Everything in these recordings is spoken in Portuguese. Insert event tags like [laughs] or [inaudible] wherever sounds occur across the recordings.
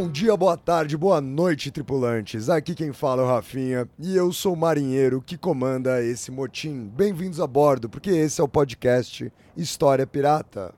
Bom dia, boa tarde, boa noite, tripulantes. Aqui quem fala é o Rafinha e eu sou o marinheiro que comanda esse motim. Bem-vindos a bordo, porque esse é o podcast História Pirata.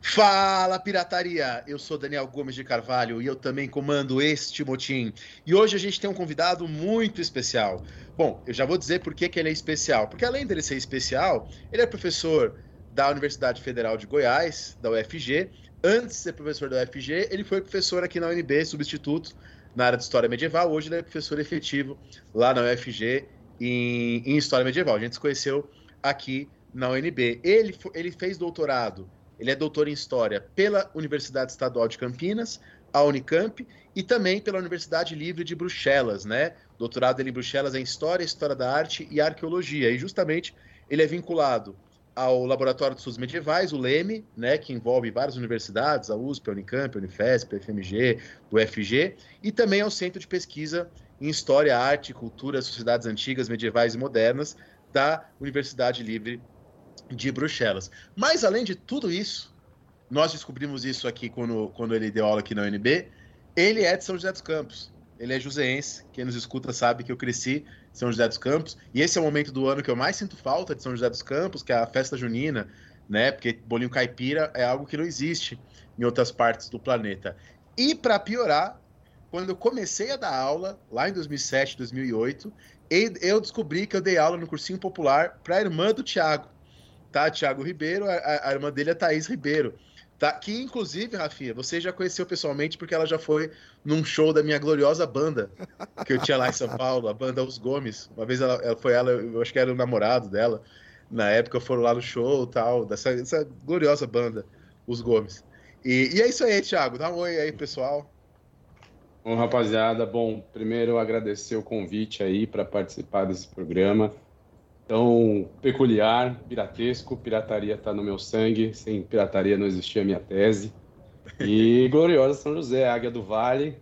Fala pirataria! Eu sou Daniel Gomes de Carvalho e eu também comando este motim. E hoje a gente tem um convidado muito especial. Bom, eu já vou dizer por que, que ele é especial. Porque além dele ser especial, ele é professor da Universidade Federal de Goiás, da UFG. Antes de ser professor da UFG, ele foi professor aqui na UNB, substituto na área de História Medieval. Hoje ele é professor efetivo lá na UFG em, em História Medieval. A gente se conheceu aqui na UNB. Ele, ele fez doutorado ele é doutor em História pela Universidade Estadual de Campinas, a Unicamp, e também pela Universidade Livre de Bruxelas, né? Doutorado dele em Bruxelas em História, História da Arte e Arqueologia. E justamente ele é vinculado ao Laboratório de Estudos Medievais, o LEME, né, que envolve várias universidades, a USP, a Unicamp, a Unifesp, a FMG, o FG, e também ao Centro de Pesquisa em História, Arte, Cultura, Sociedades Antigas, Medievais e Modernas da Universidade Livre de Bruxelas. Mas, além de tudo isso, nós descobrimos isso aqui quando, quando ele deu aula aqui na UNB, ele é de São José dos Campos. Ele é joseense. Quem nos escuta sabe que eu cresci em São José dos Campos. E esse é o momento do ano que eu mais sinto falta de São José dos Campos, que é a festa junina, né? Porque bolinho caipira é algo que não existe em outras partes do planeta. E para piorar, quando eu comecei a dar aula, lá em 2007, 2008, eu descobri que eu dei aula no cursinho popular para a irmã do Tiago tá? Tiago Ribeiro, a, a, irmã dele é Thaís Ribeiro. Tá? Que, inclusive, Rafinha, você já conheceu pessoalmente porque ela já foi num show da minha gloriosa banda que eu tinha lá em São [laughs] Paulo, a banda Os Gomes. Uma vez ela, ela foi ela, eu acho que era o namorado dela. Na época foram lá no show tal, dessa, dessa gloriosa banda, Os Gomes. E, e é isso aí, Thiago. Dá um oi aí, pessoal. Bom, rapaziada, bom, primeiro agradecer o convite aí para participar desse programa tão peculiar, piratesco. Pirataria está no meu sangue. Sem pirataria não existia a minha tese. E [laughs] gloriosa São José, Águia do Vale.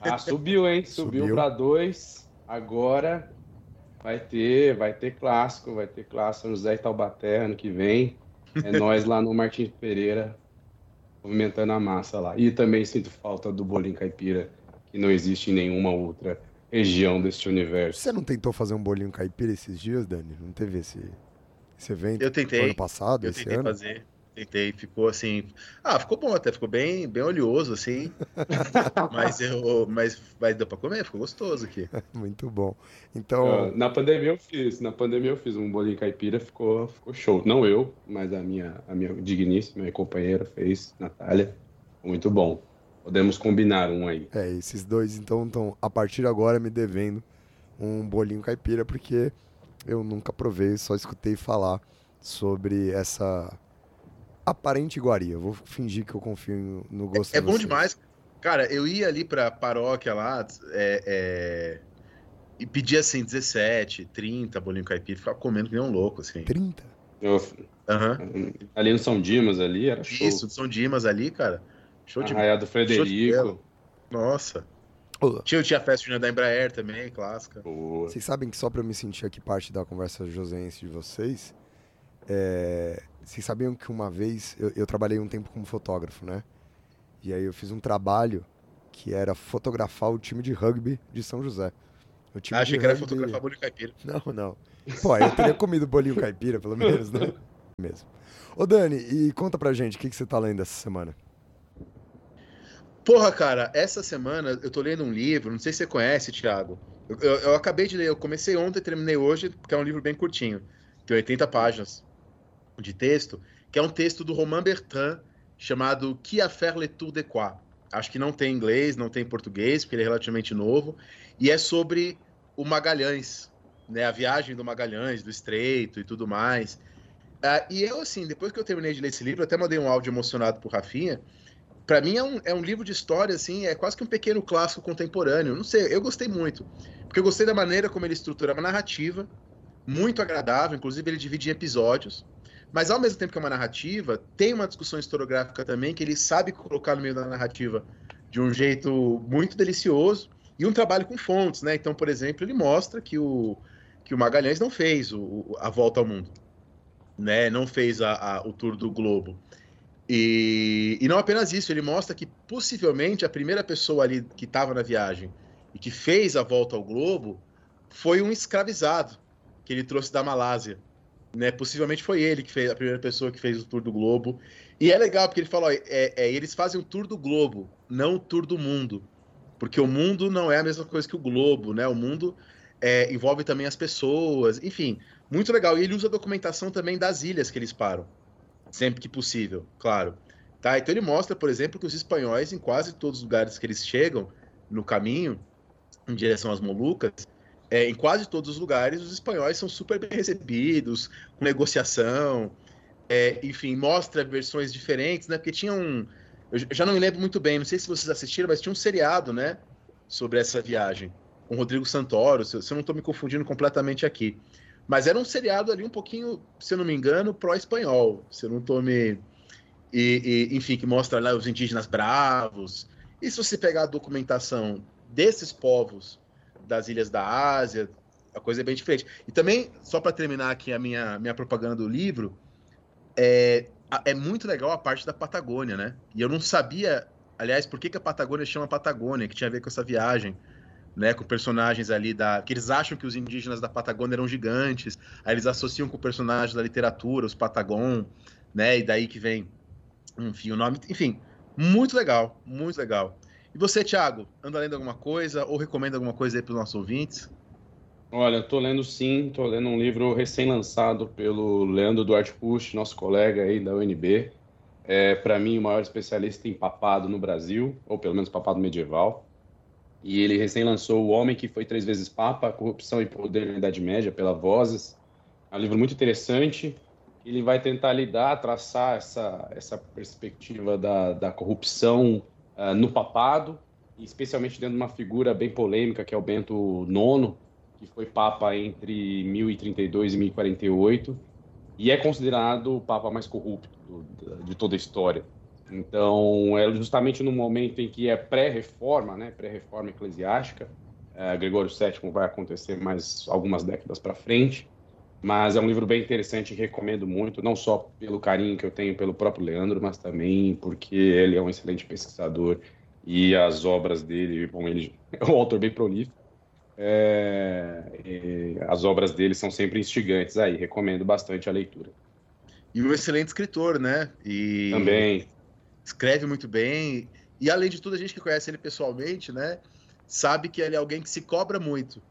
Ah, subiu, hein? Subiu, subiu. para dois. Agora vai ter, vai ter clássico, vai ter clássico São José e Taubaté ano que vem. É [laughs] nós lá no Martins Pereira movimentando a massa lá. E também sinto falta do bolinho caipira, que não existe em nenhuma outra região deste universo. Você não tentou fazer um bolinho caipira esses dias, Dani? Não teve esse, esse evento? Eu tentei. Ano passado, eu esse tentei ano? fazer. Tentei, ficou assim. Ah, ficou bom até, ficou bem, bem oleoso, assim. [laughs] mas eu. Mas, mas deu pra comer, ficou gostoso aqui. [laughs] Muito bom. Então. Uh, na pandemia eu fiz, na pandemia eu fiz um bolinho caipira, ficou, ficou show. Não eu, mas a minha, a minha digníssima minha companheira fez, Natália. Muito bom. Podemos combinar um aí. É, esses dois então estão a partir de agora me devendo um bolinho caipira, porque eu nunca provei, só escutei falar sobre essa aparente iguaria. Vou fingir que eu confio no gosto É, é bom demais. Cara, eu ia ali pra paróquia lá é, é, e pedia assim 17, 30 bolinho caipira, ficava comendo que nem um louco, assim. 30? Eu, uhum. Ali no São Dimas, ali, era show. Isso, São Dimas ali, cara. Show de Arraia do Frederico. Nossa. Tinha, tinha a festa junina da Embraer também, clássica. Boa. Vocês sabem que só pra eu me sentir aqui parte da conversa josense de vocês, é... vocês sabiam que uma vez eu, eu, trabalhei um tempo como fotógrafo, né? E aí eu fiz um trabalho que era fotografar o time de rugby de São José. O time ah, achei que rugby... era fotografar bolinho caipira. [laughs] Não, não. Pô, eu teria comido bolinho caipira, pelo menos, né? [laughs] Mesmo. Ô Dani, e conta pra gente, o que, que você tá lendo essa semana? Porra, cara, essa semana eu tô lendo um livro, não sei se você conhece, Thiago. Eu, eu, eu acabei de ler, eu comecei ontem, terminei hoje, porque é um livro bem curtinho, tem 80 páginas de texto, que é um texto do Romain Bertrand, chamado Qui a faire le tour de quoi? Acho que não tem inglês, não tem português, porque ele é relativamente novo, e é sobre o Magalhães, né, a viagem do Magalhães, do Estreito e tudo mais. Ah, e eu, assim, depois que eu terminei de ler esse livro, até mandei um áudio emocionado pro Rafinha. Pra mim é um, é um livro de história, assim, é quase que um pequeno clássico contemporâneo. Não sei, eu gostei muito. Porque eu gostei da maneira como ele estrutura uma narrativa, muito agradável, inclusive ele divide em episódios. Mas ao mesmo tempo que é uma narrativa, tem uma discussão historiográfica também que ele sabe colocar no meio da narrativa de um jeito muito delicioso e um trabalho com fontes, né? Então, por exemplo, ele mostra que o, que o Magalhães não fez o, a volta ao mundo, né? Não fez a, a, o tour do globo. E, e não apenas isso, ele mostra que possivelmente a primeira pessoa ali que estava na viagem e que fez a volta ao globo foi um escravizado que ele trouxe da Malásia. Né? Possivelmente foi ele que fez a primeira pessoa que fez o tour do globo. E é legal porque ele falou: é, é, eles fazem o tour do globo, não o tour do mundo. Porque o mundo não é a mesma coisa que o globo, né? O mundo é, envolve também as pessoas, enfim, muito legal. E ele usa a documentação também das ilhas que eles param sempre que possível, claro. Tá? Então ele mostra, por exemplo, que os espanhóis, em quase todos os lugares que eles chegam no caminho, em direção às Molucas, é, em quase todos os lugares, os espanhóis são super bem recebidos, com negociação, é, enfim, mostra versões diferentes, né? Porque tinha um. Eu já não me lembro muito bem, não sei se vocês assistiram, mas tinha um seriado, né? Sobre essa viagem, com Rodrigo Santoro, se, eu não estou me confundindo completamente aqui. Mas era um seriado ali um pouquinho, se eu não me engano, pró-espanhol. Se eu não tô me. E, e, enfim, que mostra lá os indígenas bravos. E se você pegar a documentação desses povos das ilhas da Ásia, a coisa é bem diferente. E também, só para terminar aqui a minha, minha propaganda do livro, é, é muito legal a parte da Patagônia, né? E eu não sabia, aliás, por que, que a Patagônia chama Patagônia, que tinha a ver com essa viagem né, com personagens ali da. que eles acham que os indígenas da Patagônia eram gigantes, aí eles associam com personagens da literatura, os Patagon, né? E daí que vem, enfim, o nome. Enfim, muito legal, muito legal. E você, Thiago, anda lendo alguma coisa ou recomenda alguma coisa aí para os nossos ouvintes? Olha, estou lendo sim, estou lendo um livro recém-lançado pelo Leandro Duarte Pusch, nosso colega aí da UNB. É, para mim, o maior especialista em papado no Brasil, ou pelo menos papado medieval. E ele recém lançou O Homem que Foi Três Vezes Papa, Corrupção e Poder na Idade Média, pela Vozes. É um livro muito interessante. Ele vai tentar lidar, traçar essa, essa perspectiva da, da corrupção uh, no papado, especialmente dentro de uma figura bem polêmica, que é o Bento IX, que foi papa entre 1032 e 1048, e é considerado o papa mais corrupto de toda a história. Então, é justamente no momento em que é pré-reforma, né, pré-reforma eclesiástica, é, Gregório VII vai acontecer mais algumas décadas para frente, mas é um livro bem interessante, recomendo muito, não só pelo carinho que eu tenho pelo próprio Leandro, mas também porque ele é um excelente pesquisador e as obras dele, bom, ele é um autor bem prolífico, é, as obras dele são sempre instigantes aí, recomendo bastante a leitura. E um excelente escritor, né? E... Também escreve muito bem. E além de tudo, a gente que conhece ele pessoalmente, né, sabe que ele é alguém que se cobra muito.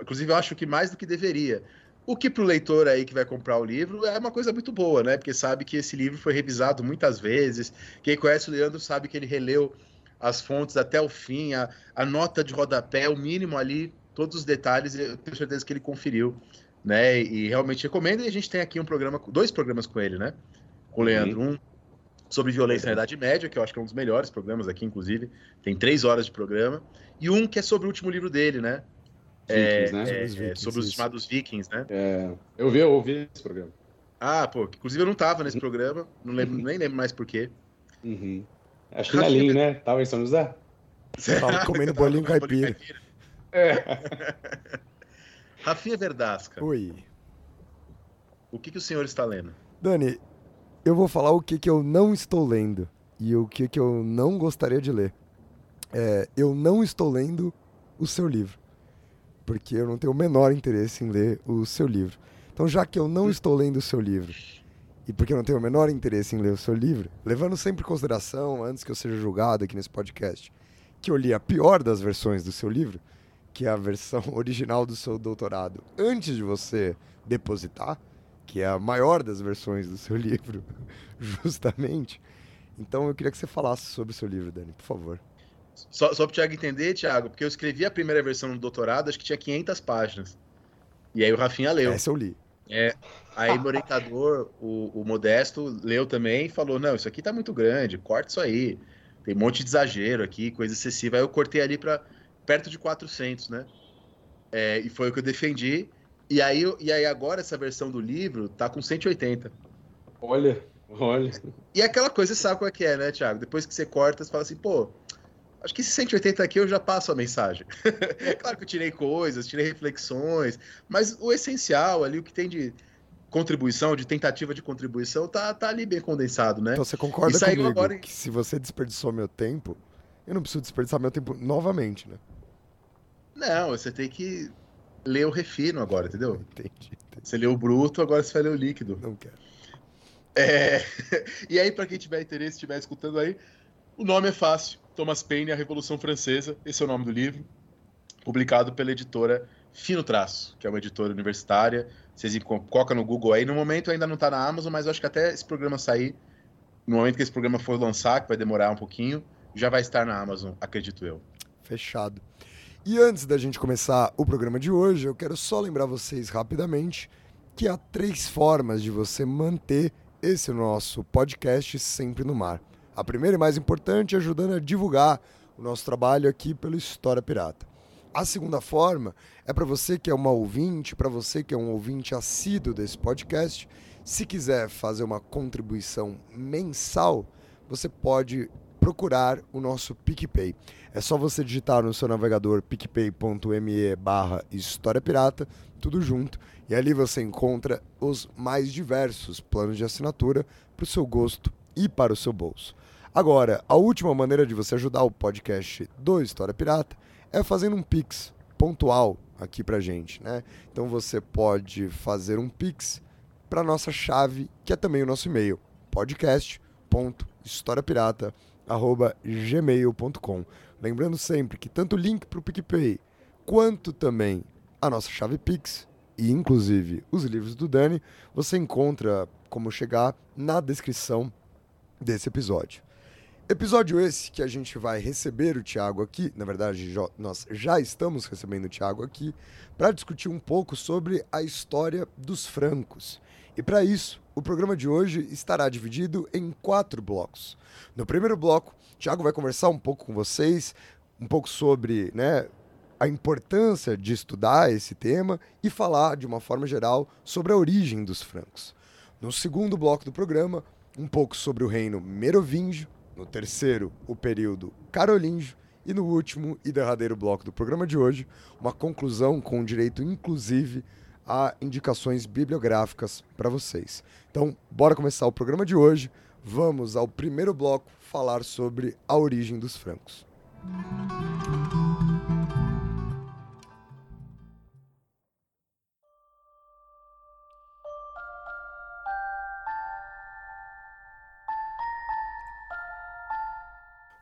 Inclusive, eu acho que mais do que deveria. O que para o leitor aí que vai comprar o livro é uma coisa muito boa, né? Porque sabe que esse livro foi revisado muitas vezes. Quem conhece o Leandro sabe que ele releu as fontes até o fim, a, a nota de rodapé, o mínimo ali, todos os detalhes, eu tenho certeza que ele conferiu, né? E realmente recomendo. E a gente tem aqui um programa, dois programas com ele, né? Com o Leandro. Um sobre violência na Idade Média, que eu acho que é um dos melhores programas aqui, inclusive. Tem três horas de programa. E um que é sobre o último livro dele, né? Vikings, né? É, sobre, os, sobre os chamados Vikings, né? É, eu vi, eu ouvi esse programa. Ah, pô, inclusive eu não tava nesse programa, não lembro, nem lembro mais porquê. Uhum. Acho que na linha, né? Tava em São José? Tava comendo bolinho caipira. É. [laughs] Rafinha Verdasca. Oi. O que, que o senhor está lendo? Dani, eu vou falar o que, que eu não estou lendo e o que, que eu não gostaria de ler. É, eu não estou lendo o seu livro, porque eu não tenho o menor interesse em ler o seu livro. Então, já que eu não estou lendo o seu livro, e porque eu não tenho o menor interesse em ler o seu livro, levando sempre em consideração, antes que eu seja julgado aqui nesse podcast, que eu li a pior das versões do seu livro, que é a versão [laughs] original do seu doutorado, antes de você depositar, que é a maior das versões do seu [laughs] livro, justamente. Então eu queria que você falasse sobre o seu livro, Dani, por favor. Só, só para o Thiago entender, Thiago, porque eu escrevi a primeira versão do doutorado, acho que tinha 500 páginas. E aí o Rafinha leu. Essa eu li. É, aí no orientador, o, o Modesto leu também e falou: não, isso aqui tá muito grande, corta isso aí. Tem um monte de exagero aqui, coisa excessiva. Aí eu cortei ali para perto de 400, né? É, e foi o que eu defendi. E aí, e aí agora essa versão do livro tá com 180. Olha, olha. E aquela coisa, você sabe qual é que é, né, Thiago? Depois que você corta, você fala assim, pô, acho que esse 180 aqui eu já passo a mensagem. [laughs] claro que eu tirei coisas, tirei reflexões, mas o essencial ali, o que tem de contribuição, de tentativa de contribuição, tá, tá ali bem condensado, né? Então você concorda comigo agora que se você desperdiçou meu tempo, eu não preciso desperdiçar meu tempo novamente, né? Não, você tem que ler o refino agora, entendeu? Entendi. entendi. Você leu o bruto, agora você vai ler o líquido. Não quero. É... [laughs] E aí, para quem tiver interesse, estiver escutando aí, o nome é fácil. Thomas Paine, A Revolução Francesa. Esse é o nome do livro. Publicado pela editora Fino Traço, que é uma editora universitária. Vocês colocam no Google aí. No momento ainda não está na Amazon, mas eu acho que até esse programa sair, no momento que esse programa for lançar, que vai demorar um pouquinho, já vai estar na Amazon, acredito eu. Fechado. E antes da gente começar o programa de hoje, eu quero só lembrar vocês rapidamente que há três formas de você manter esse nosso podcast sempre no mar. A primeira e mais importante é ajudando a divulgar o nosso trabalho aqui pelo História Pirata. A segunda forma é para você que é uma ouvinte, para você que é um ouvinte assíduo desse podcast, se quiser fazer uma contribuição mensal, você pode procurar o nosso PicPay. É só você digitar no seu navegador picpay.me barra História Pirata, tudo junto, e ali você encontra os mais diversos planos de assinatura para o seu gosto e para o seu bolso. Agora, a última maneira de você ajudar o podcast do História Pirata é fazendo um Pix pontual aqui pra gente, né? Então você pode fazer um Pix para nossa chave, que é também o nosso e-mail, podcast.historiapirata.gmail.com. Lembrando sempre que tanto o link para o PicPay quanto também a nossa chave Pix e inclusive os livros do Dani, você encontra como chegar na descrição desse episódio. Episódio esse que a gente vai receber o Thiago aqui, na verdade nós já estamos recebendo o Thiago aqui, para discutir um pouco sobre a história dos francos. E para isso, o programa de hoje estará dividido em quatro blocos. No primeiro bloco, o Thiago vai conversar um pouco com vocês, um pouco sobre né, a importância de estudar esse tema e falar, de uma forma geral, sobre a origem dos francos. No segundo bloco do programa, um pouco sobre o reino merovingio, no terceiro, o período carolíngio e no último e derradeiro bloco do programa de hoje, uma conclusão com direito inclusive a indicações bibliográficas para vocês. Então, bora começar o programa de hoje. Vamos ao primeiro bloco falar sobre a origem dos francos.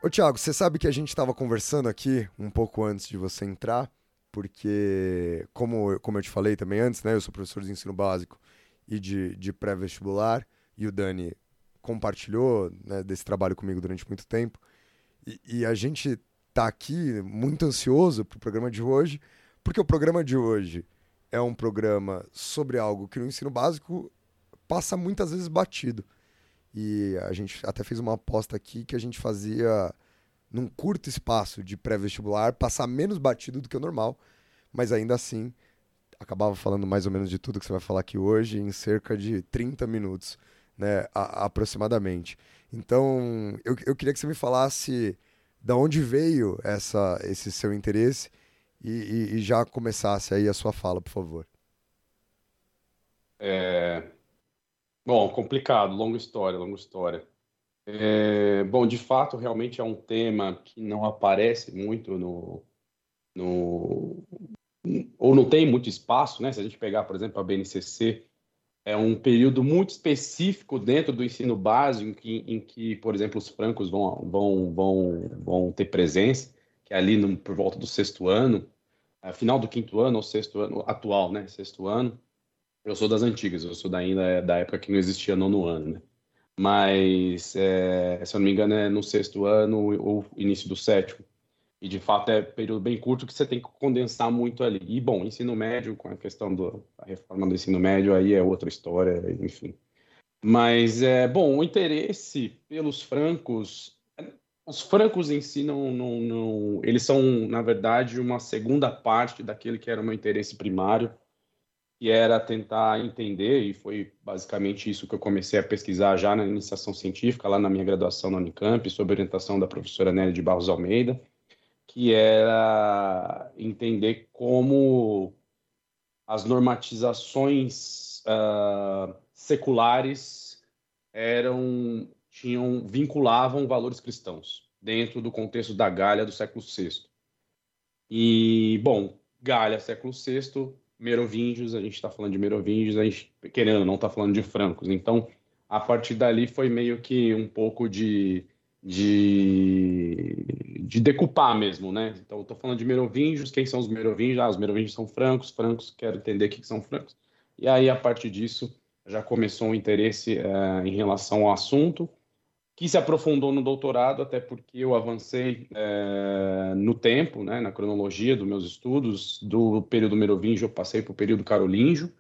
Ô Thiago, você sabe que a gente estava conversando aqui um pouco antes de você entrar, porque, como, como eu te falei também antes, né? Eu sou professor de ensino básico e de, de pré-vestibular, e o Dani compartilhou né, desse trabalho comigo durante muito tempo. E, e a gente tá aqui muito ansioso pro programa de hoje, porque o programa de hoje é um programa sobre algo que no ensino básico passa muitas vezes batido. E a gente até fez uma aposta aqui que a gente fazia num curto espaço de pré-vestibular passar menos batido do que o normal, mas ainda assim acabava falando mais ou menos de tudo que você vai falar aqui hoje em cerca de 30 minutos, né, a- aproximadamente. Então, eu, eu queria que você me falasse da onde veio essa, esse seu interesse e, e- e já começasse aí a sua fala, por favor. É, Bom, complicado, longa história, longa história. É, Bom, de fato, realmente é um tema que não aparece muito no, no- ou não tem muito espaço, né? Se a gente pegar, por exemplo, a BNCC, é um período muito específico dentro do ensino básico em que, em que, por exemplo, os francos vão, vão, vão, vão ter presença, que é ali no, por volta do sexto ano, é, final do quinto ano ou sexto ano, atual, né? Sexto ano. Eu sou das antigas, eu sou da, ainda da época que não existia nono ano, né? Mas, é, se eu não me engano, é no sexto ano ou início do sétimo. E de fato é período bem curto que você tem que condensar muito ali. E bom, ensino médio, com a questão da reforma do ensino médio, aí é outra história, enfim. Mas é bom, o interesse pelos francos, os francos em si não, não, não, eles são na verdade uma segunda parte daquele que era o meu interesse primário, que era tentar entender e foi basicamente isso que eu comecei a pesquisar já na iniciação científica lá na minha graduação na Unicamp, sob orientação da professora Nélia de Barros Almeida que era entender como as normatizações uh, seculares eram tinham vinculavam valores cristãos dentro do contexto da Gália do século VI. E bom, Gália século VI, Merovingios, a gente está falando de Merovingios, a gente querendo não está falando de francos. Então, a partir dali foi meio que um pouco de de, de decupar mesmo, né? Então, estou falando de merovingios, quem são os merovingios? Ah, os merovingios são francos, francos, quero entender o que são francos. E aí, a partir disso, já começou um interesse é, em relação ao assunto, que se aprofundou no doutorado, até porque eu avancei é, no tempo, né, na cronologia dos meus estudos, do período merovingio eu passei para o período carolíngio,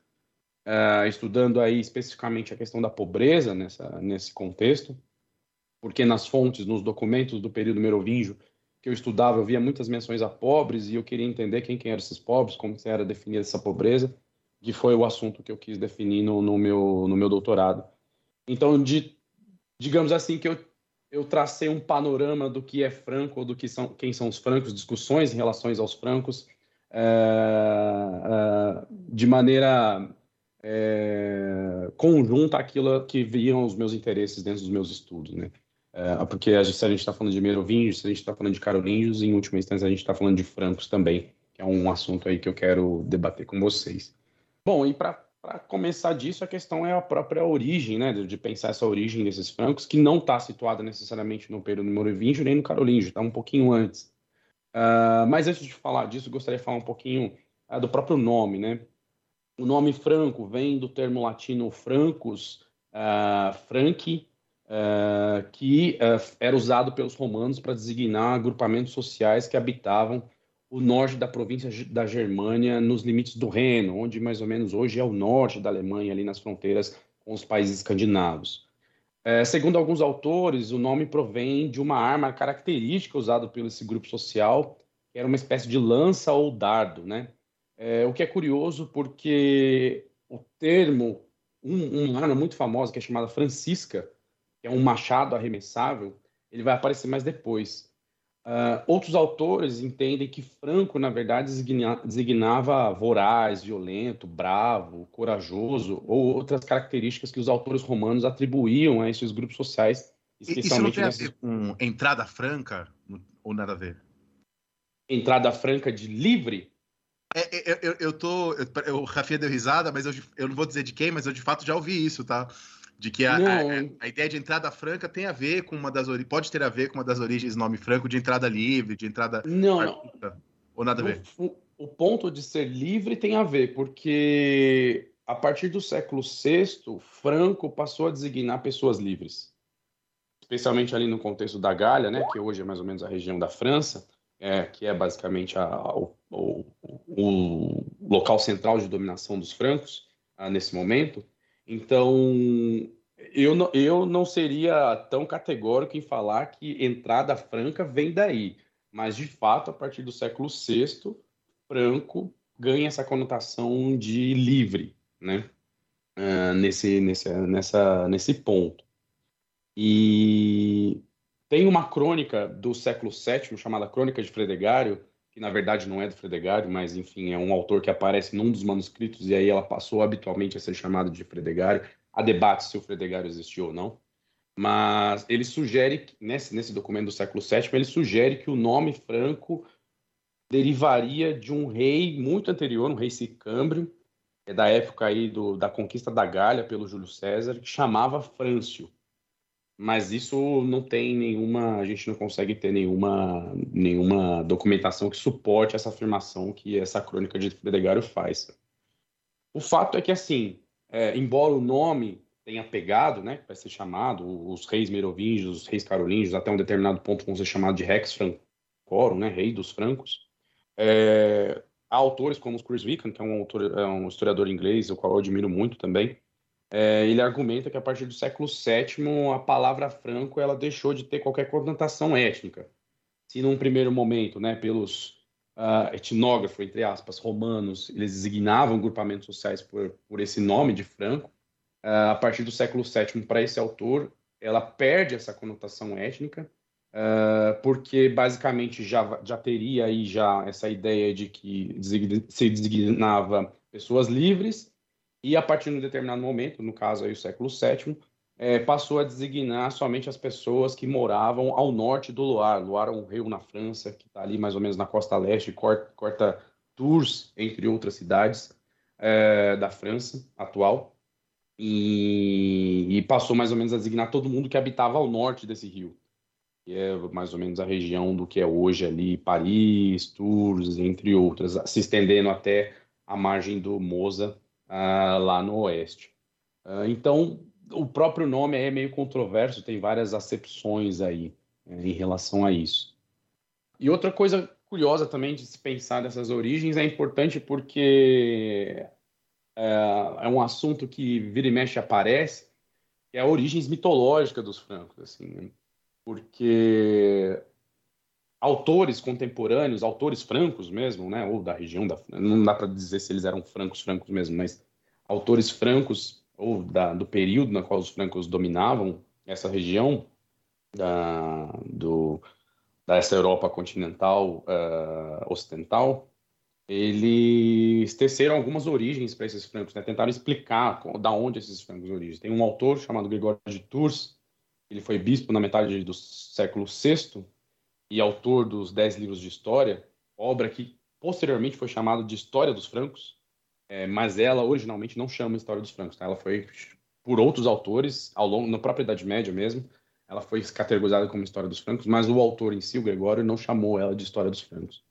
é, estudando aí especificamente a questão da pobreza nessa, nesse contexto, porque nas fontes, nos documentos do período merovingio que eu estudava, eu via muitas menções a pobres e eu queria entender quem, quem eram esses pobres, como que era definida essa pobreza, que foi o assunto que eu quis definir no, no meu, no meu doutorado. Então, de, digamos assim, que eu, eu tracei um panorama do que é franco, ou do que são, quem são os francos, discussões em relação aos francos, é, é, de maneira é, conjunta aquilo que viam os meus interesses dentro dos meus estudos, né? É, porque a gente, se a gente está falando de merovingios, se a gente está falando de carolinhos, em última instância a gente está falando de francos também, que é um assunto aí que eu quero debater com vocês. Bom, e para começar disso, a questão é a própria origem, né, de, pensar essa origem desses francos, que não está situada necessariamente no período merovingio nem no carolíngio, está um pouquinho antes. Uh, mas antes de falar disso, gostaria de falar um pouquinho uh, do próprio nome, né? O nome franco vem do termo latino francus, uh, que era usado pelos romanos para designar agrupamentos sociais que habitavam o norte da província da Germânia, nos limites do Reno, onde mais ou menos hoje é o norte da Alemanha, ali nas fronteiras com os países escandinavos. Uh, segundo alguns autores, o nome provém de uma arma característica usada pelo esse grupo social, que era uma espécie de lança ou dardo, né? É, o que é curioso porque o termo, um, uma arma muito famosa que é chamada Francisca, que é um machado arremessável, ele vai aparecer mais depois. Uh, outros autores entendem que Franco, na verdade, designa, designava voraz, violento, bravo, corajoso, ou outras características que os autores romanos atribuíam a esses grupos sociais. Isso não tem a ver com entrada franca ou nada a ver? Entrada franca de livre? É, é, eu, eu, tô. Eu, o Rafinha deu risada, mas eu, eu não vou dizer de quem, mas eu de fato já ouvi isso, tá? De que a, a, a, ideia de entrada franca tem a ver com uma das pode ter a ver com uma das origens do nome franco de entrada livre, de entrada. Não, não. Ou nada a ver? O, o, ponto de ser livre tem a ver, porque a partir do século VI, Franco passou a designar pessoas livres. Especialmente ali no contexto da Gália, né, que hoje é mais ou menos a região da França, é, que é basicamente a, o, o, o, local central de dominação dos francos ah, nesse momento. Então, eu não, eu não seria tão categórico em falar que entrada franca vem daí, mas de fato, a partir do século VI, franco ganha essa conotação de livre, né? Uh, nesse, nesse, nessa, nesse ponto. E tem uma crônica do século VII chamada Crônica de Fredegário, que na verdade não é do Fredegário, mas enfim, é um autor que aparece num dos manuscritos e aí ela passou habitualmente a ser chamada de Fredegário. Há debate se o Fredegário existiu ou não, mas ele sugere, nesse, nesse documento do século VII, ele sugere que o nome franco derivaria de um rei muito anterior, um rei sicâmbrio, é da época aí do, da conquista da Gália pelo Júlio César, que chamava Frâncio mas isso não tem nenhuma, a gente não consegue ter nenhuma, nenhuma documentação que suporte essa afirmação que essa crônica de Fredegário faz. O fato é que, assim, é, embora o nome tenha pegado, né, vai ser chamado, os reis merovingios, os reis carolíngios, até um determinado ponto vão ser chamados de Rex Francórum, né, rei dos francos. É, há autores como o Chris Wickham, que é um, autor, é um historiador inglês, o qual eu admiro muito também. É, ele argumenta que a partir do século VII a palavra franco ela deixou de ter qualquer conotação étnica. Se num primeiro momento, né, pelos uh, etnógrafos, entre aspas, romanos, eles designavam grupamentos sociais por, por esse nome de franco, uh, a partir do século VII, para esse autor, ela perde essa conotação étnica, uh, porque basicamente já, já teria aí já essa ideia de que se designava pessoas livres, e a partir de um determinado momento, no caso aí o século VII, é, passou a designar somente as pessoas que moravam ao norte do Loire. Loire é um rio na França, que está ali mais ou menos na costa leste, corta, corta Tours, entre outras cidades é, da França atual. E, e, passou mais ou menos a designar todo mundo que habitava ao norte desse rio, que é mais ou menos a região do que é hoje ali Paris, Tours, entre outras, se estendendo até a margem do Mosa, uh, lá no oeste. Uh, então, o próprio nome é meio controverso, tem várias acepções aí é, em relação a isso. E outra coisa curiosa também de se pensar dessas origens é importante porque é, é um assunto que vira e mexe aparece, que é a origens mitológica dos francos, assim, né? porque autores contemporâneos, autores francos mesmo, né, ou da região da, não dá para dizer se eles eram francos francos mesmo, mas autores francos ou da, do período na qual os francos dominavam essa região da, do, dessa Europa continental uh, ocidental, eles teceram algumas origens para esses francos, né? tentaram explicar da onde esses francos origens. Tem um autor chamado Gregório de Tours, ele foi bispo na metade do século VI e autor dos Dez Livros de História, obra que posteriormente foi chamada de História dos Francos, é, mas ela originalmente não chama História dos Francos, tá? ela foi por outros autores, ao longo, na própria Idade Média mesmo, ela foi categorizada como História dos Francos, mas o autor em si, o Gregório, não chamou ela de História dos Francos.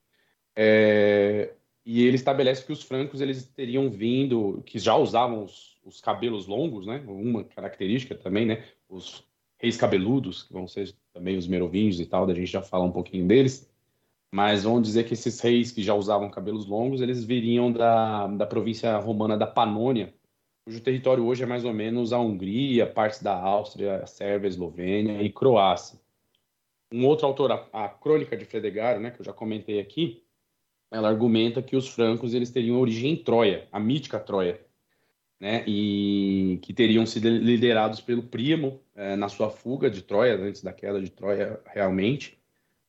É, e ele estabelece que os francos eles teriam vindo, que já usavam os, os, cabelos longos, né? Uma característica também, né? Os reis cabeludos, que vão ser também os merovingios e tal, da gente já fala um pouquinho deles. Mas vamos dizer que esses reis que já usavam cabelos longos, eles viriam da, da província romana da Panônia, cujo território hoje é mais ou menos a Hungria, partes da Áustria, Sérvia, Eslovênia e Croácia. Um outro autor, a, a Crônica de Fredegário, né, que eu já comentei aqui, ela argumenta que os francos eles teriam origem em Troia, a mítica Troia, né, e que teriam sido liderados pelo primo é, na sua fuga de Troia, antes da queda de Troia realmente,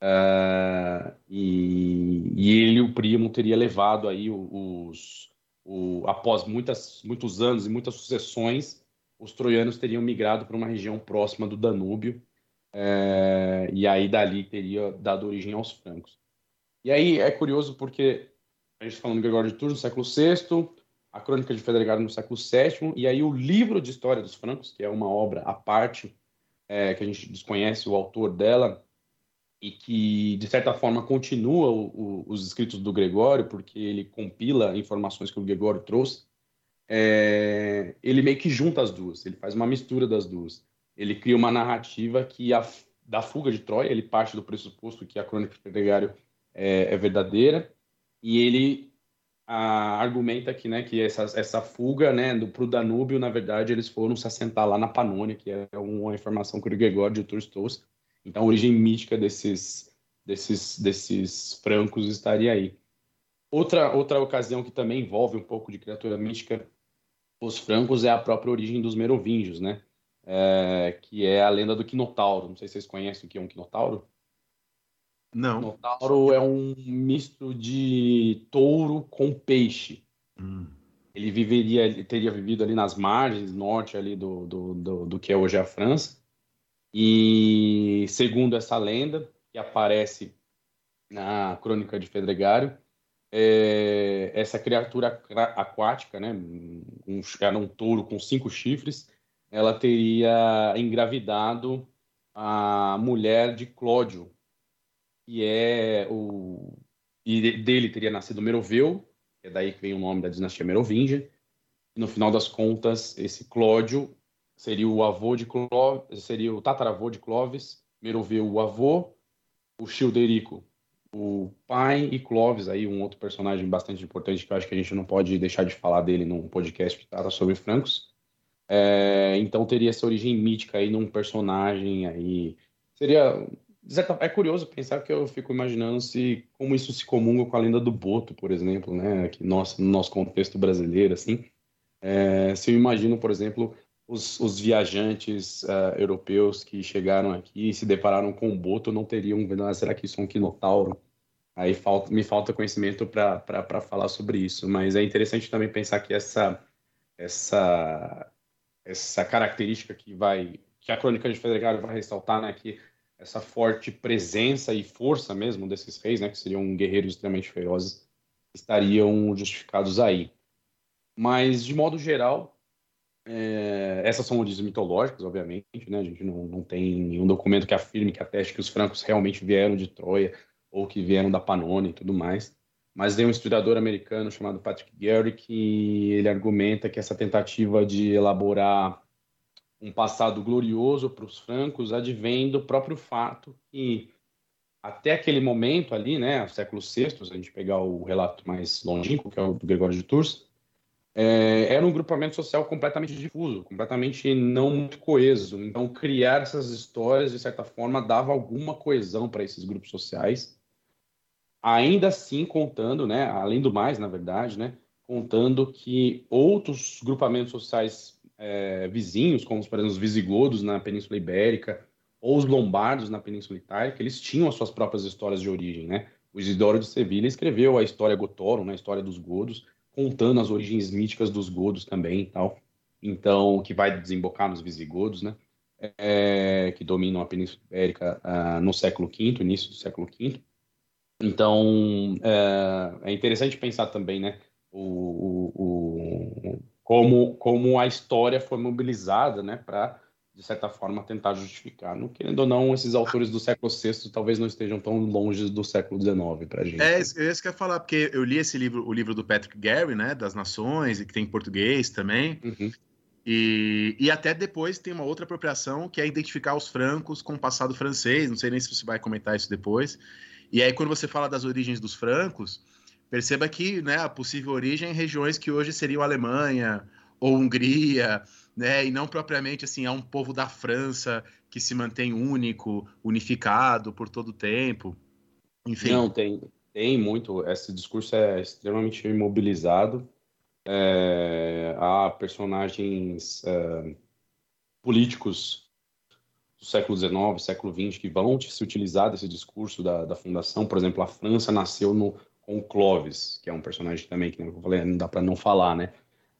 Uh, e, e, ele, o primo, teria levado aí os, o, após muitas, muitos anos e muitas sucessões, os troianos teriam migrado para uma região próxima do Danúbio, uh, e aí dali teria dado origem aos francos. E aí é curioso porque a gente tá falando de Gregório de Tours no século VI, a Crônica de Fedregado no século VII, e aí o livro de história dos francos, que é uma obra à parte, é, que a gente desconhece o autor dela, e que, de certa forma, continua o, o, os escritos do Gregório, porque ele compila informações que o Gregório trouxe, é, ele meio que junta as duas, ele faz uma mistura das duas. Ele cria uma narrativa que, a, da fuga de Troia, ele parte do pressuposto que a crônica de Gregório é, é verdadeira, e ele a, argumenta que, né, que essa, essa fuga né, para o Danúbio, na verdade, eles foram se assentar lá na Panônia, que é uma informação que o Gregório de Tours trouxe, então, a origem mítica desses, desses, desses francos estaria aí. Outra, outra ocasião que também envolve um pouco de criatura mística, os francos, é a própria origem dos merovingios, né? É, que é a lenda do Quinotauro. Não sei se vocês conhecem o que é um Quinotauro. Não. O Quinotauro é um misto de touro com peixe. Hum. Ele viveria, ele teria vivido ali nas margens norte ali do, do, do, do que é hoje a França. E segundo essa lenda, que aparece na Crônica de Fedregário, é, essa criatura aquática, né, um, era um touro com cinco chifres, ela teria engravidado a mulher de Clódio, que é o e dele teria nascido Meroveu, é daí que vem o nome da dinastia Merovingia. E no final das contas, esse Clódio seria o avô de Clovis, seria o tataravô de Clovis, Meroveu o avô, o Childerico o pai e Clovis, aí um outro personagem bastante importante que eu acho que a gente não pode deixar de falar dele num podcast que trata sobre francos. É, então teria essa origem mítica aí num personagem aí. Seria. É curioso pensar que eu fico imaginando se como isso se comunga com a lenda do Boto, por exemplo, né? Que nossa, no nosso contexto brasileiro, assim. É, se eu imagino, por exemplo, os, os viajantes uh, europeus que chegaram aqui e se depararam com o boto não teriam ah, será que isso é um quinotauro? Aí falta, me falta conhecimento para falar sobre isso, mas é interessante também pensar que essa essa essa característica que vai que a crônica de Federico vai ressaltar, né, que essa forte presença e força mesmo desses reis, né, que seriam guerreiros extremamente ferozes, estariam justificados aí. Mas de modo geral, é, essas são origens mitológicas, obviamente, né? A gente não, não tem nenhum documento que afirme, que ateste que os francos realmente vieram de Troia ou que vieram da Panônia e tudo mais. Mas tem um historiador americano chamado Patrick Gary que ele argumenta que essa tentativa de elaborar um passado glorioso para os francos advém do próprio fato que até aquele momento ali, né, século VI, se a gente pegar o relato mais longínquo, que é o do Gregório de Tours, é, era um grupamento social completamente difuso, completamente não muito coeso. Então, criar essas histórias, de certa forma, dava alguma coesão para esses grupos sociais. Ainda assim, contando, né, além do mais, na verdade, né, contando que outros grupamentos sociais é, vizinhos, como por exemplo os visigodos na Península Ibérica ou os lombardos na Península Itálica, eles tinham as suas próprias histórias de origem, né? O Isidoro de Sevilha escreveu a história Gotorum, né, a história dos godos, contando as origens míticas dos godos também e tal. Então, que vai desembocar nos visigodos, né? É, que dominam a Península Ibérica uh, no século V, início do século V. Então, é, é interessante pensar também, né? O, o, como, como a história foi mobilizada, né? Para de certa forma, tentar justificar. Não, querendo ou não, esses autores do século VI talvez não estejam tão longe do século XIX para a gente. É, isso, que eu ia falar, porque eu li esse livro, o livro do Patrick Gary, né, das Nações, e que tem em português também. Uhum. E, e até depois tem uma outra apropriação que é identificar os francos com o passado francês. Não sei nem se você vai comentar isso depois. E aí, quando você fala das origens dos francos, perceba que né, a possível origem é em regiões que hoje seriam Alemanha ou Hungria né? E não propriamente assim, é um povo da França que se mantém único, unificado por todo o tempo. Enfim. Não, tem, tem muito. Esse discurso é extremamente imobilizado. É, há personagens é, políticos do século XIX, século XX, que vão se utilizar desse discurso da, da fundação. Por exemplo, a França nasceu no, com Clovis, que é um personagem também que eu falei, não dá para não falar, né?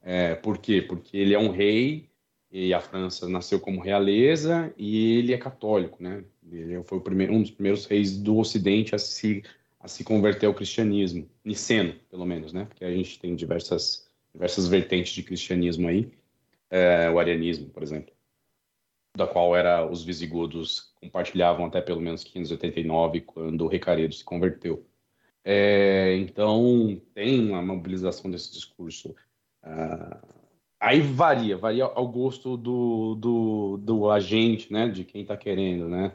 É, por quê? Porque ele é um rei e a França nasceu como realeza e ele é católico, né? Ele foi primeiro, um dos primeiros reis do Ocidente a se a se converter ao cristianismo, niceno, pelo menos, né? Porque a gente tem diversas diversas vertentes de cristianismo aí, é, o arianismo, por exemplo, da qual era os visigodos compartilhavam até pelo menos 589 quando o Recaredo se converteu. É, então tem uma mobilização desse discurso Uh, aí varia, varia ao gosto do, do, do agente, né, de quem está querendo, né?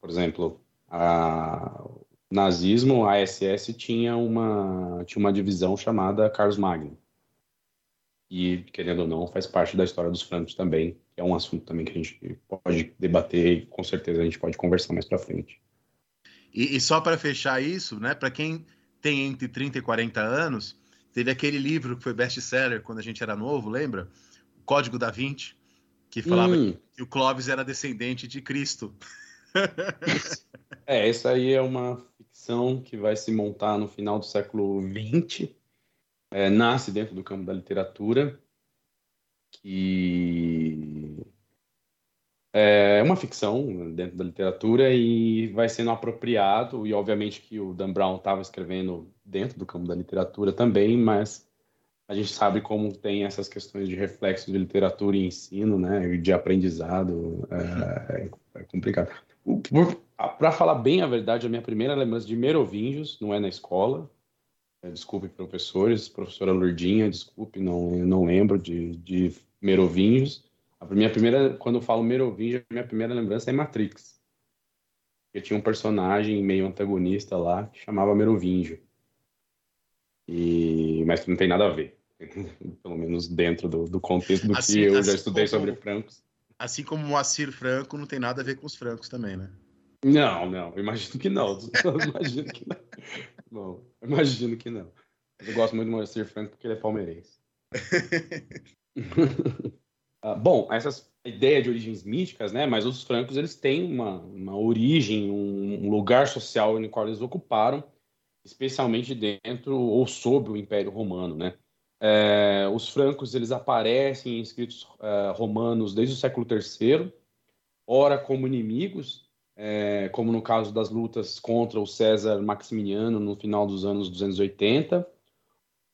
Por exemplo, a, o nazismo, a SS tinha uma, tinha uma divisão chamada Carlos Magno. E, querendo ou não, faz parte da história dos francos também, é um assunto também que a gente pode debater e com certeza a gente pode conversar mais para frente. E, e só para fechar isso, né, para quem tem entre 30 e 40 anos, Teve aquele livro que foi best-seller quando a gente era novo, lembra? O Código da Vinci, que falava hum. que o Clóvis era descendente de Cristo. é, essa aí é uma ficção que vai se montar no final do século XX. É, nasce dentro do campo da literatura, que é uma ficção dentro da literatura e vai sendo apropriado, e obviamente que o Dan Brown estava escrevendo dentro do campo da literatura também, mas a gente sabe como tem essas questões de reflexo de literatura e ensino, né, de aprendizado, é, é complicado. Para falar bem a verdade, a minha primeira lembrança de Merovingios não é na escola, é, desculpe professores, professora Lourdinha, desculpe, não, não lembro de, de Merovingios, a minha primeira, quando eu falo Merovingio, a minha primeira lembrança é Matrix. porque tinha um personagem meio antagonista lá que chamava Merovingio. E... Mas não tem nada a ver. [laughs] Pelo menos dentro do, do contexto do Assim- que eu assim já estudei como- sobre francos. Assim como o Moacir Franco não tem nada a ver com os francos também, né? Não, não, eu imagino que não. [laughs] Eu imagino que não. Bom, eu imagino que não. Eu gosto muito do Moacir Franco porque ele é palmeirense. [laughs] Ah, bom, essa ideia de origens místicas, né? Mas os francos eles têm uma, uma origem, um, um lugar social no qual eles ocuparam, especialmente dentro ou sob o Império Romano, né? É, os francos eles aparecem em escritos eh, romanos desde o século III, ora como inimigos, eh, como no caso das lutas contra o César Maximiano no final dos anos 280,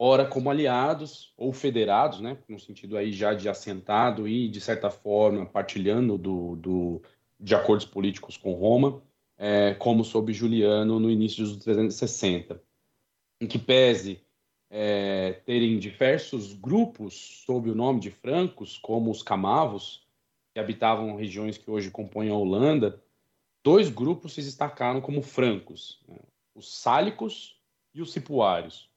ora como aliados ou federados, né, no sentido aí já de assentado e de certa forma partilhando do, do de acordos políticos com Roma, eh, como sob Juliano no início dos 360, em que pese eh, terem diversos grupos sob o nome de francos, como os camavos, que habitavam regiões que hoje compõem a Holanda, dois grupos se destacaram como francos, né? os sálicos e os cipuários.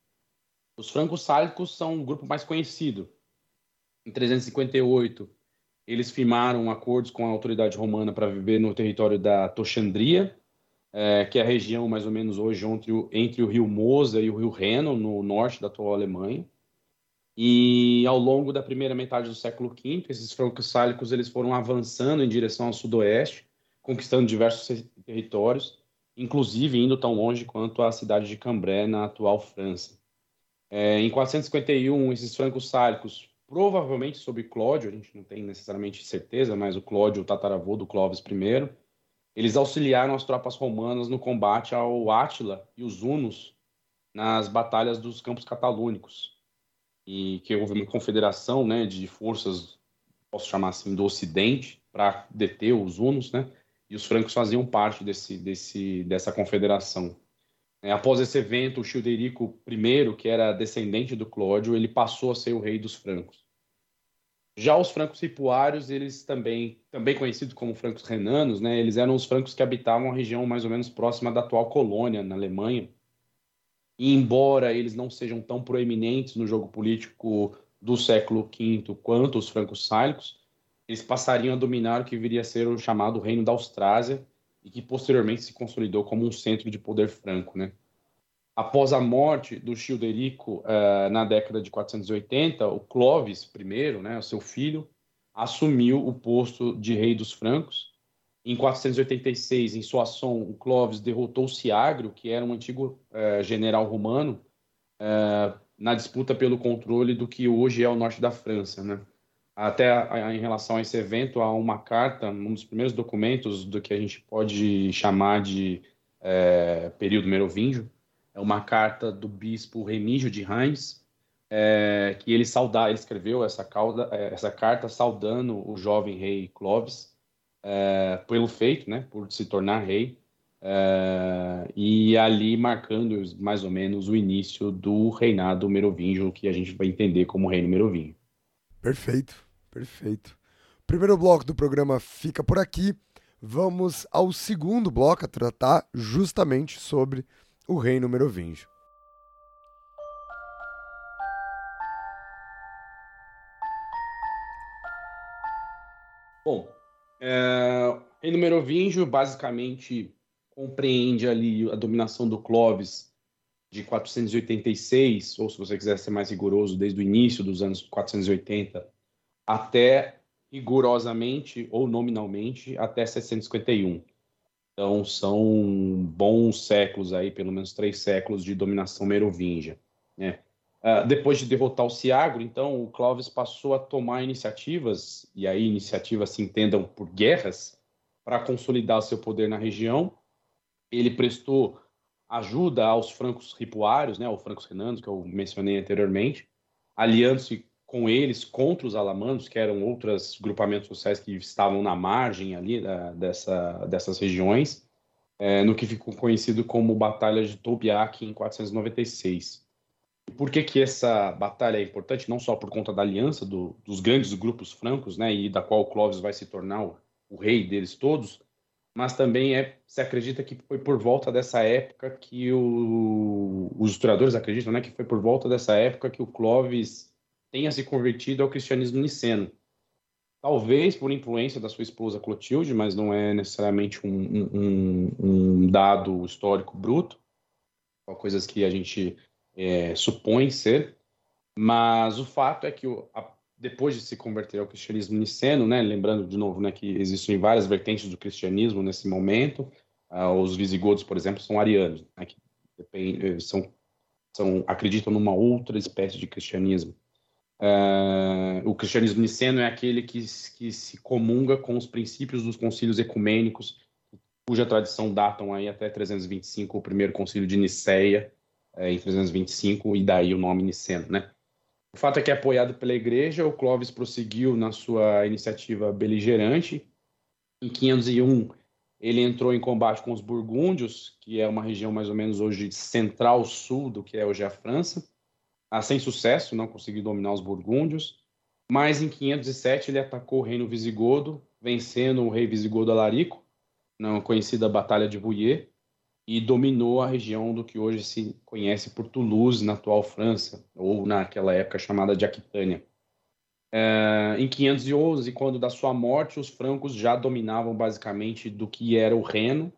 Os francos sálicos são um grupo mais conhecido. Em 358, eles firmaram acordos com a autoridade romana para viver no território da Toxandria, eh, que é a região mais ou menos hoje entre o, entre o rio Mosa e o rio Reno, no norte da atual Alemanha. E ao longo da primeira metade do século V, esses francos sálicos eles foram avançando em direção ao sudoeste, conquistando diversos territórios, inclusive indo tão longe quanto a cidade de Cambrai, na atual França. É, em 451, esses francos sálicos, provavelmente sob Cláudio, a gente não tem necessariamente certeza, mas o Cláudio, o tataravô do Clovis I, eles auxiliaram as tropas romanas no combate ao Átila e os Hunos nas batalhas dos Campos Catalúnicos, e que houve uma confederação né, de forças, posso chamar assim, do Ocidente, para deter os Hunos, né? E os francos faziam parte desse, desse, dessa confederação. É, após esse evento, o Childerico I, que era descendente do Cláudio, ele passou a ser o rei dos francos. Já os francos ripuários, eles também, também conhecidos como francos renanos, né, eles eram os francos que habitavam a região mais ou menos próxima da atual colônia, na Alemanha. E embora eles não sejam tão proeminentes no jogo político do século V quanto os francos sálicos, eles passariam a dominar o que viria a ser o chamado Reino da Austrásia, e que posteriormente se consolidou como um centro de poder franco. Né? Após a morte do Childerico uh, na década de 480, o Clovis I, né, seu filho, assumiu o posto de rei dos francos. Em 486, em Soissons, o Clovis derrotou Siagrio, que era um antigo uh, general romano, uh, na disputa pelo controle do que hoje é o norte da França. Né? Até a, a, em relação a esse evento, há uma carta, um dos primeiros documentos do que a gente pode chamar de é, período merovingio, é uma carta do bispo Remígio de Reims, é, que ele, sauda, ele escreveu essa, cauda, essa, carta saudando o jovem rei Clovis é, pelo feito, né, por se tornar rei, e ali marcando mais ou menos o início do reinado merovingio, que a gente vai entender como reino merovingio. Perfeito, perfeito. O primeiro bloco do programa fica por aqui. Vamos ao segundo bloco a tratar justamente sobre o reino merovingio. Bom, é, o reino merovingio basicamente compreende ali a dominação do Clovis de 486, ou se você quiser ser mais rigoroso, desde o início dos anos 480 até rigorosamente ou nominalmente até 751. Então são bons séculos aí, pelo menos três séculos de dominação merovingia. Né? Uh, depois de derrotar o Siagro, então o Clovis passou a tomar iniciativas, e aí iniciativas se entendam por guerras, para consolidar seu poder na região. Ele prestou ajuda aos francos ripuários, né, aos francos renanos, que eu mencionei anteriormente, aliando-se com eles contra os alamanos, que eram outros grupamentos sociais que estavam na margem ali da, dessa, dessas regiões, é, no que ficou conhecido como Batalha de Tobiac em 496. E por que que essa batalha é importante? Não só por conta da aliança do, dos grandes grupos francos, né, e da qual Clovis vai se tornar o, o rei deles todos, mas também é, se acredita que foi por volta dessa época que o, os historiadores acreditam né, que foi por volta dessa época que o Clovis tenha se convertido ao cristianismo niceno. Talvez por influência da sua esposa Clotilde, mas não é necessariamente um, um, um dado histórico bruto, coisas que a gente é, supõe ser. Mas o fato é que o, a, depois de se converter ao cristianismo niceno, né, lembrando de novo né, que existem várias vertentes do cristianismo nesse momento, uh, os visigodos, por exemplo, são arianos, né, que depend, eh, são, são, acreditam numa outra espécie de cristianismo. Uh, o cristianismo niceno é aquele que, que se comunga com os princípios dos concílios ecumênicos, cuja tradição datam aí até 325, o primeiro concílio de Niceia, é, em 325, e daí o nome niceno, né? O fato é que, apoiado pela igreja, o Clovis prosseguiu na sua iniciativa beligerante. Em 501, ele entrou em combate com os burgúndios, que é uma região mais ou menos hoje central-sul do que é hoje a França. Ah, sem sucesso, não conseguiu dominar os burgúndios. Mas em 507 ele atacou o reino visigodo, vencendo o rei visigodo Alarico, na conhecida Batalha de Bouillé, e dominou a região do que hoje se conhece por Toulouse, na atual França, ou naquela época chamada de Aquitânia. É, em 511, quando da sua morte, os francos já dominavam basicamente do que era o Reno,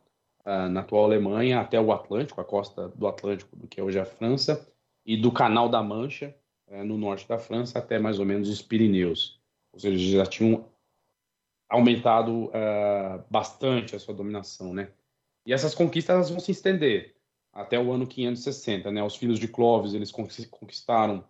uh, na atual Alemanha, até o Atlântico, a costa do Atlântico, do que é hoje a França, e do Canal da Mancha, uh, no norte da França, até mais ou menos os Pirineus. Ou seja, já tinham aumentado uh, bastante a sua dominação, né? E essas conquistas vão se estender até o ano 560, né? Os filhos de Clovis, eles conquistaram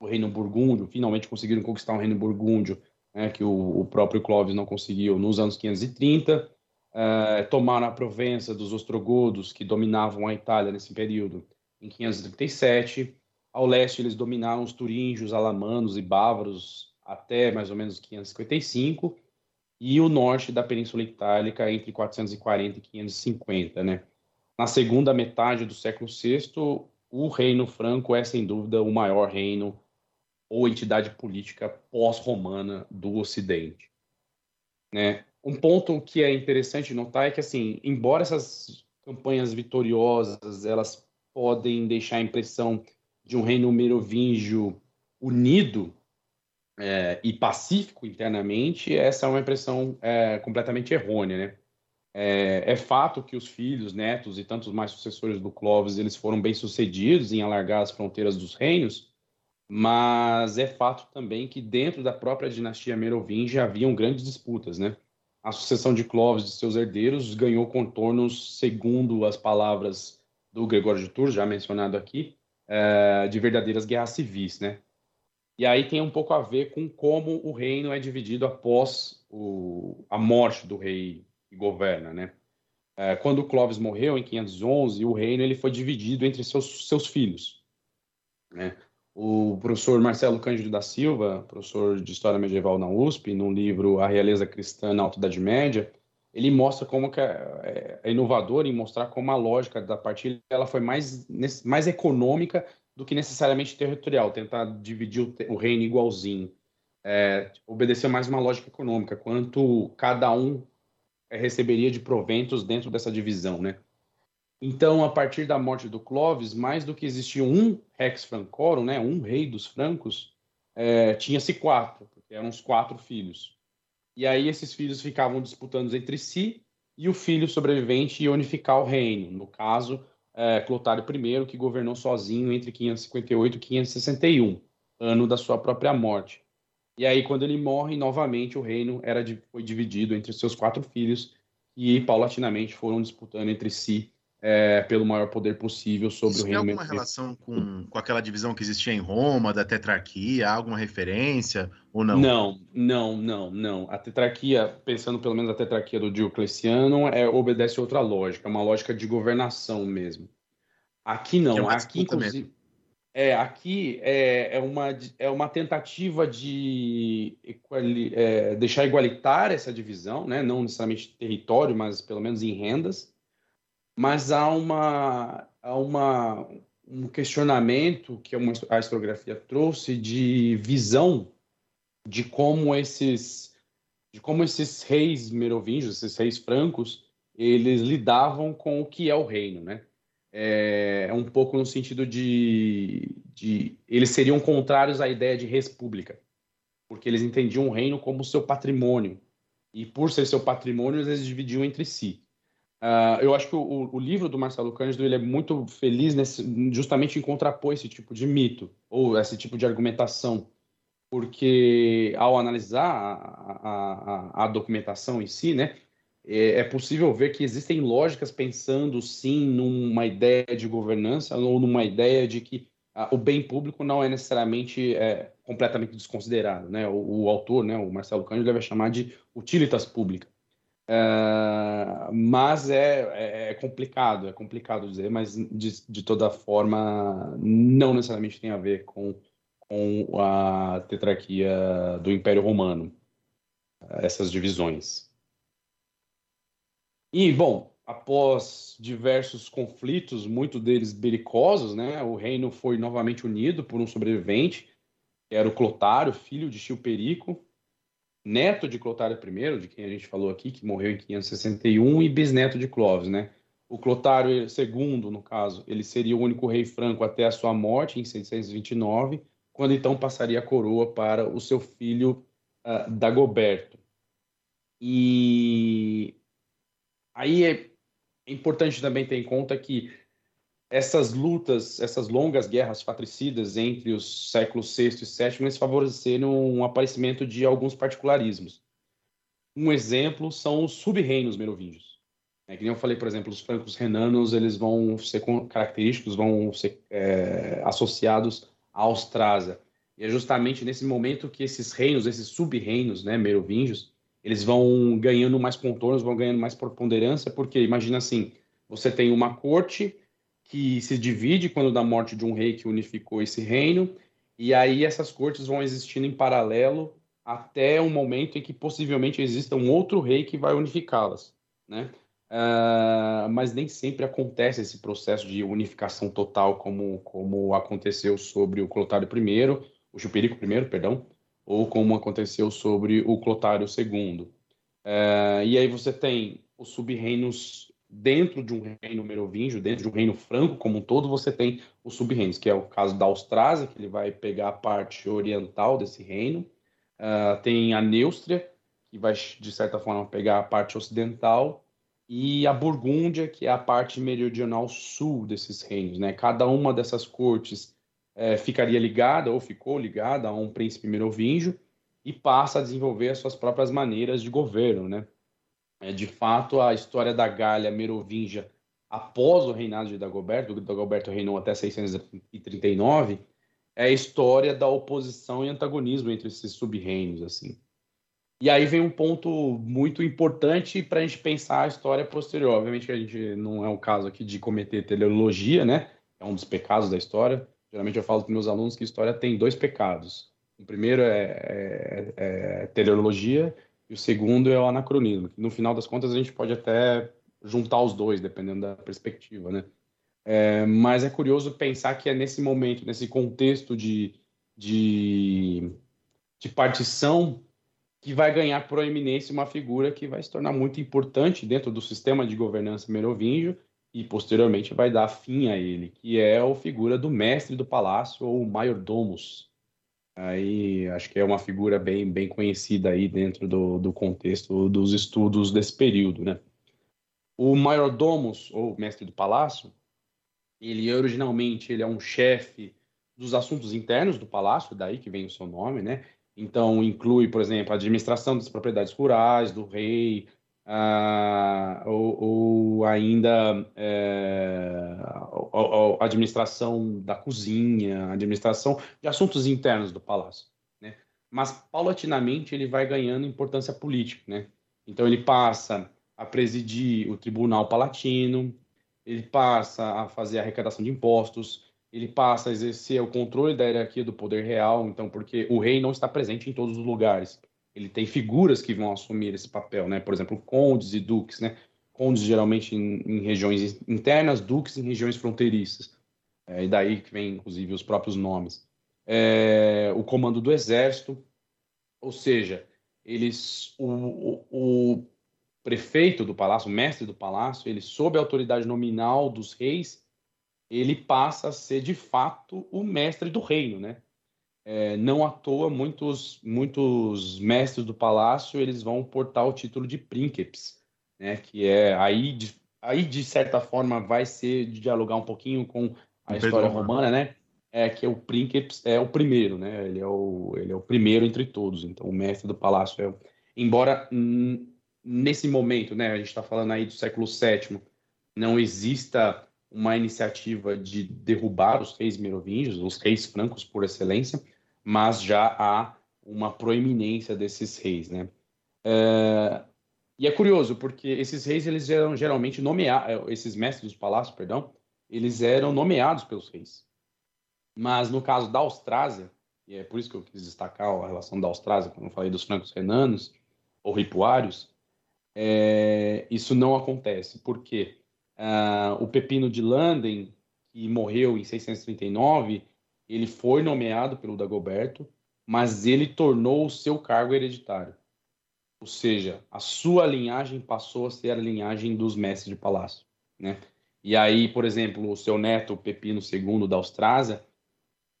o reino burgúndio, finalmente conseguiram conquistar o reino burgúndio, né, que o, o, próprio Clovis não conseguiu nos anos 530. É, tomaram a Provença dos ostrogodos, que dominavam a Itália nesse período, em 537. Ao leste, eles dominaram os turíngios, alamanos e bávaros até mais ou menos 555 e o norte da Península Itálica entre 440 e 550, né? Na segunda metade do século VI, o Reino Franco é sem dúvida o maior reino ou entidade política pós-romana do Ocidente, né? Um ponto que é interessante notar é que assim, embora essas campanhas vitoriosas elas podem deixar a impressão de um reino merovingio unido, é, e pacífico internamente, essa é uma impressão é, completamente errônea, né? É, é, fato que os filhos, netos e tantos mais sucessores do Clovis, eles foram bem sucedidos em alargar as fronteiras dos reinos, mas é fato também que dentro da própria dinastia merovingia haviam grandes disputas, né? A sucessão de Clovis e seus herdeiros ganhou contornos, segundo as palavras do Gregório de Tours, já mencionado aqui, é, de verdadeiras guerras civis, né? E aí tem um pouco a ver com como o reino é dividido após o, a morte do rei que governa, né? É, quando Clovis morreu em 511, o reino ele foi dividido entre seus, seus filhos. Né? O professor Marcelo Cândido da Silva, professor de História Medieval na USP, no livro A Realeza Cristã na Alta Idade Média, ele mostra como que é, é inovador em mostrar como a lógica da partilha ela foi mais, mais econômica do que necessariamente territorial, tentar dividir o, o reino igualzinho. É, obedecer mais uma lógica econômica, quanto cada um receberia de proventos dentro dessa divisão, né? Então, a partir da morte do Clovis, mais do que existia um rex francorum, né, um rei dos francos, é, tinha-se quatro, porque eram os quatro filhos. E aí esses filhos ficavam disputando entre si e o filho sobrevivente ia unificar o reino. No caso, é, Clotário I, que governou sozinho entre 558 e 561, ano da sua própria morte. E aí, quando ele morre, novamente o reino era, foi dividido entre seus quatro filhos e paulatinamente foram disputando entre si é, pelo maior poder possível sobre Isso o reino. Tem alguma relação com, com aquela divisão que existia em Roma, da tetrarquia? Há alguma referência ou não? Não, não, não, não. A tetrarquia, pensando pelo menos a tetrarquia do Diocleciano, é, obedece outra lógica, uma lógica de governação mesmo. Aqui não, é aqui inclusive. É, aqui é, é, uma, é uma tentativa de equali, é, deixar igualitária essa divisão, né? não necessariamente território, mas pelo menos em rendas mas há uma, há uma um questionamento que a historiografia trouxe de visão de como esses de como esses reis merovingios, esses reis francos, eles lidavam com o que é o reino, né? É, é um pouco no sentido de, de eles seriam contrários à ideia de república, porque eles entendiam o reino como seu patrimônio e por ser seu patrimônio eles dividiam entre si. Uh, eu acho que o, o, livro do Marcelo Cândido ele é muito feliz nesse, justamente em contrapor esse tipo de mito ou esse tipo de argumentação, porque ao analisar a, a, a documentação em si, né, é, é possível ver que existem lógicas pensando sim numa ideia de governança ou numa ideia de que ah, o bem público não é necessariamente é, completamente desconsiderado, né? O, o, autor, né, o Marcelo Cândido, deve chamar de utilitas pública. Uh, mas é, é, é, complicado, é complicado dizer, mas de, de, toda forma não necessariamente tem a ver com, com a tetrarquia do Império Romano, essas divisões. E, bom, após diversos conflitos, muitos deles belicosos, né, o reino foi novamente unido por um sobrevivente, que era o Clotário, filho de Chilperico, neto de Clotário I, de quem a gente falou aqui, que morreu em 561, e bisneto de Clovis, né? O Clotário II, no caso, ele seria o único rei franco até a sua morte em 629, quando então passaria a coroa para o seu filho uh, Dagoberto. E aí é importante também ter em conta que essas lutas, essas longas guerras fratricidas entre os séculos VI e VII, eles favoreceram o aparecimento de alguns particularismos. Um exemplo são os sub-reinos merovingios. É, que nem eu falei, por exemplo, os francos renanos, eles vão ser característicos, vão ser é, associados à Austrásia. E é justamente nesse momento que esses reinos, esses sub-reinos né, merovingios, eles vão ganhando mais contornos, vão ganhando mais preponderância, porque imagina assim, você tem uma corte que se divide quando da morte de um rei que unificou esse reino, e aí essas cortes vão existindo em paralelo até um momento em que possivelmente exista um outro rei que vai unificá-las, né? Uh, mas nem sempre acontece esse processo de unificação total como, como aconteceu sobre o Clotário I, o Chuperico I, perdão, ou como aconteceu sobre o Clotário II. Uh, e aí você tem os sub-reinos dentro de um reino merovingio, dentro de um reino franco como um todo, você tem os sub-reinos, que é o caso da Austrásia, que ele vai pegar a parte oriental desse reino. Uh, tem a Neustria, que vai, de certa forma, pegar a parte ocidental. E a Burgúndia, que é a parte meridional sul desses reinos. Né? Cada uma dessas cortes é, ficaria ligada, ou ficou ligada, a um príncipe merovingio, e passa a desenvolver as suas próprias maneiras de governo, né? É, de fato, a história da Gália merovingia após o reinado de Dagoberto, Dagoberto reinou até 639, é a história da oposição e antagonismo entre esses sub-reinos, assim. E aí vem um ponto muito importante para a gente pensar a história posterior. Obviamente que a gente não é o caso aqui de cometer teleologia, né? É um dos pecados da história. Geralmente eu falo para meus alunos que a história tem dois pecados. O primeiro é, é, é teleologia e o segundo é o anacronismo. No final das contas, a gente pode até juntar os dois, dependendo da perspectiva, né? É, mas é curioso pensar que é nesse momento, nesse contexto de, de, de partição, que vai ganhar proeminência uma figura que vai se tornar muito importante dentro do sistema de governança merovingio e posteriormente vai dar fim a ele, que é a figura do mestre do palácio ou maiordomos, Aí acho que é uma figura bem, bem conhecida aí dentro do, do contexto dos estudos desse período, né? O maiordomos, ou mestre do palácio, ele originalmente ele é um chefe dos assuntos internos do palácio, daí que vem o seu nome, né? Então inclui, por exemplo, a administração das propriedades rurais do rei, ah, ou, ou, ainda é, a, administração da cozinha, a administração de assuntos internos do palácio. Né? Mas, paulatinamente, ele vai ganhando importância política. Né? Então, ele passa a presidir o Tribunal Palatino, ele passa a fazer a arrecadação de impostos, ele passa a exercer o controle da hierarquia do poder real, então, porque o rei não está presente em todos os lugares ele tem figuras que vão assumir esse papel, né? Por exemplo, condes e duques, né? Condes geralmente em, em regiões internas, duques em regiões fronteiriças. É, e daí que vem, inclusive, os próprios nomes. É, o comando do exército, ou seja, eles, o, o, prefeito do palácio, o mestre do palácio, ele sob a autoridade nominal dos reis, ele passa a ser de fato o mestre do reino, né? É, não à toa muitos muitos mestres do palácio eles vão portar o título de príncipes, né? Que é aí de, aí de certa forma vai ser de dialogar um pouquinho com a história romana, né? É que o príncipes é o primeiro, né? Ele é o ele é o primeiro entre todos. Então o mestre do palácio é, embora nesse momento, né? A gente está falando aí do século VII, não exista uma iniciativa de derrubar os reis merovingios, os reis francos por excelência, mas já há uma proeminência desses reis, né? É... E é curioso porque esses reis eles eram geralmente nomeados, esses mestres dos palácios, perdão, eles eram nomeados pelos reis. Mas no caso da Austrásia, e é por isso que eu quis destacar a relação da Austrásia quando eu falei dos francos renanos ou ripuários, é... isso não acontece. Por quê? Uh, o Pepino de Landen, que morreu em 639, ele foi nomeado pelo Dagoberto, mas ele tornou o seu cargo hereditário. Ou seja, a sua linhagem passou a ser a linhagem dos mestres de palácio, né? E aí, por exemplo, o seu neto Pepino II da Austrásia,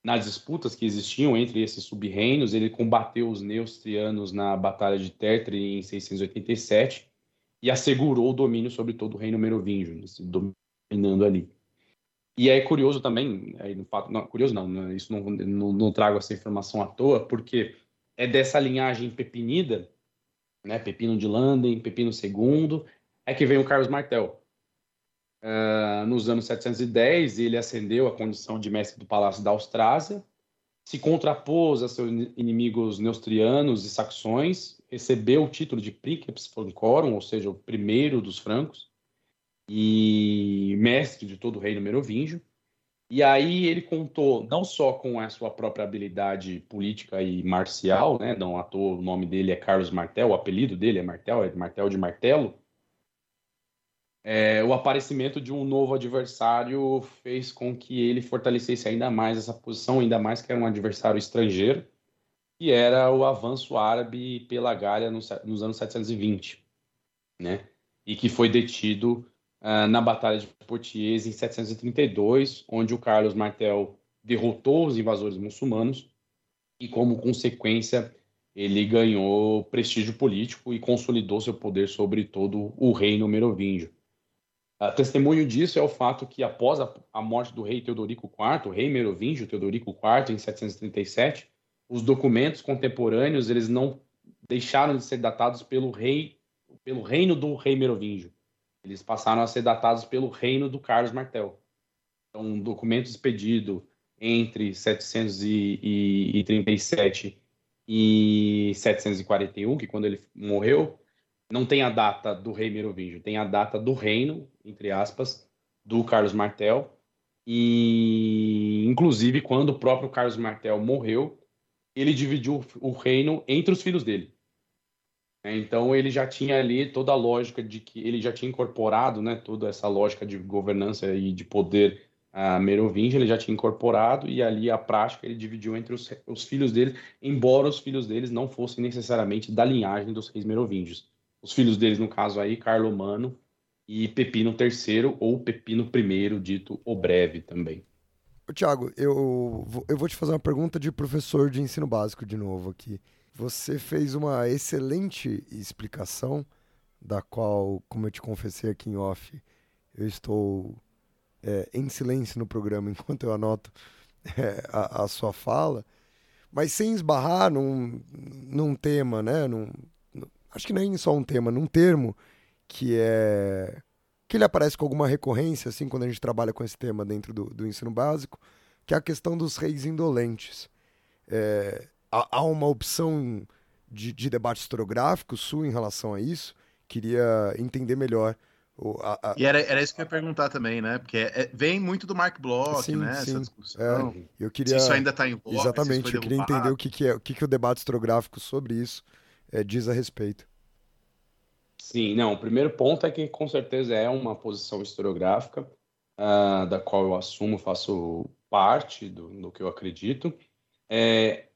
nas disputas que existiam entre esses sub-reinos, ele combateu os neustrianos na Batalha de Tertre em 687 e assegurou o domínio sobre todo o reino merovingio, dominando ali. E é curioso também, fato, não, curioso não, né, isso não, não, não, trago essa informação à toa, porque é dessa linhagem pepinida, né, Pepino de Landen, Pepino II, é que vem o Carlos Martel. Uh, nos anos 710, ele ascendeu à condição de mestre do Palácio da Austrásia, se contrapôs a seus inimigos neustrianos e saxões, recebeu o título de Princeps Francorum, ou seja, o primeiro dos francos, e mestre de todo o reino merovingio. E aí ele contou não só com a sua própria habilidade política e marcial, né? Não à toa o nome dele é Carlos Martel, o apelido dele é Martel, é Martel de Martelo, é, o aparecimento de um novo adversário fez com que ele fortalecesse ainda mais essa posição, ainda mais que era um adversário estrangeiro, que era o avanço árabe pela Gália nos, nos anos 720, né? E que foi detido uh, na Batalha de Poitiers em 732, onde o Carlos Martel derrotou os invasores muçulmanos e, como consequência, ele ganhou prestígio político e consolidou seu poder sobre todo o reino merovingio. Uh, testemunho disso é o fato que, após a, a, morte do rei Teodorico IV, rei merovingio Teodorico IV, em 737, os documentos contemporâneos eles não deixaram de ser datados pelo rei, pelo reino do rei merovingio. Eles passaram a ser datados pelo reino do Carlos Martel. Então, um documento expedido entre 737 e 741, que quando ele morreu, não tem a data do rei Merovingio, tem a data do reino, entre aspas, do Carlos Martel. E, inclusive, quando o próprio Carlos Martel morreu, ele dividiu o reino entre os filhos dele. É, então, ele já tinha ali toda a lógica de que ele já tinha incorporado, né, toda essa lógica de governança e de poder uh, merovingio, ele já tinha incorporado e ali a prática ele dividiu entre os, os filhos dele, embora os filhos deles não fossem necessariamente da linhagem dos reis merovingios os filhos deles, no caso aí, Carlomano e Pepino III, ou Pepino I, dito o breve também. Tiago, eu, eu vou te fazer uma pergunta de professor de ensino básico de novo aqui. Você fez uma excelente explicação, da qual, como eu te confessei aqui em off, eu estou é, em silêncio no programa [laughs] enquanto eu anoto é, a, a, sua fala, mas sem esbarrar num, num tema, né? Num, acho que nem só um tema, num termo que é que ele aparece com alguma recorrência assim quando a gente trabalha com esse tema dentro do, do ensino básico, que é a questão dos reis indolentes. É, há, há, uma opção de, de, debate historiográfico sua em relação a isso? Queria entender melhor. O, a, a... E era, era isso que eu ia perguntar também, né? Porque é, vem muito do Mark Bloch, sim, né? Sim. Essa discussão. É, eu queria... Se isso ainda está em voga, Exatamente, eu queria entender o que, que é, o que, que o debate historiográfico sobre isso é, diz a respeito. Sim, não. O primeiro ponto é que com certeza é uma posição historiográfica uh, da qual eu assumo, faço parte do, do que eu acredito. É,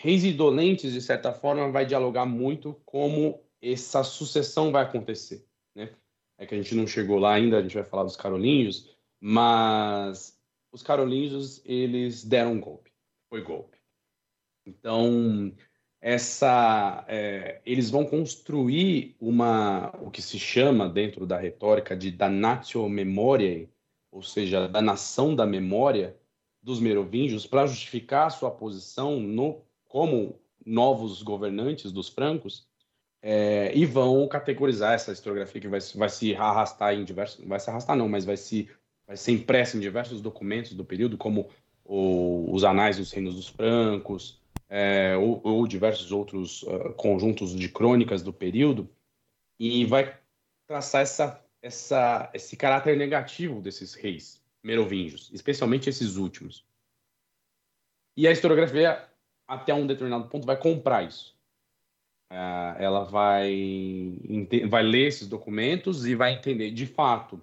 Reis Indolentes, de certa forma, vai dialogar muito como essa sucessão vai acontecer, né? É que a gente não chegou lá ainda, a gente vai falar dos carolíngios, mas os carolíngios, eles deram um golpe. Foi golpe. Então, essa, é, eles vão construir uma, o que se chama dentro da retórica de danatio memoriae, ou seja, da nação da memória dos merovingios, para justificar sua posição no, como novos governantes dos francos, é, e vão categorizar essa historiografia que vai, vai se arrastar em diversos, vai se arrastar não, mas vai se vai ser impressa em diversos documentos do período, como o, os anais dos reinos dos francos, é, ou, ou, diversos outros uh, conjuntos de crônicas do período, e vai traçar essa, essa, esse caráter negativo desses reis merovingios, especialmente esses últimos. E a historiografia, até um determinado ponto, vai comprar isso. Uh, ela vai, vai ler esses documentos e vai entender, de fato,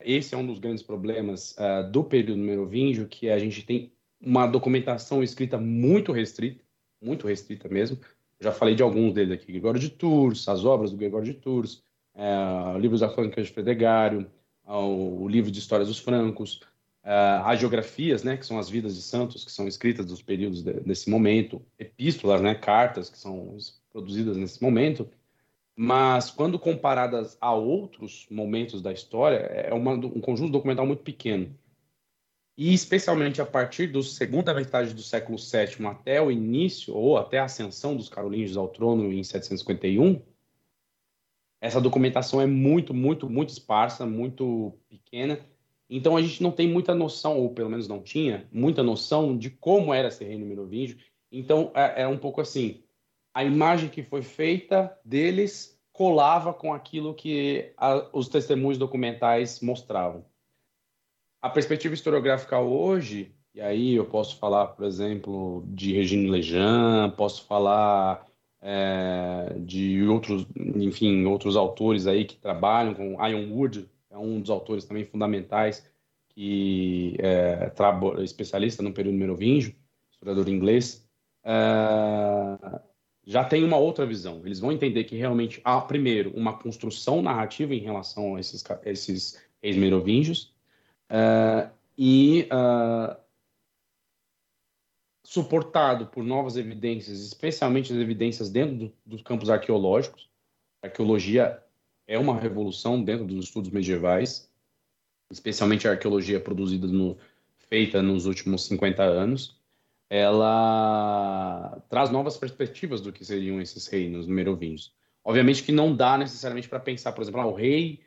esse é um dos grandes problemas uh, do período merovingio, que a gente tem uma documentação escrita muito restrita, muito restrita mesmo. Já falei de alguns deles aqui, Gregório de Tours, as obras do Gregório de Tours, uh, livros da Crônica de Fredegário, uh, o livro de Histórias dos Francos, uh, as geografias, né, que são as vidas de santos, que são escritas dos períodos de, desse momento, epístolas, né, cartas que são produzidas nesse momento, mas quando comparadas a outros momentos da história, é uma, um conjunto documental muito pequeno e especialmente a partir da segunda metade do século VII até o início ou até a ascensão dos carolíngios ao trono em 751, essa documentação é muito, muito, muito esparsa, muito pequena. Então a gente não tem muita noção, ou pelo menos não tinha, muita noção de como era esse reino merovingio. Então é, é um pouco assim, a imagem que foi feita deles colava com aquilo que a, os testemunhos documentais mostravam. A perspectiva historiográfica hoje, e aí eu posso falar, por exemplo, de Regine Lejean, posso falar é, de outros, enfim, outros autores aí que trabalham com Ian Wood, é um dos autores também fundamentais que é especialista no período merovingio, historiador inglês, é, já tem uma outra visão. Eles vão entender que realmente há, primeiro, uma construção narrativa em relação a esses, esses reis merovingios, Uh, e uh, suportado por novas evidências, especialmente as evidências dentro do, dos campos arqueológicos. Arqueologia é uma revolução dentro dos estudos medievais, especialmente a arqueologia produzida no, feita nos últimos 50 anos. Ela traz novas perspectivas do que seriam esses reinos merovingios. Obviamente que não dá necessariamente para pensar, por exemplo, ah, o rei,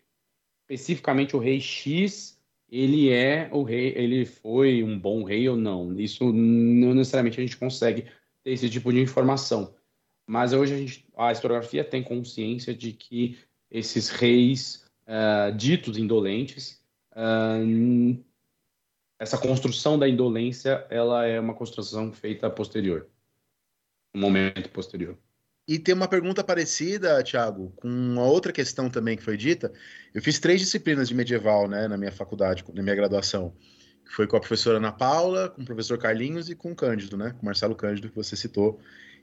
especificamente o rei X, ele é o rei, ele foi um bom rei ou não. Isso não necessariamente a gente consegue ter esse tipo de informação. Mas hoje a, gente, a historiografia tem consciência de que esses reis uh, ditos indolentes, uh, essa construção da indolência, ela é uma construção feita posterior, um momento posterior. E tem uma pergunta parecida, Thiago, com uma outra questão também que foi dita. Eu fiz três disciplinas de medieval, né, na minha faculdade, na minha graduação. Que foi com a professora Ana Paula, com o professor Carlinhos e com o Cândido, né, com o Marcelo Cândido, que você citou.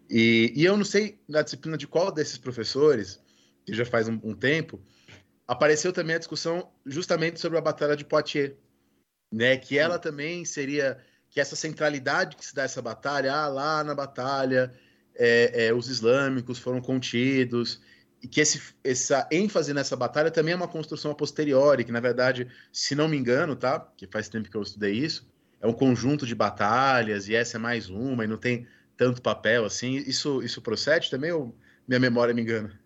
E, e eu não sei na disciplina de qual desses professores, que já faz um, um tempo, apareceu também a discussão justamente sobre a Batalha de Poitiers, né, que ela também seria, que essa centralidade que se dá essa batalha, ah, lá na batalha é, é, os islâmicos foram contidos, e que esse, essa ênfase nessa batalha também é uma construção a posteriori, que na verdade, se não me engano, tá? Que faz tempo que eu estudei isso, é um conjunto de batalhas e essa é mais uma e não tem tanto papel assim. Isso, isso procede também ou minha memória me engana?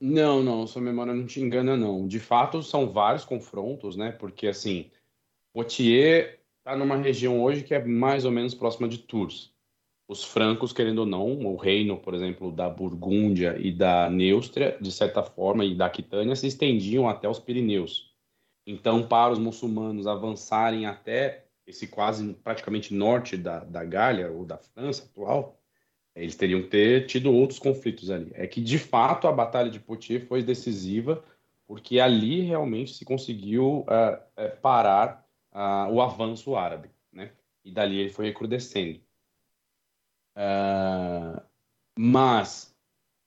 Não, não, sua memória não te engana não. De fato, são vários confrontos, né? Porque assim, Poitiers está numa região hoje que é mais ou menos próxima de Tours os francos, querendo ou não, o reino, por exemplo, da Burgúndia e da Neustria, de certa forma, e da Aquitânia, se estendiam até os Pirineus. Então, para os muçulmanos avançarem até esse quase praticamente norte da, da Gália, ou da França atual, eles teriam que ter tido outros conflitos ali. É que, de fato, a Batalha de Poitiers foi decisiva, porque ali realmente se conseguiu uh, parar uh, o avanço árabe, né? E dali ele foi recrudescendo. Uh, mas,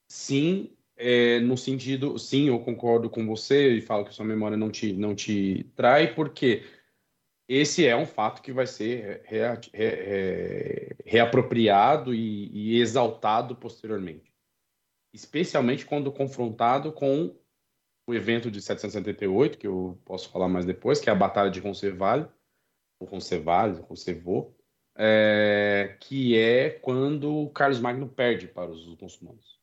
sim, é, no sentido, sim, eu concordo com você e falo que sua memória não te, não te trai, porque esse é um fato que vai ser rea, re, reapropriado e, e, exaltado posteriormente. Especialmente quando confrontado com o evento de 778, que eu posso falar mais depois, que é a Batalha de Roncesvalles, ou Roncesvalles, Roncevaux, é, que é quando Carlos Magno perde para os muçulmanos.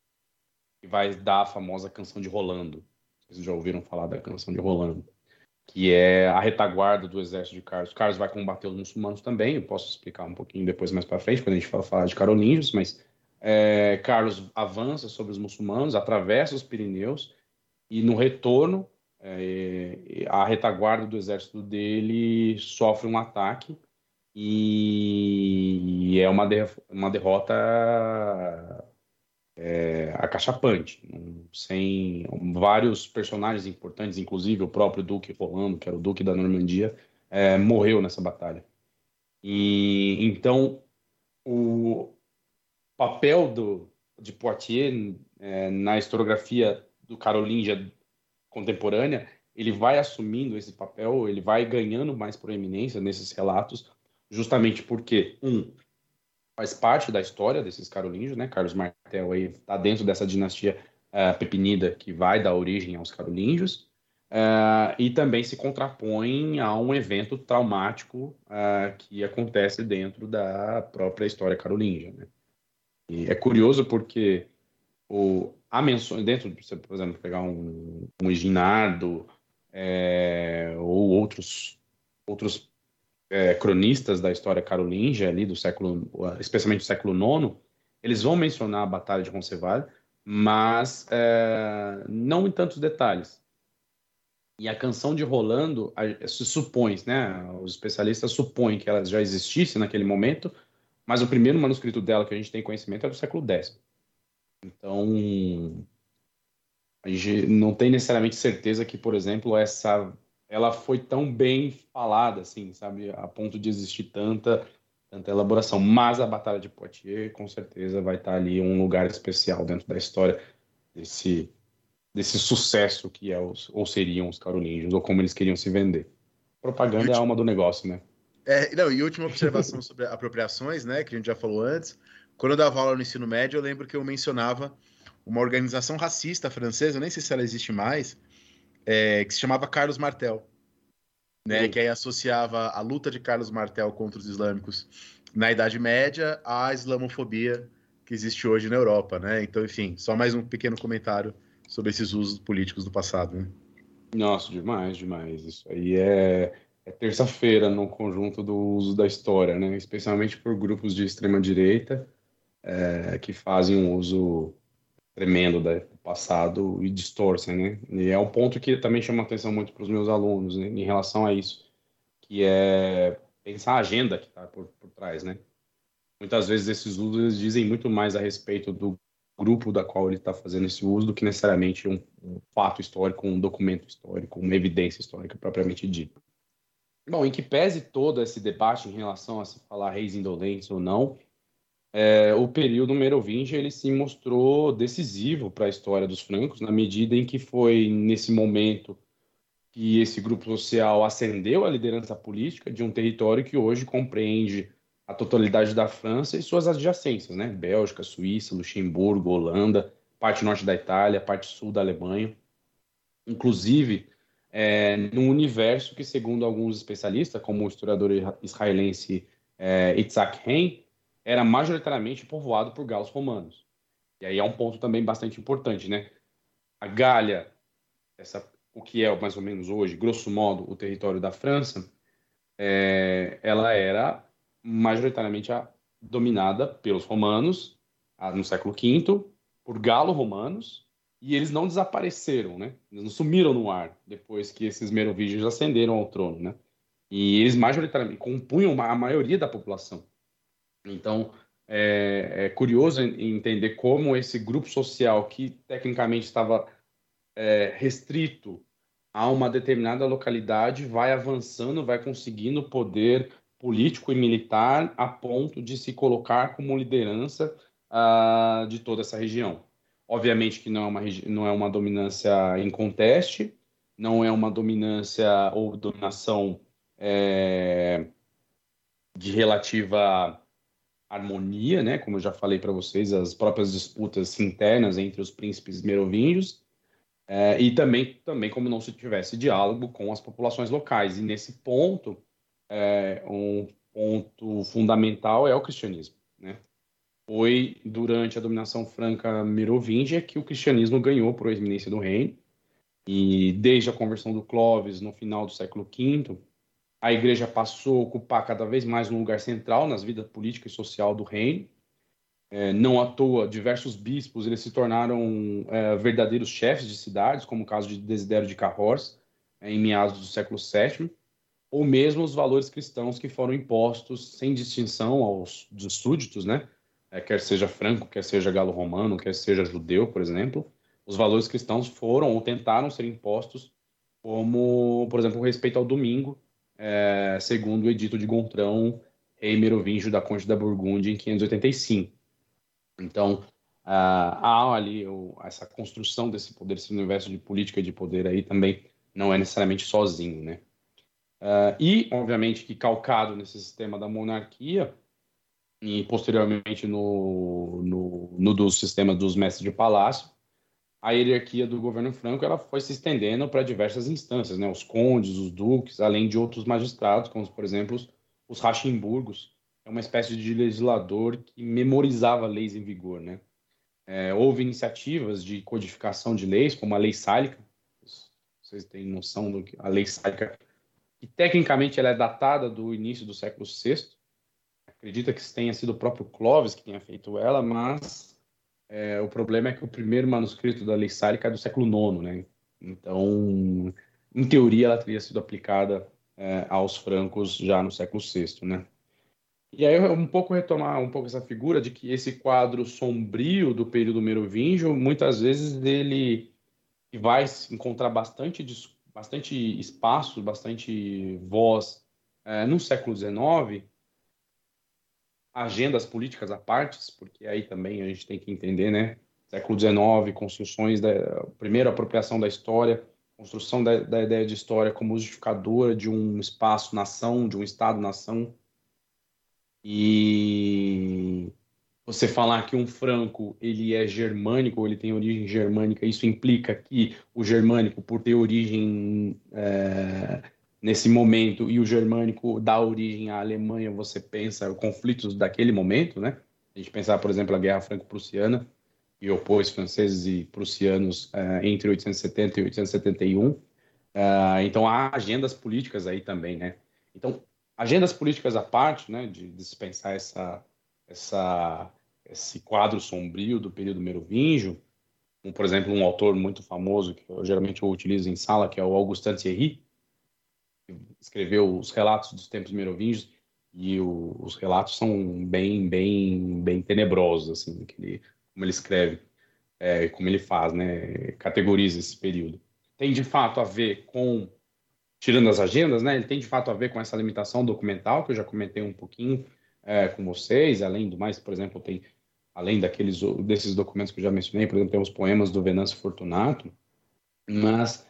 E vai dar a famosa canção de Rolando. Vocês já ouviram falar da canção de Rolando? Que é a retaguarda do exército de Carlos. Carlos vai combater os muçulmanos também. Eu posso explicar um pouquinho depois mais para frente, quando a gente falar de carolíngios, mas é, Carlos avança sobre os muçulmanos, atravessa os Pirineus e no retorno é, a retaguarda do exército dele sofre um ataque e é uma derrota é, acachapante, sem vários personagens importantes, inclusive o próprio Duque Rolando, que era o Duque da Normandia, é, morreu nessa batalha. E então o papel do, de Poitiers é, na historiografia do Carolíngia contemporânea, ele vai assumindo esse papel, ele vai ganhando mais proeminência nesses relatos, justamente porque, um, faz parte da história desses carolíngios, né? Carlos Martel aí está dentro dessa dinastia uh, pepinida que vai dar origem aos carolíngios, uh, e também se contrapõe a um evento traumático uh, que acontece dentro da própria história carolíngia, né? E é curioso porque o, há menções dentro, por exemplo, pegar um, um Ginardo é, ou outros outros é, cronistas da história carolíngia ali do século, especialmente do século IX, eles vão mencionar a Batalha de Roncesvalles, mas é, não em tantos detalhes. E a canção de Rolando se supõe, né? Os especialistas supõem que ela já existisse naquele momento, mas o primeiro manuscrito dela que a gente tem conhecimento é do século X. Então, a gente não tem necessariamente certeza que, por exemplo, essa ela foi tão bem falada, assim, sabe, a ponto de existir tanta tanta elaboração. Mas a Batalha de Poitiers, com certeza, vai estar ali um lugar especial dentro da história desse desse sucesso que é os, ou seriam os carolingios, ou como eles queriam se vender. Propaganda é a alma do negócio, né? É, não, e última observação [laughs] sobre apropriações, né, que a gente já falou antes. Quando eu dava aula no ensino médio, eu lembro que eu mencionava uma organização racista francesa, eu nem sei se ela existe mais, é, que se chamava Carlos Martel, né, que aí associava a luta de Carlos Martel contra os islâmicos na Idade Média à islamofobia que existe hoje na Europa, né? Então, enfim, só mais um pequeno comentário sobre esses usos políticos do passado. Né? Nossa, demais, demais. Isso aí é, é terça-feira no conjunto do uso da história, né? Especialmente por grupos de extrema direita é, que fazem um uso tremendo do passado e distorcem, né? E é um ponto que também chama atenção muito para os meus alunos né, em relação a isso, que é pensar a agenda que está por, por trás, né? Muitas vezes esses usos dizem muito mais a respeito do grupo da qual ele está fazendo esse uso do que necessariamente um, um, fato histórico, um documento histórico, uma evidência histórica propriamente dita. Bom, em que pese todo esse debate em relação a se falar reis indolentes ou não, é, o período merovingio ele se mostrou decisivo para a história dos francos, na medida em que foi nesse momento que esse grupo social ascendeu à liderança política de um território que hoje compreende a totalidade da França e suas adjacências, né? Bélgica, Suíça, Luxemburgo, Holanda, parte norte da Itália, parte sul da Alemanha. Inclusive, é, num universo que, segundo alguns especialistas, como o historiador israelense é, Itzhak Hein, era majoritariamente povoado por galos romanos. E aí é um ponto também bastante importante, né? A Gália, essa, o que é mais ou menos hoje, grosso modo, o território da França, é, ela era majoritariamente dominada pelos romanos no século V, por galo-romanos, e eles não desapareceram, né? Eles não sumiram no ar depois que esses merovígios ascenderam ao trono, né? E eles majoritariamente compunham a maioria da população. Então, é, é curioso entender como esse grupo social que tecnicamente estava é, restrito a uma determinada localidade vai avançando, vai conseguindo poder político e militar a ponto de se colocar como liderança uh, de toda essa região. Obviamente que não é uma, não é uma dominância em conteste, não é uma dominância ou dominação é, de relativa harmonia, né? Como eu já falei para vocês, as próprias disputas internas entre os príncipes merovingios, é, e também, também como não se tivesse diálogo com as populações locais. E nesse ponto, é, um ponto fundamental é o cristianismo, né? Foi durante a dominação franca merovingia que o cristianismo ganhou por eminência do reino, e desde a conversão do Clovis no final do século V, a igreja passou a ocupar cada vez mais um lugar central nas vidas política e social do reino. É, não à toa, diversos bispos eles se tornaram é, verdadeiros chefes de cidades, como o caso de Desidério de Cahors, é, em meados do século VII, ou mesmo os valores cristãos que foram impostos sem distinção aos súditos, né? É, quer seja franco, quer seja galo-romano, quer seja judeu, por exemplo, os valores cristãos foram ou tentaram ser impostos, como, por exemplo, o respeito ao domingo, é, segundo o Edito de Gontrão, rei merovingio da Conde da Burgúndia, em 585. Então, há ali essa construção desse poder, esse universo de política e de poder aí também não é necessariamente sozinho, né? Uh, e, obviamente, que calcado nesse sistema da monarquia e posteriormente no, no, no do sistema dos mestres de palácio, a hierarquia do governo franco ela foi se estendendo para diversas instâncias, né? Os condes, os duques, além de outros magistrados, como por exemplo os Rachimburgos, é uma espécie de legislador que memorizava leis em vigor, né? É, houve iniciativas de codificação de leis, como a Lei Sálica. Vocês têm noção do que a Lei Sálica, que tecnicamente ela é datada do início do século VI. Acredita que tenha sido o próprio Clovis que tenha feito ela, mas é, o problema é que o primeiro manuscrito da Lei Sálica é do século IX, né? Então, em teoria, ela teria sido aplicada é, aos francos já no século VI, né? E aí um pouco retomar um pouco essa figura de que esse quadro sombrio do período merovingio, muitas vezes ele vai encontrar bastante bastante espaço, bastante voz é, no século XIX, agendas políticas à parte, porque aí também a gente tem que entender, né? Século XIX, construções da primeira apropriação da história, construção da, da ideia de história como justificadora de um espaço-nação, de um Estado-nação. E você falar que um franco ele é germânico, ele tem origem germânica, isso implica que o germânico, por ter origem é, nesse momento e o germânico dá origem à Alemanha, você pensa conflitos daquele momento, né? A gente pensar, por exemplo, a Guerra Franco-Prussiana e opôs franceses e prussianos uh, entre 1870 e 1871. Uh, eh, então há agendas políticas aí também, né? Então agendas políticas à parte, né, de dispensar essa essa esse quadro sombrio do período merovingio, como, por exemplo, um autor muito famoso que eu geralmente eu utilizo em sala, que é o Augustin Thierry, escreveu os relatos dos tempos merovingios e o, os relatos são bem, bem, bem tenebrosos, assim, ele, como ele escreve, é, como ele faz, né, categoriza esse período. Tem de fato a ver com, tirando as agendas, né, ele tem de fato a ver com essa limitação documental que eu já comentei um pouquinho é, com vocês. Além do mais, por exemplo, tem além daqueles desses documentos que eu já mencionei, por exemplo, tem os poemas do Venâncio Fortunato, mas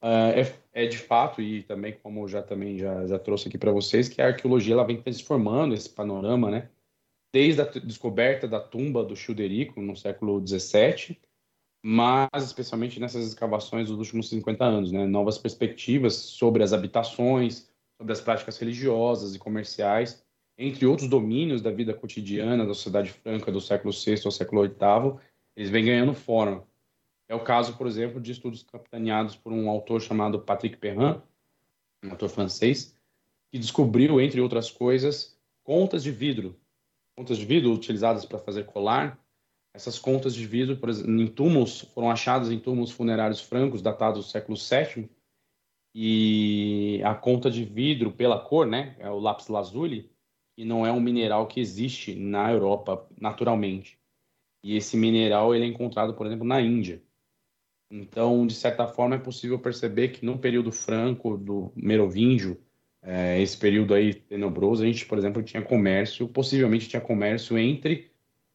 Uh, é, é, de fato e também como já também já, já trouxe aqui para vocês que a arqueologia ela vem transformando esse panorama, né? Desde a descoberta da tumba do Childerico no século 17, mas especialmente nessas escavações dos últimos 50 anos, né? Novas perspectivas sobre as habitações, sobre as práticas religiosas e comerciais, entre outros domínios da vida cotidiana da sociedade franca do século VI ao século VIII, eles vêm ganhando forma. É o caso, por exemplo, de estudos capitaneados por um autor chamado Patrick Perrin, um autor francês, que descobriu, entre outras coisas, contas de vidro. Contas de vidro utilizadas para fazer colar. Essas contas de vidro, por exemplo, em túmulos, foram achadas em túmulos funerários francos datados do século VII. E a conta de vidro, pela cor, né, é o lápis lazuli, e não é um mineral que existe na Europa naturalmente. E esse mineral ele é encontrado, por exemplo, na Índia. Então, de certa forma, é possível perceber que no período franco do Merovingio, é, esse período aí tenebroso, a gente, por exemplo, tinha comércio, possivelmente tinha comércio entre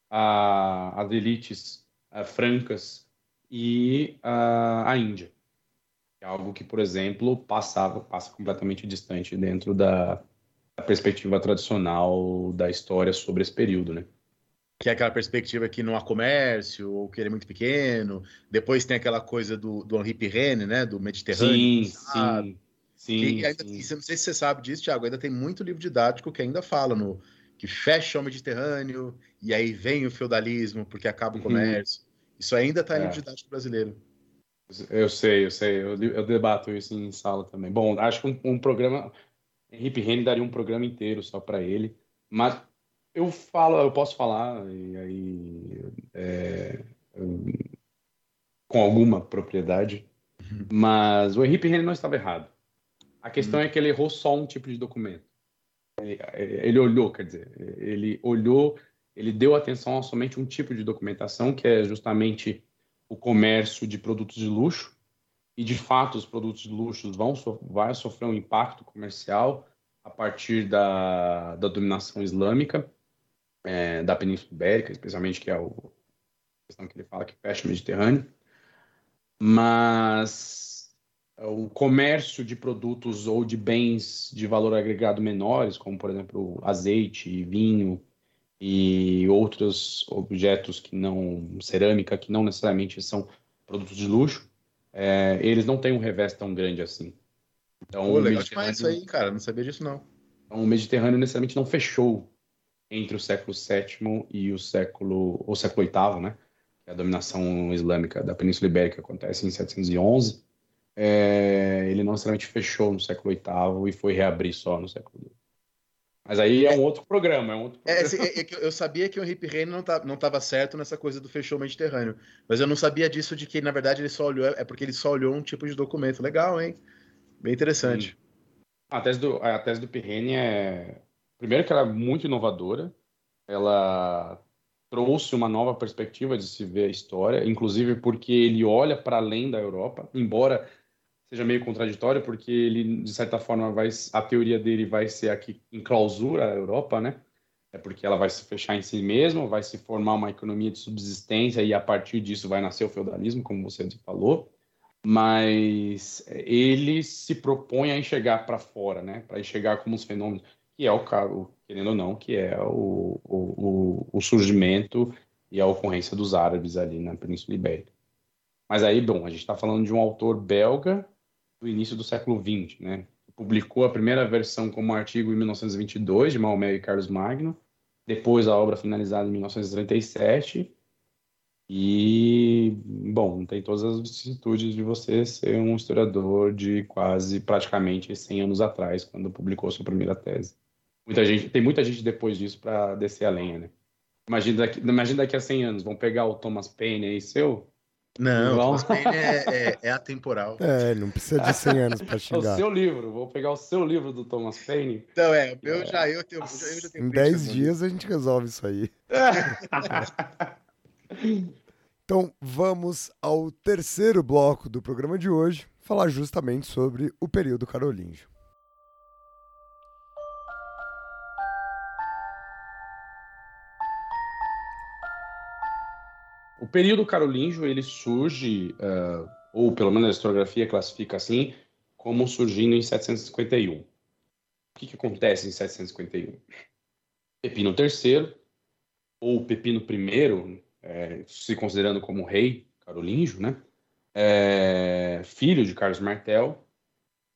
a, as elites uh, francas e uh, a Índia. É algo que, por exemplo, passava, passa completamente distante dentro da, da perspectiva tradicional da história sobre esse período, né? Que é aquela perspectiva que não há comércio, ou que ele é muito pequeno. Depois tem aquela coisa do, do Henri Pirenne, né? Do Mediterrâneo. Sim, sim. Sim, que ainda, sim. não sei se você sabe disso, Thiago, ainda tem muito livro didático que ainda fala no que fecha o Mediterrâneo e aí vem o feudalismo porque acaba o uhum. comércio. Uhum. Isso ainda está em é. livro didático brasileiro. Eu sei, eu sei, eu, eu, debato isso em sala também. Bom, acho que um, um programa, Henrique Rene daria um programa inteiro só para ele, mas eu falo, eu posso falar e aí é, com alguma propriedade, uhum. mas o Henrique Rene não estava errado. A questão hum. é que ele errou só um tipo de documento. Ele olhou, quer dizer, ele olhou, ele deu atenção a somente um tipo de documentação, que é justamente o comércio de produtos de luxo. E de fato, os produtos de luxo vão vai sofrer um impacto comercial a partir da, da dominação islâmica é, da Península Ibérica, especialmente que é o, a questão que ele fala que fecha o Mediterrâneo. Mas o comércio de produtos ou de bens de valor agregado menores, como por exemplo azeite, vinho e outros objetos que não cerâmica, que não necessariamente são produtos de luxo, é, eles não têm um revés tão grande assim. Então, Pô, legal demais isso aí, cara, não sabia disso não. Então, o Mediterrâneo necessariamente não fechou entre o século VII e o século, o século VIII, né? A dominação islâmica da Península Ibérica acontece em 711 é, ele não necessariamente fechou no século VIII e foi reabrir só no século II. Mas aí é um outro programa. É um outro é, programa. É, é, é eu sabia que o Hip Reine não tá, estava certo nessa coisa do fechou Mediterrâneo, mas eu não sabia disso de que, na verdade, ele só olhou, é porque ele só olhou um tipo de documento. Legal, hein? Bem interessante. A tese do, a tese do Pirrene é. Primeiro, que ela é muito inovadora, ela trouxe uma nova perspectiva de se ver a história, inclusive porque ele olha para além da Europa, embora seja meio contraditório, porque ele, de certa forma, vai, a teoria dele vai ser aqui em clausura a Europa, né? É porque ela vai se fechar em si mesma, vai se formar uma economia de subsistência e a partir disso vai nascer o feudalismo, como você falou. Mas ele se propõe a enxergar para fora, né? Para enxergar como os fenômenos, que é o, caso, querendo ou não, que é o, o, o surgimento e a ocorrência dos árabes ali na Península Ibérica. Mas aí, bom, a gente está falando de um autor belga do início do século XX, né? Publicou a primeira versão como artigo em 1922 de Maomé e Carlos Magno, depois a obra finalizada em 1937. E, bom, tem todas as vicissitudes de você ser um historiador de quase praticamente 100 anos atrás, quando publicou sua primeira tese. Muita gente, tem muita gente depois disso para descer a lenha, né? Imagina daqui, imagina daqui a 100 anos, vão pegar o Thomas Paine aí seu, não, Thomas Paine é, [laughs] é, é, atemporal. É, não precisa de 100 anos para xingar. o seu livro, vou pegar o seu livro do Thomas Paine. Então, é, eu é. já, eu tenho, eu já tenho Em 10 dias a gente resolve isso aí. [laughs] então, vamos ao terceiro bloco do programa de hoje, falar justamente sobre o período carolíngio. O período carolíngio ele surge, uh, ou pelo menos a historiografia classifica assim, como surgindo em 751. O que, que acontece em 751? Pepino III, ou Pepino I, é, se considerando como rei carolíngio, né? É, filho de Carlos Martel,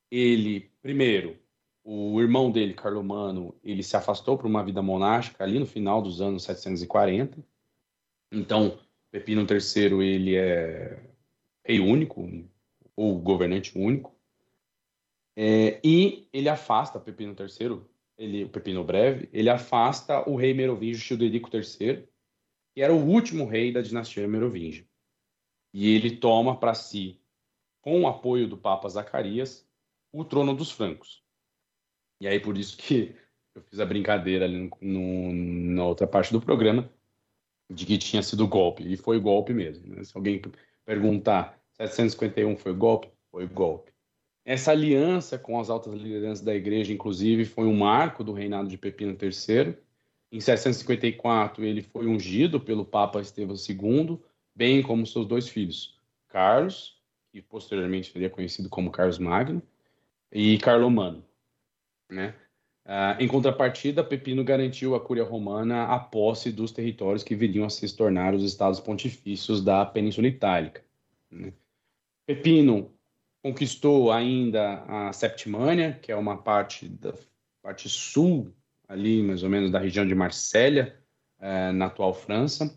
ele, primeiro, o irmão dele, Carlomano, ele se afastou para uma vida monástica ali no final dos anos 740. Então, Pepino III ele é rei único ou governante único é, e ele afasta Pepino III, ele o Pepino Breve, ele afasta o rei merovingio Childerico III, que era o último rei da dinastia merovingia. E ele toma para si, com o apoio do Papa Zacarias, o trono dos francos. E aí por isso que eu fiz a brincadeira ali no, no, na outra parte do programa, de que tinha sido golpe, e foi golpe mesmo. Né? Se alguém perguntar 751 foi golpe, foi golpe. Essa aliança com as altas lideranças da igreja, inclusive, foi um marco do reinado de Pepino III. Em 754, ele foi ungido pelo Papa Estevão II, bem como seus dois filhos, Carlos, que posteriormente seria conhecido como Carlos Magno, e Carlomano. Né? Uh, em contrapartida, Pepino garantiu à Cúria Romana a posse dos territórios que viriam a se tornar os estados pontifícios da Península Itálica. Né? Pepino conquistou ainda a Septimânia, que é uma parte da parte sul, ali mais ou menos da região de Marsella, uh, na atual França.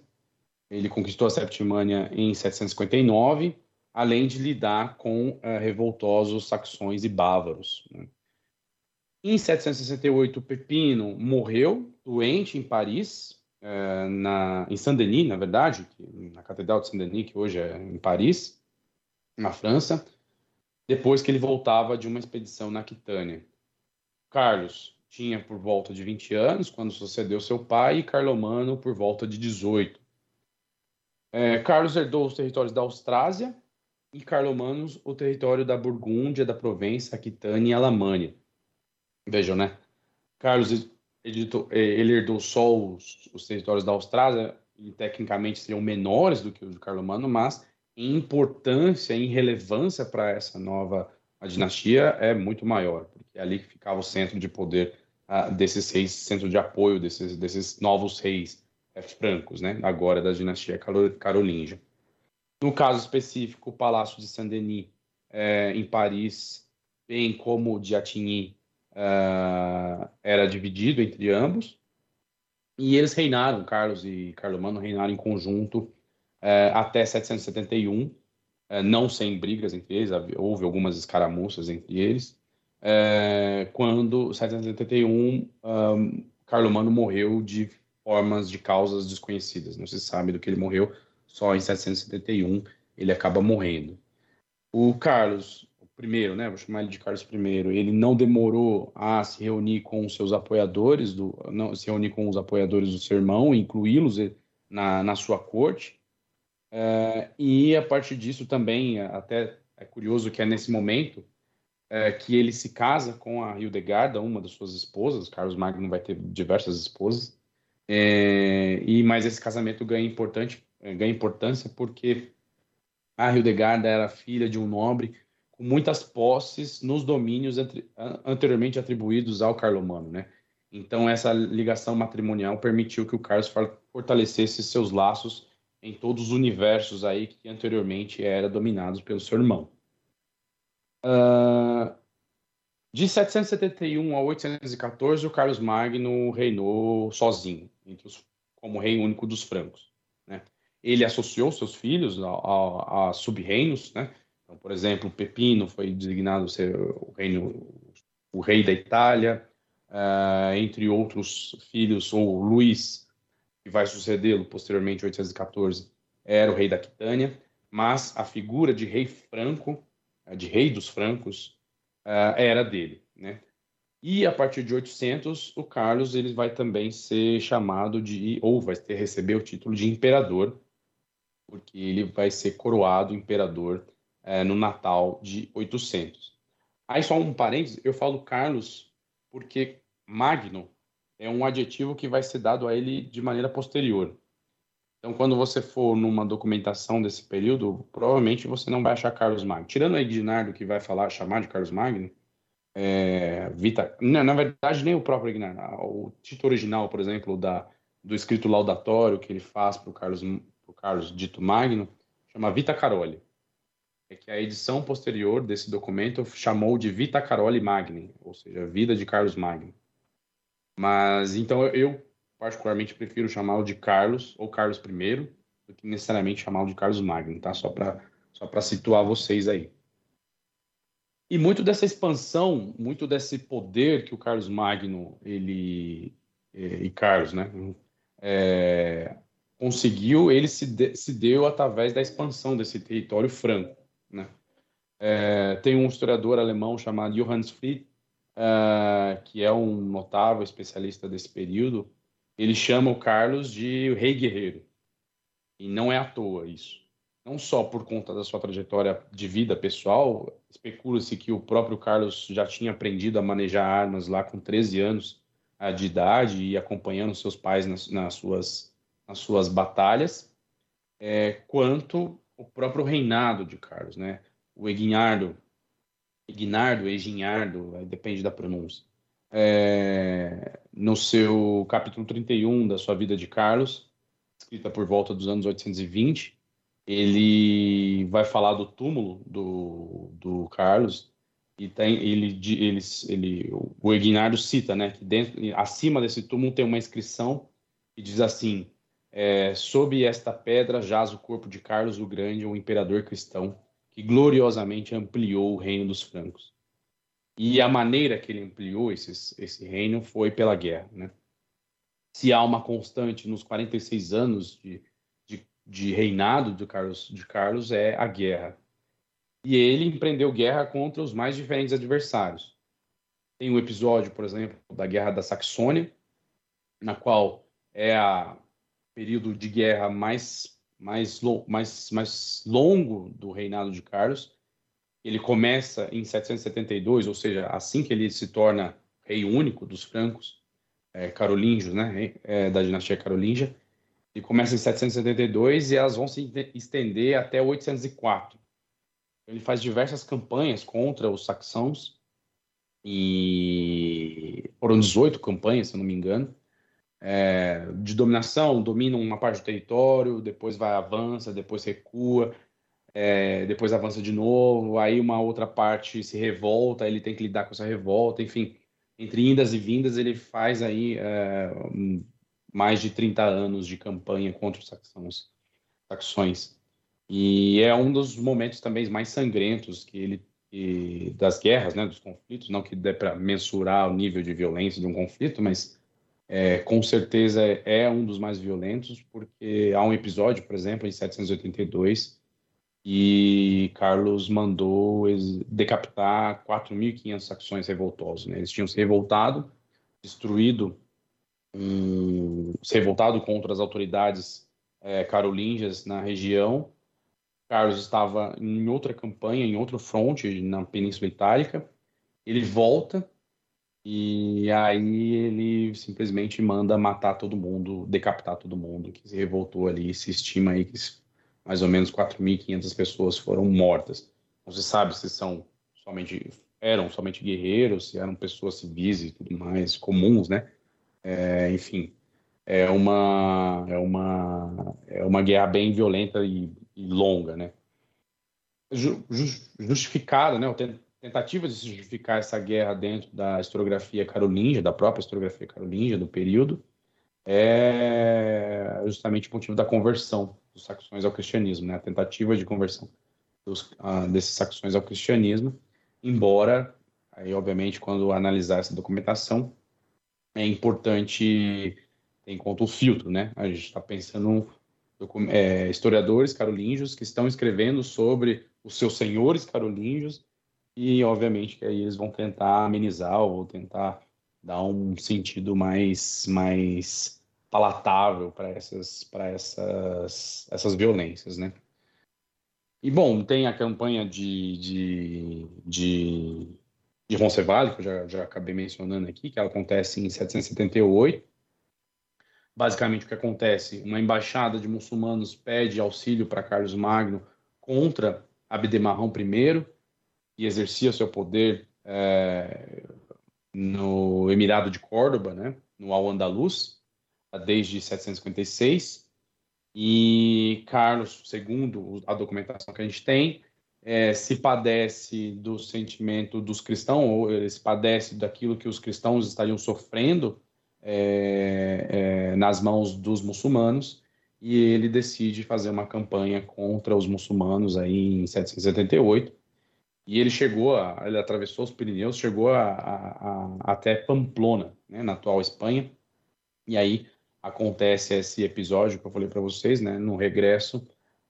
Ele conquistou a Septimânia em 759, além de lidar com uh, revoltosos saxões e bávaros. Né? Em 768, Pepino morreu doente em Paris, é, na, em Saint-Denis, na verdade, na Catedral de Saint-Denis, que hoje é em Paris, na França, depois que ele voltava de uma expedição na Aquitânia. Carlos tinha por volta de 20 anos quando sucedeu seu pai e Carlomano por volta de 18. É, Carlos herdou os territórios da Austrásia e Carlomanos o território da Burgúndia, da Provença, Aquitânia e Alamânia. Vejam, né? Carlos editou, eh, ele herdou só os, os, territórios da Austrália e tecnicamente seriam menores do que os de Carlomano, mas em importância, em relevância para essa nova dinastia é muito maior, porque é ali que ficava o centro de poder uh, desses reis, centro de apoio desses, desses novos reis é, francos, né? Agora da dinastia carolíngia. No caso específico, o Palácio de Saint-Denis, é, em Paris, bem como o de Attigny, uh, era dividido entre ambos. E eles reinaram, Carlos e Carlomano reinaram em conjunto uh, até 771, uh, eh, não sem brigas entre eles, houve algumas escaramuças entre eles. quando, 771, um, Carlomano morreu de formas de causas desconhecidas. Não se sabe do que ele morreu, só em 771 ele acaba morrendo. O Carlos primeiro, né, vou chamar ele de Carlos I, ele não demorou a se reunir com os seus apoiadores, do, não, se reunir com os apoiadores do seu irmão, incluí-los na, na sua corte, é, e a partir disso também, até é curioso que é nesse momento é, que ele se casa com a Hildegarda, uma das suas esposas, Carlos Magno vai ter diversas esposas, é, e mas esse casamento ganha, importante, ganha importância porque a Hildegarda era filha de um nobre com muitas posses nos domínios anteriormente atribuídos ao Carlomano, né? Então essa ligação matrimonial permitiu que o Carlos fortalecesse seus laços em todos os universos aí que anteriormente era dominados pelo seu irmão. Uh, de 771 a 814, o Carlos Magno reinou sozinho, os, como rei único dos francos. Né? Ele associou seus filhos a, a, a sub-reinos, né? Então, por exemplo, Pepino foi designado ser o, reino, o rei da Itália, uh, entre outros filhos, ou Luís, que vai sucedê-lo posteriormente, em 814, era o rei da Aquitânia, mas a figura de rei franco, eh, de rei dos francos, uh, era dele, né? E a partir de 800, o Carlos ele vai também ser chamado de, ou vai ter receber o título de imperador, porque ele vai ser coroado imperador é, no Natal de 800. Aí só um parênteses, eu falo Carlos porque Magno é um adjetivo que vai ser dado a ele de maneira posterior. Então, quando você for numa documentação desse período, provavelmente você não vai achar Carlos Magno. Tirando aí Ignardo, que vai falar, chamar de Carlos Magno, é, Vita, não, na verdade, nem o próprio Ignardo. O título original, por exemplo, da, do escrito laudatório que ele faz para o Carlos, Carlos dito Magno, chama Vita Caroli é que a edição posterior desse documento chamou de Vita Caroli Magni, ou seja, Vida de Carlos Magni. Mas então eu particularmente prefiro chamá-lo de Carlos ou Carlos I do que necessariamente chamá-lo de Carlos Magno, tá? Só para só para situar vocês aí. E muito dessa expansão, muito desse poder que o Carlos Magno ele e Carlos, né, é, conseguiu, ele se, de, se deu através da expansão desse território franco. Né? É, tem um historiador alemão chamado Johannes Fried, uh, que é um notável especialista desse período. Ele chama o Carlos de rei guerreiro. E não é à toa isso. Não só por conta da sua trajetória de vida pessoal, especula-se que o próprio Carlos já tinha aprendido a manejar armas lá com 13 anos uh, de idade e acompanhando seus pais nas, nas, suas, nas suas batalhas é, quanto o próprio reinado de Carlos, né? O Eguinhardo, Eguinardo, Eginhardo, depende da pronúncia. É, no seu capítulo 31 da sua vida de Carlos, escrita por volta dos anos 820, ele vai falar do túmulo do, do Carlos e tem ele, ele, ele o Eguinardo cita, né, que dentro, acima desse túmulo tem uma inscrição que diz assim: é, sob esta pedra jaz o corpo de Carlos o Grande, o imperador cristão, que gloriosamente ampliou o reino dos francos. E a maneira que ele ampliou esses, esse reino foi pela guerra, né? Se há uma constante nos 46 anos de, de, de reinado de Carlos, de Carlos é a guerra. E ele empreendeu guerra contra os mais diferentes adversários. Tem um episódio, por exemplo, da Guerra da Saxônia, na qual é a período de guerra mais, mais, mais, mais longo do reinado de Carlos. Ele começa em 772, ou seja, assim que ele se torna rei único dos francos, é, carolíngios, né, é, da dinastia carolíngia. Ele começa em 772 e elas vão se estender até 804. Ele faz diversas campanhas contra os saxãos e foram 18 campanhas, se não me engano é, de dominação, domina uma parte do território, depois vai avança, depois recua, é, depois avança de novo, aí uma outra parte se revolta, ele tem que lidar com essa revolta, enfim, entre indas e vindas ele faz aí é, mais de 30 anos de campanha contra os saxões, saxões. E é um dos momentos também mais sangrentos que ele das guerras, né, dos conflitos, não que dê para mensurar o nível de violência de um conflito, mas é, com certeza é um dos mais violentos, porque há um episódio, por exemplo, em 782, e Carlos mandou decapitar 4.500 saxões revoltosos. Né? Eles tinham se revoltado, destruído, um, se revoltado contra as autoridades é, na região. Carlos estava em outra campanha, em outro fronte na Península Itálica. Ele volta e aí ele simplesmente manda matar todo mundo, decapitar todo mundo que se revoltou ali. Se estima aí que mais ou menos 4.500 pessoas foram mortas. Não se sabe se são somente eram somente guerreiros, se eram pessoas civis e tudo mais comuns, né? É, enfim, é uma é uma é uma guerra bem violenta e, e longa, né? Justificada, né? Tentativa de se justificar essa guerra dentro da historiografia carolíngia, da própria historiografia carolíngia do período, é justamente o motivo da conversão dos saxões ao cristianismo, né? a tentativa de conversão dos, uh, desses saxões ao cristianismo, embora, aí obviamente, quando analisar essa documentação, é importante ter em conta o filtro, né? A gente está pensando é, historiadores carolíngios que estão escrevendo sobre os seus senhores carolíngios e, obviamente, que aí eles vão tentar amenizar ou tentar dar um sentido mais, mais palatável para essas, para essas, essas violências, né? E, bom, tem a campanha de, de, de, de que eu já, já acabei mencionando aqui, que ela acontece em 778. Basicamente, o que acontece? Uma embaixada de muçulmanos pede auxílio para Carlos Magno contra Abdemarrão I, e exercia seu poder é, no Emirado de Córdoba, né, no Al-Andalus, desde 756. E Carlos II, a documentação que a gente tem, é, se padece do sentimento dos cristãos, ou ele se padece daquilo que os cristãos estariam sofrendo é, é, nas mãos dos muçulmanos, e ele decide fazer uma campanha contra os muçulmanos aí em 778, e ele chegou, a, ele atravessou os Pirineus, chegou a, a, até Pamplona, né, na atual Espanha. E aí acontece esse episódio que eu falei para vocês, né, no regresso,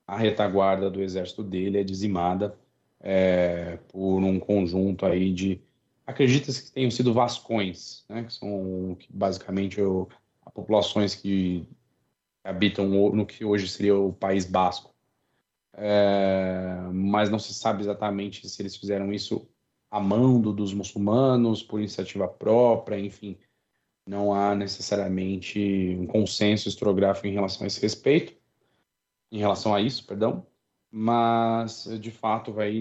a retaguarda do exército dele é dizimada é, por um conjunto aí de, acredita-se que tenham sido vascões, né, que são basicamente o, populações que habitam no que hoje seria o País Basco é, mas não se sabe exatamente se eles fizeram isso a mando dos muçulmanos, por iniciativa própria, enfim, não há necessariamente um consenso historiográfico em relação a esse respeito. em relação a isso, perdão, mas de fato vai,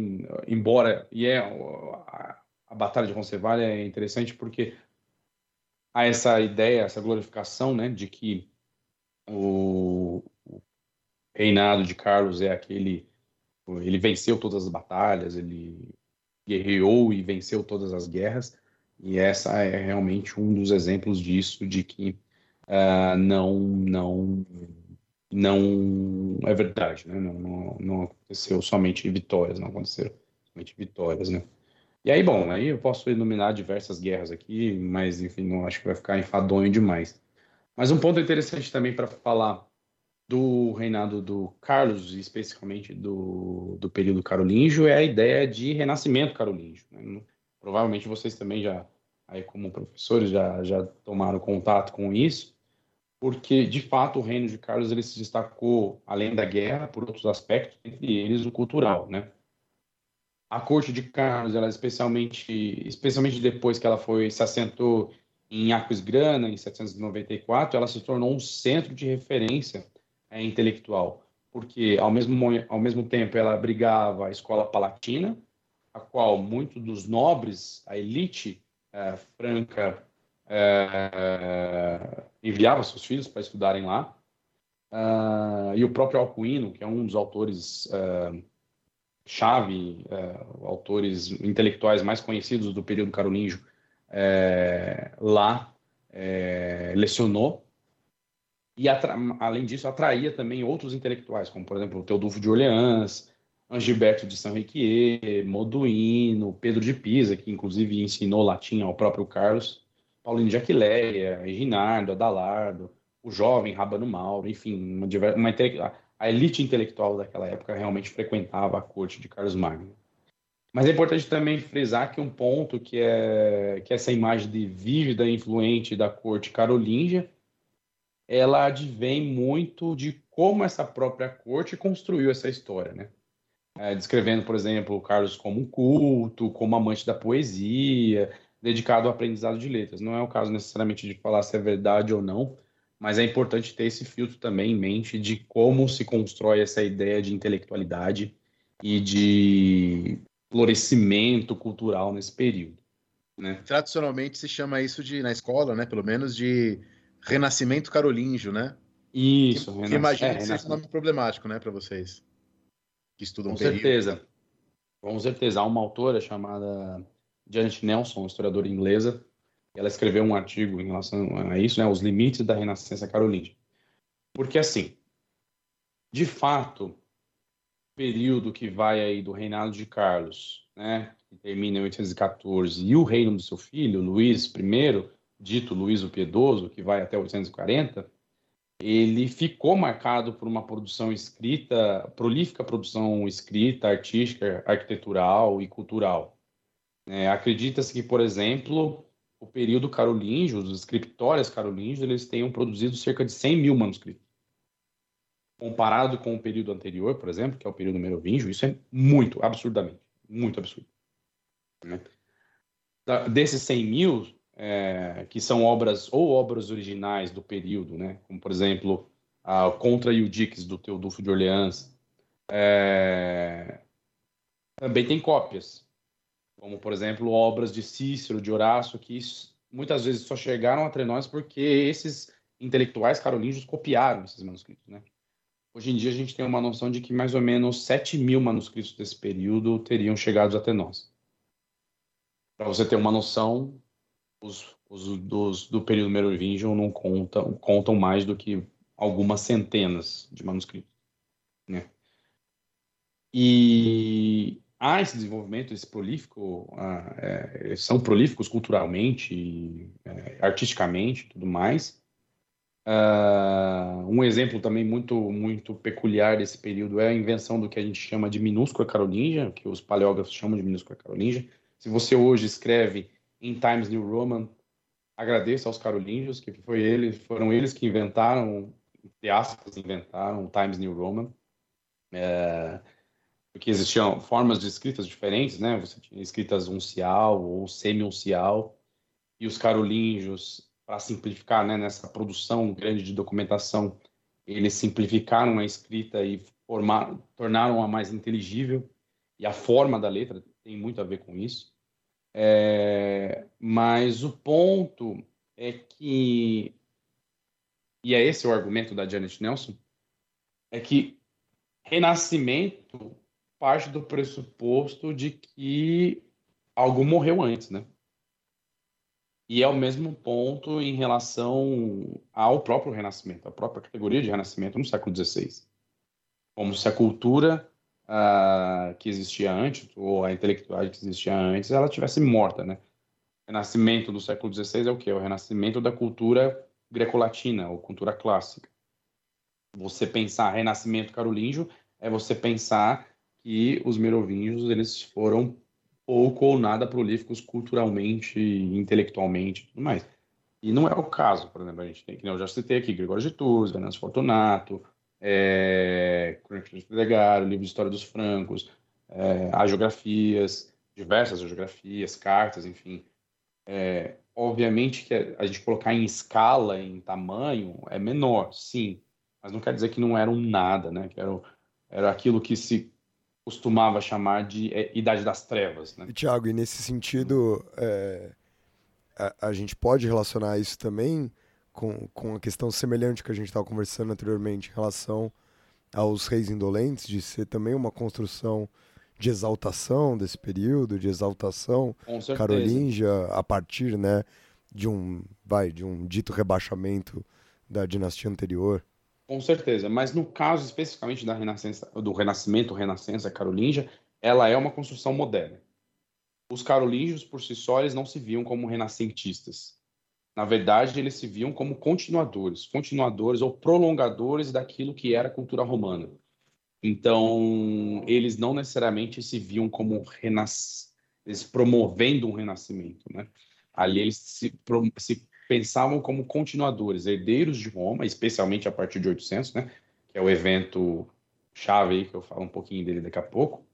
embora, e é a, Batalha de Roncesvalles é interessante porque há essa ideia, essa glorificação, né, de que o reinado de Carlos é aquele, ele venceu todas as batalhas, ele guerreou e venceu todas as guerras, e essa é realmente um dos exemplos disso, de que uh, não, não, não é verdade, né? Não, não, não, aconteceu somente vitórias, não aconteceram somente vitórias, né? E aí, bom, aí eu posso iluminar diversas guerras aqui, mas enfim, não acho que vai ficar enfadonho demais. Mas um ponto interessante também para falar do reinado do Carlos, especificamente do, do período carolíngio, é a ideia de renascimento carolíngio. Né? Provavelmente vocês também já, aí como professores, já, já tomaram contato com isso, porque, de fato, o reino de Carlos ele se destacou, além da guerra, por outros aspectos, entre eles o cultural, né? A corte de Carlos, ela especialmente, especialmente depois que ela foi se assentou em Aquisgrana, em 794, ela se tornou um centro de referência é, intelectual, porque ao mesmo, ao mesmo tempo ela abrigava a escola palatina, a qual muitos dos nobres, a elite é, franca, é, enviava seus filhos para estudarem lá, uh, e o próprio Alcuino, que é um dos autores uh, chave, autores intelectuais mais conhecidos do período carolíngio, lá lecionou e, além disso, atraía também outros intelectuais, como, por exemplo, Teodulfo de Orleans, Angilberto de São Riquier, Moduíno, Pedro de Pisa, que inclusive ensinou latim ao próprio Carlos, Paulino de Aquileia, Rinaldo, Adalardo, o jovem Rabano Mauro, enfim, uma, uma, a elite intelectual daquela época realmente frequentava a corte de Carlos Magno. Mas é importante também frisar que um ponto que é que essa imagem de vívida e influente da corte carolíngia ela advém muito de como essa própria corte construiu essa história, né? É, descrevendo, por exemplo, o Carlos como um culto, como amante da poesia, dedicado ao aprendizado de letras. Não é o caso necessariamente de falar se é verdade ou não, mas é importante ter esse filtro também em mente de como se constrói essa ideia de intelectualidade e de florescimento cultural nesse período. Né? Tradicionalmente se chama isso de na escola, né, pelo menos de Renascimento Carolíngio, né? Isso. Que, que imagino é, que seja um nome problemático, né, para vocês que estudam Com certeza. Com certeza. Há uma autora chamada Janet Nelson, historiadora inglesa, ela escreveu um artigo em relação a isso, né, os limites da Renascença Carolíngia. Porque assim, de fato, o período que vai aí do reinado de Carlos, né, que termina em 814, e o reino do seu filho, Luís I, dito Luís o Piedoso, que vai até 840, ele ficou marcado por uma produção escrita, prolífica produção escrita, artística, arquitetural e cultural. É, Acredita-se que, por exemplo, o período carolíngio, os escritórios carolíngios, eles tenham produzido cerca de 100 mil manuscritos. Comparado com o período anterior, por exemplo, que é o período merovingio, isso é muito, absurdamente, muito absurdo. Né? desses 100 mil, é, que são obras ou obras originais do período, né? como por exemplo a Contra Iudix do Teodulfo de Orleans, é, também tem cópias, como por exemplo obras de Cícero, de Horácio, que muitas vezes só chegaram até nós porque esses intelectuais carolíngios copiaram esses manuscritos. Né? Hoje em dia a gente tem uma noção de que mais ou menos 7 mil manuscritos desse período teriam chegado até nós. Para você ter uma noção, os, os dos, do período merovingio não contam, contam mais do que algumas centenas de manuscritos. Né? E há esse desenvolvimento, esse prolífico, ah, é, são prolíficos culturalmente, é, artisticamente, tudo mais. Uh, um exemplo também muito muito peculiar desse período é a invenção do que a gente chama de minúscula carolíngia, que os paleógrafos chamam de minúscula carolíngia. Se você hoje escreve em Times New Roman. Agradeço aos carolíngios, que foi eles, foram eles que inventaram, entre aspas, inventaram Times New Roman. É, porque existiam formas de escritas diferentes, né? Você tinha escritas uncial ou semi-uncial, e os carolíngios, para simplificar, né, nessa produção grande de documentação, eles simplificaram a escrita e formar, tornaram-a mais inteligível, e a forma da letra tem muito a ver com isso. É, mas o ponto é que, e é esse o argumento da Janet Nelson, é que renascimento parte do pressuposto de que algo morreu antes, né? E é o mesmo ponto em relação ao próprio Renascimento, a própria categoria de Renascimento no século XVI. Como se a cultura uh, que existia antes, ou a intelectualidade que existia antes, ela tivesse morta, né? Renascimento do século XVI é o quê? É o renascimento da cultura greco-latina, ou cultura clássica. Você pensar Renascimento carolíngio é você pensar que os merovingios eles foram pouco ou nada prolíficos culturalmente, intelectualmente tudo mais. E não é o caso, por exemplo, a gente tem que, eu já citei aqui, Gregório de Tours, Venâncio Fortunato, é, Crônicas de Pedregaro, livro de História dos Francos, é, agiografias, diversas geografias, cartas, enfim. É, obviamente que a gente colocar em escala, em tamanho, é menor, sim, mas não quer dizer que não era um nada, né? Que era, era aquilo que se costumava chamar de é, Idade das Trevas. Né? Tiago, e nesse sentido, é, a, a, gente pode relacionar isso também com, com a questão semelhante que a gente estava conversando anteriormente em relação aos reis indolentes, de ser também uma construção de exaltação desse período, de exaltação carolíngia a partir né, de um vai de um dito rebaixamento da dinastia anterior. Com certeza, mas no caso especificamente da Renascença, do Renascimento, Renascença carolíngia, ela é uma construção moderna. Os carolíngios por si só eles não se viam como renascentistas. Na verdade, eles se viam como continuadores, continuadores ou prolongadores daquilo que era a cultura romana. Então, eles não necessariamente se viam como renas... eles promovendo um renascimento, né? Ali eles se, se pensavam como continuadores, herdeiros de Roma, especialmente a partir de 800, né, que é o evento chave aí, que eu falo um pouquinho dele daqui a pouco,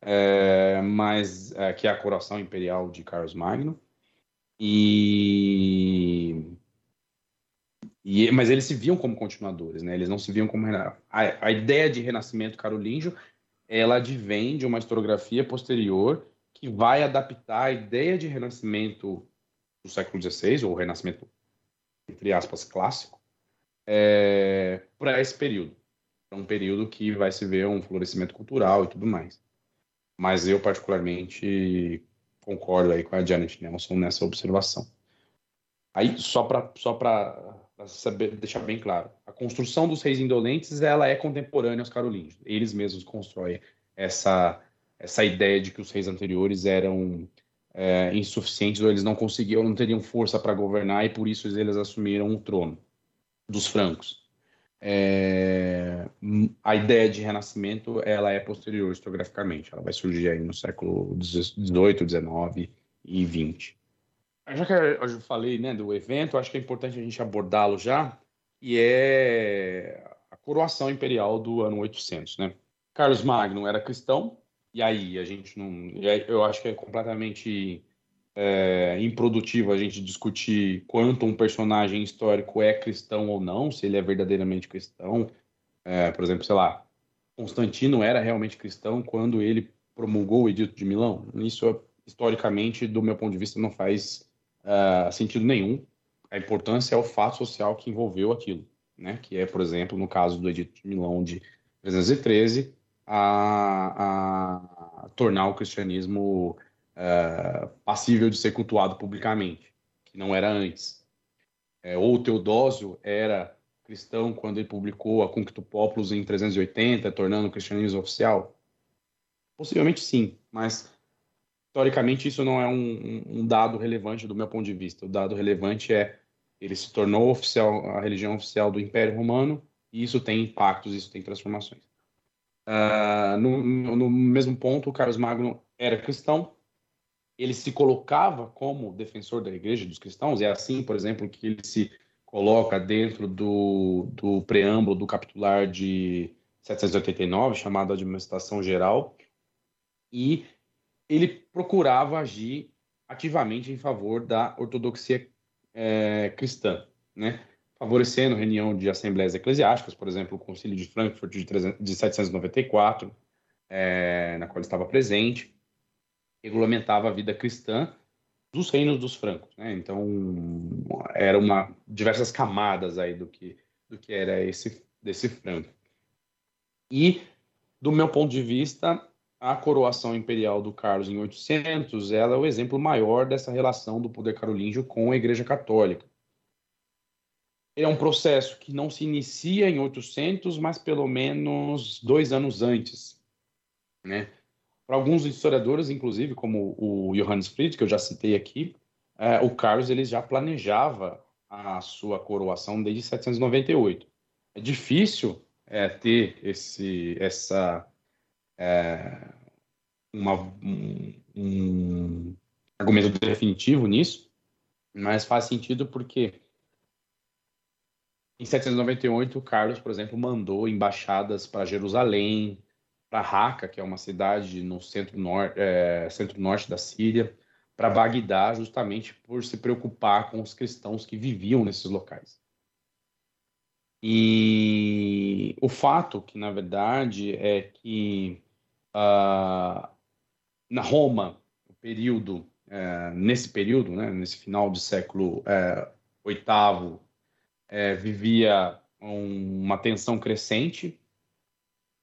é, mas é, que é a coroação imperial de Carlos Magno. E, e, mas eles se viam como continuadores, né? Eles não se viam como a, a ideia de renascimento carolíngio, ela advém de uma historiografia posterior que vai adaptar a ideia de renascimento do século XVI, ou Renascimento, entre aspas, clássico, é, para esse período. É um período que vai se ver um florescimento cultural e tudo mais. Mas eu, particularmente, concordo aí com a Janet Nelson nessa observação. Aí, só para só deixar bem claro, a construção dos reis indolentes ela é contemporânea aos carolíngios. Eles mesmos constroem essa, essa ideia de que os reis anteriores eram é, insuficientes ou eles não conseguiam, não teriam força para governar e por isso eles assumiram o trono dos francos. É, a ideia de renascimento ela é posterior historiograficamente, ela vai surgir aí no século 18, 19 e 20. Já que eu falei né, do evento, acho que é importante a gente abordá-lo já, e é a coroação imperial do ano 800. Né? Carlos Magno era cristão, e aí, a gente não. Eu acho que é completamente é, improdutivo a gente discutir quanto um personagem histórico é cristão ou não, se ele é verdadeiramente cristão. É, por exemplo, sei lá, Constantino era realmente cristão quando ele promulgou o Edito de Milão. Isso, historicamente, do meu ponto de vista, não faz uh, sentido nenhum. A importância é o fato social que envolveu aquilo, né? que é, por exemplo, no caso do Edito de Milão de 313, a, a tornar o cristianismo uh, passível de ser cultuado publicamente, que não era antes. É, ou Teodósio era cristão quando ele publicou a Cuncto Populus em 380, tornando o cristianismo oficial? Possivelmente sim, mas historicamente isso não é um, um, dado relevante do meu ponto de vista. O dado relevante é ele se tornou oficial, a religião oficial do Império Romano e isso tem impactos, isso tem transformações. Uh, no, no, mesmo ponto, o Carlos Magno era cristão, ele se colocava como defensor da igreja dos cristãos, é assim, por exemplo, que ele se coloca dentro do, do preâmbulo do capitular de 789, chamado Administração Geral, e ele procurava agir ativamente em favor da ortodoxia é, cristã, né? favorecendo reunião de assembleias eclesiásticas, por exemplo, o Concílio de Frankfurt de, 300, de 794, é, na qual ele estava presente, regulamentava a vida cristã dos reinos dos francos, né? Então era uma diversas camadas aí do que do que era esse desse franco. E do meu ponto de vista, a coroação imperial do Carlos em 800, ela é o exemplo maior dessa relação do poder carolíngio com a Igreja Católica. É um processo que não se inicia em 800, mas pelo menos dois anos antes, né? Para alguns historiadores, inclusive, como o Johannes Fried, que eu já citei aqui, é, o Carlos ele já planejava a sua coroação desde 798. É difícil é, ter esse, essa, é, uma, um, um argumento definitivo nisso, mas faz sentido porque em 798 o Carlos, por exemplo, mandou embaixadas para Jerusalém, para Raqqa, que é uma cidade no centro-norte é, centro da Síria, para Bagdá, justamente por se preocupar com os cristãos que viviam nesses locais. E o fato que, na verdade, é que uh, na Roma, o período, uh, nesse período, né, nesse final do século VIII, uh, é, vivia um, uma tensão crescente,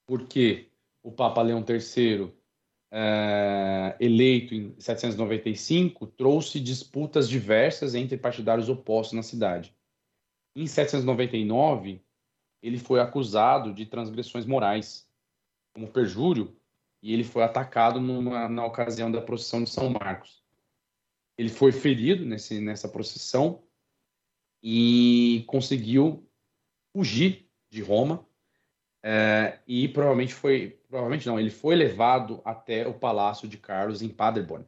porque o Papa Leão III, é, eleito em 795, trouxe disputas diversas entre partidários opostos na cidade. Em 799, ele foi acusado de transgressões morais, como perjúrio, e ele foi atacado numa, na ocasião da procissão de São Marcos. Ele foi ferido nesse, nessa procissão e conseguiu fugir de Roma é, e provavelmente foi, provavelmente não, ele foi levado até o palácio de Carlos em Paderborn.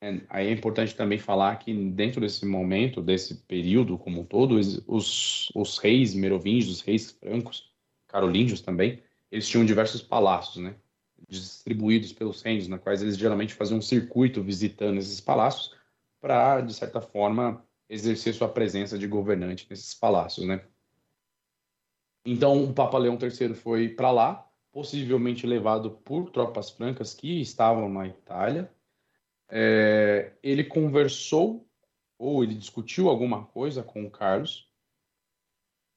É, aí é importante também falar que dentro desse momento, desse período como um todo, os, os reis merovingios, os reis francos, carolíngios também, eles tinham diversos palácios, né? Distribuídos pelos reinos, na quais eles geralmente faziam um circuito visitando esses palácios para, de certa forma, exercer sua presença de governante nesses palácios, né? Então, o Papa Leão III foi para lá, possivelmente levado por tropas francas que estavam na Itália. É, ele conversou ou ele discutiu alguma coisa com o Carlos.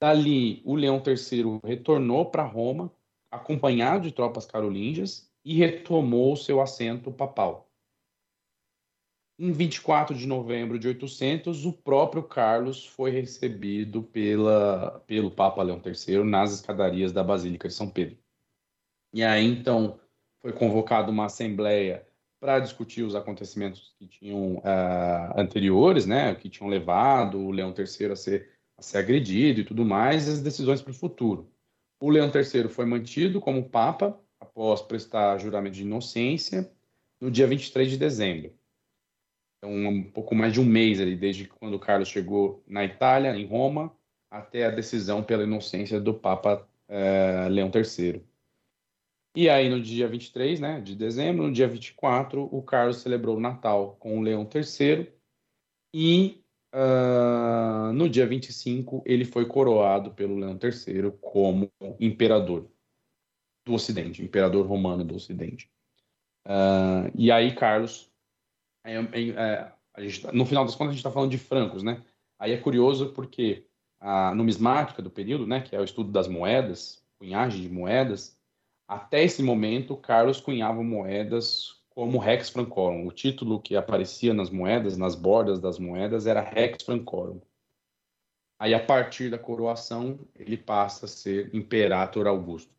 Dali, o Leão III retornou para Roma, acompanhado de tropas carolíngias, e retomou seu assento papal. Em 24 de novembro de 800, o próprio Carlos foi recebido pela, pelo Papa Leão III nas escadarias da Basílica de São Pedro. E aí, então, foi convocada uma assembleia para discutir os acontecimentos que tinham uh, anteriores, né, que tinham levado o Leão III a ser, a ser agredido e tudo mais, e as decisões para o futuro. O Leão III foi mantido como Papa após prestar juramento de inocência no dia 23 de dezembro. Então, um pouco mais de um mês ali, desde quando Carlos chegou na Itália, em Roma, até a decisão pela inocência do Papa é, Leão III. E aí, no dia 23 né, de dezembro, no dia 24, o Carlos celebrou o Natal com o Leão III e uh, no dia 25 ele foi coroado pelo Leão III como imperador do Ocidente, imperador romano do Ocidente. Uh, e aí, Carlos é, é, gente, tá, no final das contas, a gente está falando de francos, né? Aí é curioso porque a numismática do período, né, que é o estudo das moedas, cunhagem de moedas, até esse momento, Carlos cunhava moedas como Rex Francorum. O título que aparecia nas moedas, nas bordas das moedas, era Rex Francorum. Aí, a partir da coroação, ele passa a ser Imperator Augusto.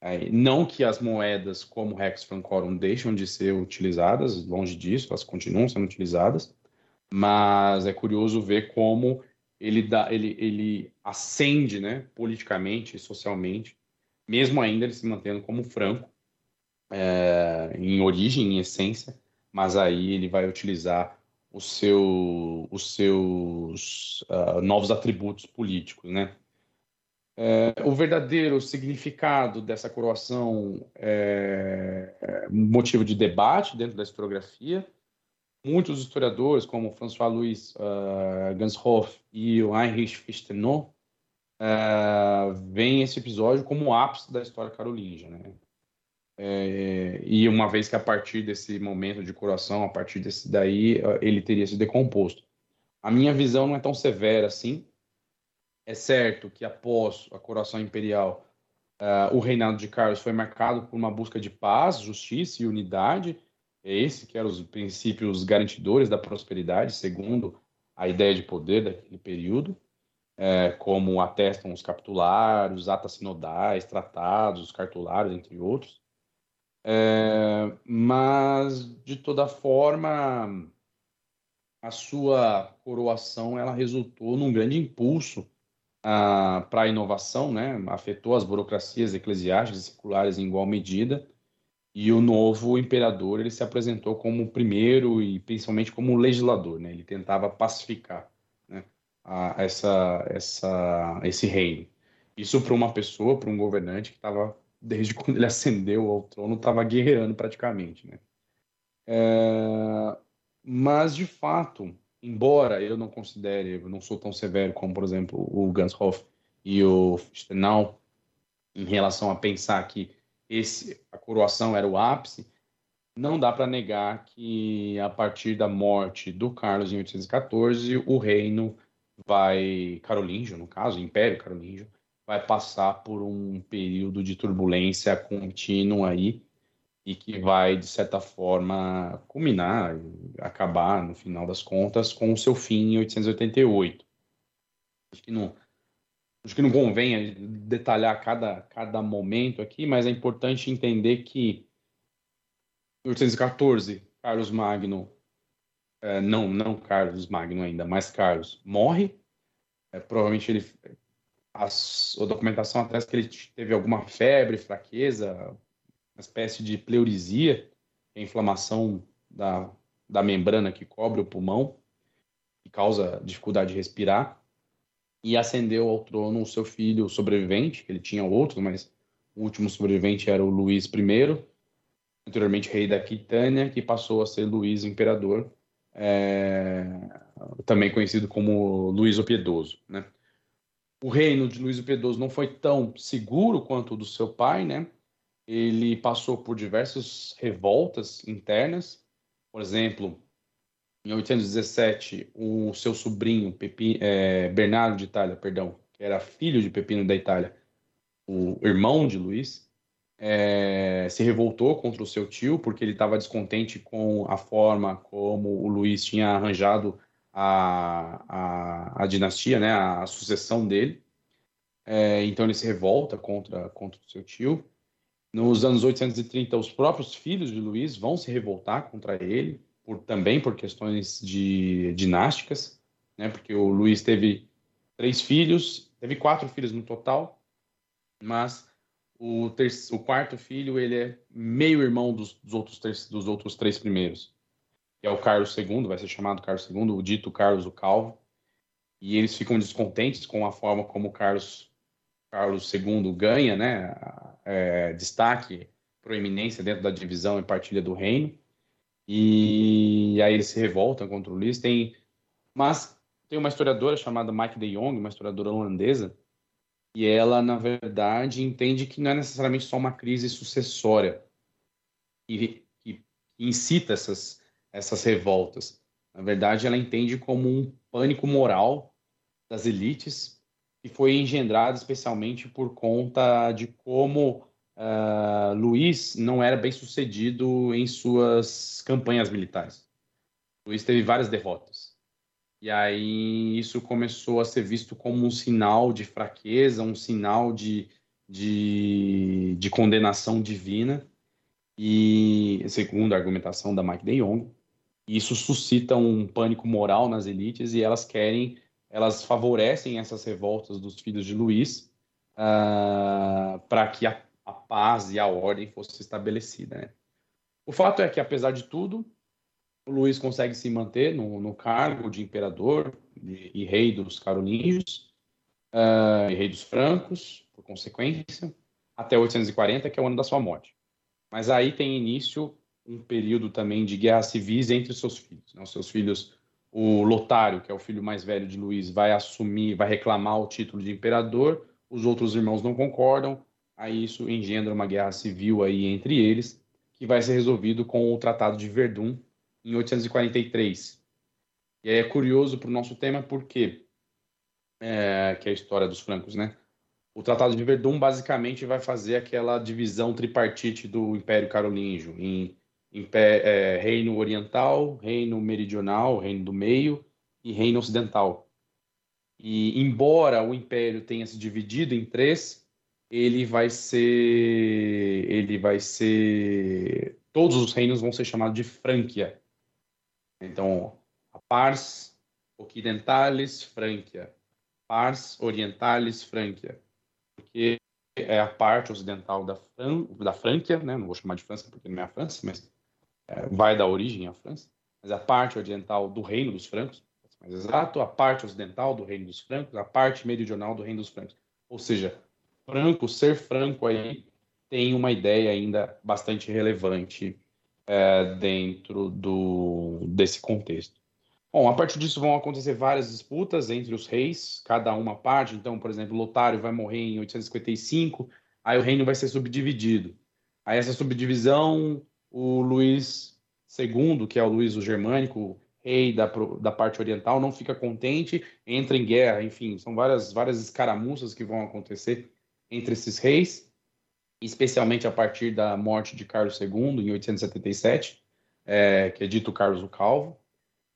É, não que as moedas como Rex Francorum deixam de ser utilizadas, longe disso, elas continuam sendo utilizadas, mas é curioso ver como ele, dá, ele, ele ascende né, politicamente e socialmente, mesmo ainda ele se mantendo como franco, é, em origem, em essência, mas aí ele vai utilizar o seu, os seus uh, novos atributos políticos, né? É, o verdadeiro significado dessa coroação é, é motivo de debate dentro da historiografia. muitos historiadores, como François Louis uh, Ganshoff e o Heinrich Fichtenau, uh, veem esse episódio como o ápice da história carolíngia. Né? É, e uma vez que a partir desse momento de coração, a partir desse daí, ele teria se decomposto. A minha visão não é tão severa assim. É certo que após a coroação imperial, uh, o reinado de Carlos foi marcado por uma busca de paz, justiça e unidade. É esse que eram os princípios garantidores da prosperidade, segundo a ideia de poder daquele período, é, como atestam os capitulários, atas sinodais, tratados, os cartulários, entre outros. É, mas, de toda forma, a sua coroação ela resultou num grande impulso ah, para a inovação, né? afetou as burocracias eclesiásticas e seculares em igual medida, e o novo imperador ele se apresentou como o primeiro e principalmente como legislador, né? ele tentava pacificar né? A, essa, essa, esse reino. Isso para uma pessoa, para um governante que estava desde quando ele [laughs] ascendeu ao trono, estava guerreando praticamente. Né? É, mas, de fato, embora eu não considere, eu não sou tão severo como, por exemplo, o Ganshoff e o Stenau, em relação a pensar que esse, a coroação era o ápice, não dá para negar que a partir da morte do Carlos em 814, o reino vai, carolíngio no caso, Império Carolíngio, vai passar por um período de turbulência contínua aí e que vai, de certa forma, culminar, acabar, no final das contas, com o seu fim em 888. Acho que não, acho que não convém detalhar cada, cada momento aqui, mas é importante entender que em 814, Carlos Magno, é, não, não Carlos Magno ainda, mas Carlos, morre. É, provavelmente ele as, a documentação atrás que ele teve alguma febre, fraqueza, uma espécie de pleurisia, é a inflamação da, da membrana que cobre o pulmão, que causa dificuldade de respirar, e ascendeu ao trono o seu filho sobrevivente, ele tinha outro, mas o último sobrevivente era o Luís I, anteriormente rei da Aquitânia, que passou a ser Luís Imperador, é, também conhecido como Luís o Piedoso, né? o reino de Luís o Piedoso não foi tão seguro quanto o do seu pai, né? Ele passou por diversas revoltas internas. Por exemplo, em 817, o seu sobrinho Pepi, é, Bernardo de Itália, perdão, que era filho de Pepino da Itália, o irmão de Luís, é, se revoltou contra o seu tio porque ele estava descontente com a forma como o Luís tinha arranjado a, a, a dinastia, né, a, sucessão dele. É, então ele se revolta contra, contra o seu tio. Nos anos 830, os próprios filhos de Luís vão se revoltar contra ele, por, também por questões de dinásticas, né, porque o Luís teve três filhos, teve quatro filhos no total, mas o, o quarto filho ele é meio irmão dos, dos, outros, três, dos outros três primeiros. Que é o Carlos II, vai ser chamado Carlos II, o dito Carlos o Calvo, e eles ficam descontentes com a forma como Carlos Carlos II ganha, né, é, destaque, proeminência dentro da divisão e partilha do reino, e aí eles se revoltam contra o Luís. Tem, mas tem uma historiadora chamada Mike de Jong, uma historiadora holandesa, e ela, na verdade, entende que não é necessariamente só uma crise sucessória que, que incita essas essas revoltas. Na verdade, ela entende como um pânico moral das elites que foi engendrado especialmente por conta de como uh, Luiz não era bem sucedido em suas campanhas militares. Luiz teve várias derrotas. E aí isso começou a ser visto como um sinal de fraqueza, um sinal de, de, de condenação divina. E segundo a argumentação da Mike de Jong, isso suscita um pânico moral nas elites e elas querem, elas favorecem essas revoltas dos filhos de Luís uh, ah, para que a, a, paz e a ordem fosse estabelecida. Né? O fato é que, apesar de tudo, o consegue se manter no, no cargo de imperador e, e rei dos carolíngios uh, e rei dos francos, por consequência, até 840, que é o ano da sua morte. Mas aí tem início um período também de guerras civis entre seus filhos. Né? Os seus filhos, o Lotário, que é o filho mais velho de Luís, vai assumir, vai reclamar o título de imperador, os outros irmãos não concordam, aí isso engendra uma guerra civil aí entre eles, que vai ser resolvido com o Tratado de Verdun em 843. E aí é curioso para o nosso tema porque é, que é a história dos francos, né? O Tratado de Verdun basicamente vai fazer aquela divisão tripartite do Império Carolíngio em, em é, Reino Oriental, Reino Meridional, Reino do Meio e Reino Ocidental. E embora o Império tenha se dividido em três, ele vai ser, ele vai ser, todos os reinos vão ser chamados de Franquia. Então, a Pars Occidentalis Franquia, Pars Orientalis Franquia porque é a parte ocidental da, Fran da Franquia, né? não vou chamar de França porque não é a França, mas é, vai da origem à França, mas a parte oriental do Reino dos Francos, mais exato, a parte ocidental do Reino dos Francos, a parte meridional do Reino dos Francos. Ou seja, franco, ser franco aí tem uma ideia ainda bastante relevante é, dentro do, desse contexto. Bom, a partir disso vão acontecer várias disputas entre os reis, cada uma parte. Então, por exemplo, Lotário vai morrer em 855, aí o reino vai ser subdividido. Aí essa subdivisão, o Luís II, que é o Luís o Germânico, rei da, da parte oriental, não fica contente, entra em guerra. Enfim, são várias, várias escaramuças que vão acontecer entre esses reis, especialmente a partir da morte de Carlos II, em 877, é, que é dito Carlos o Calvo.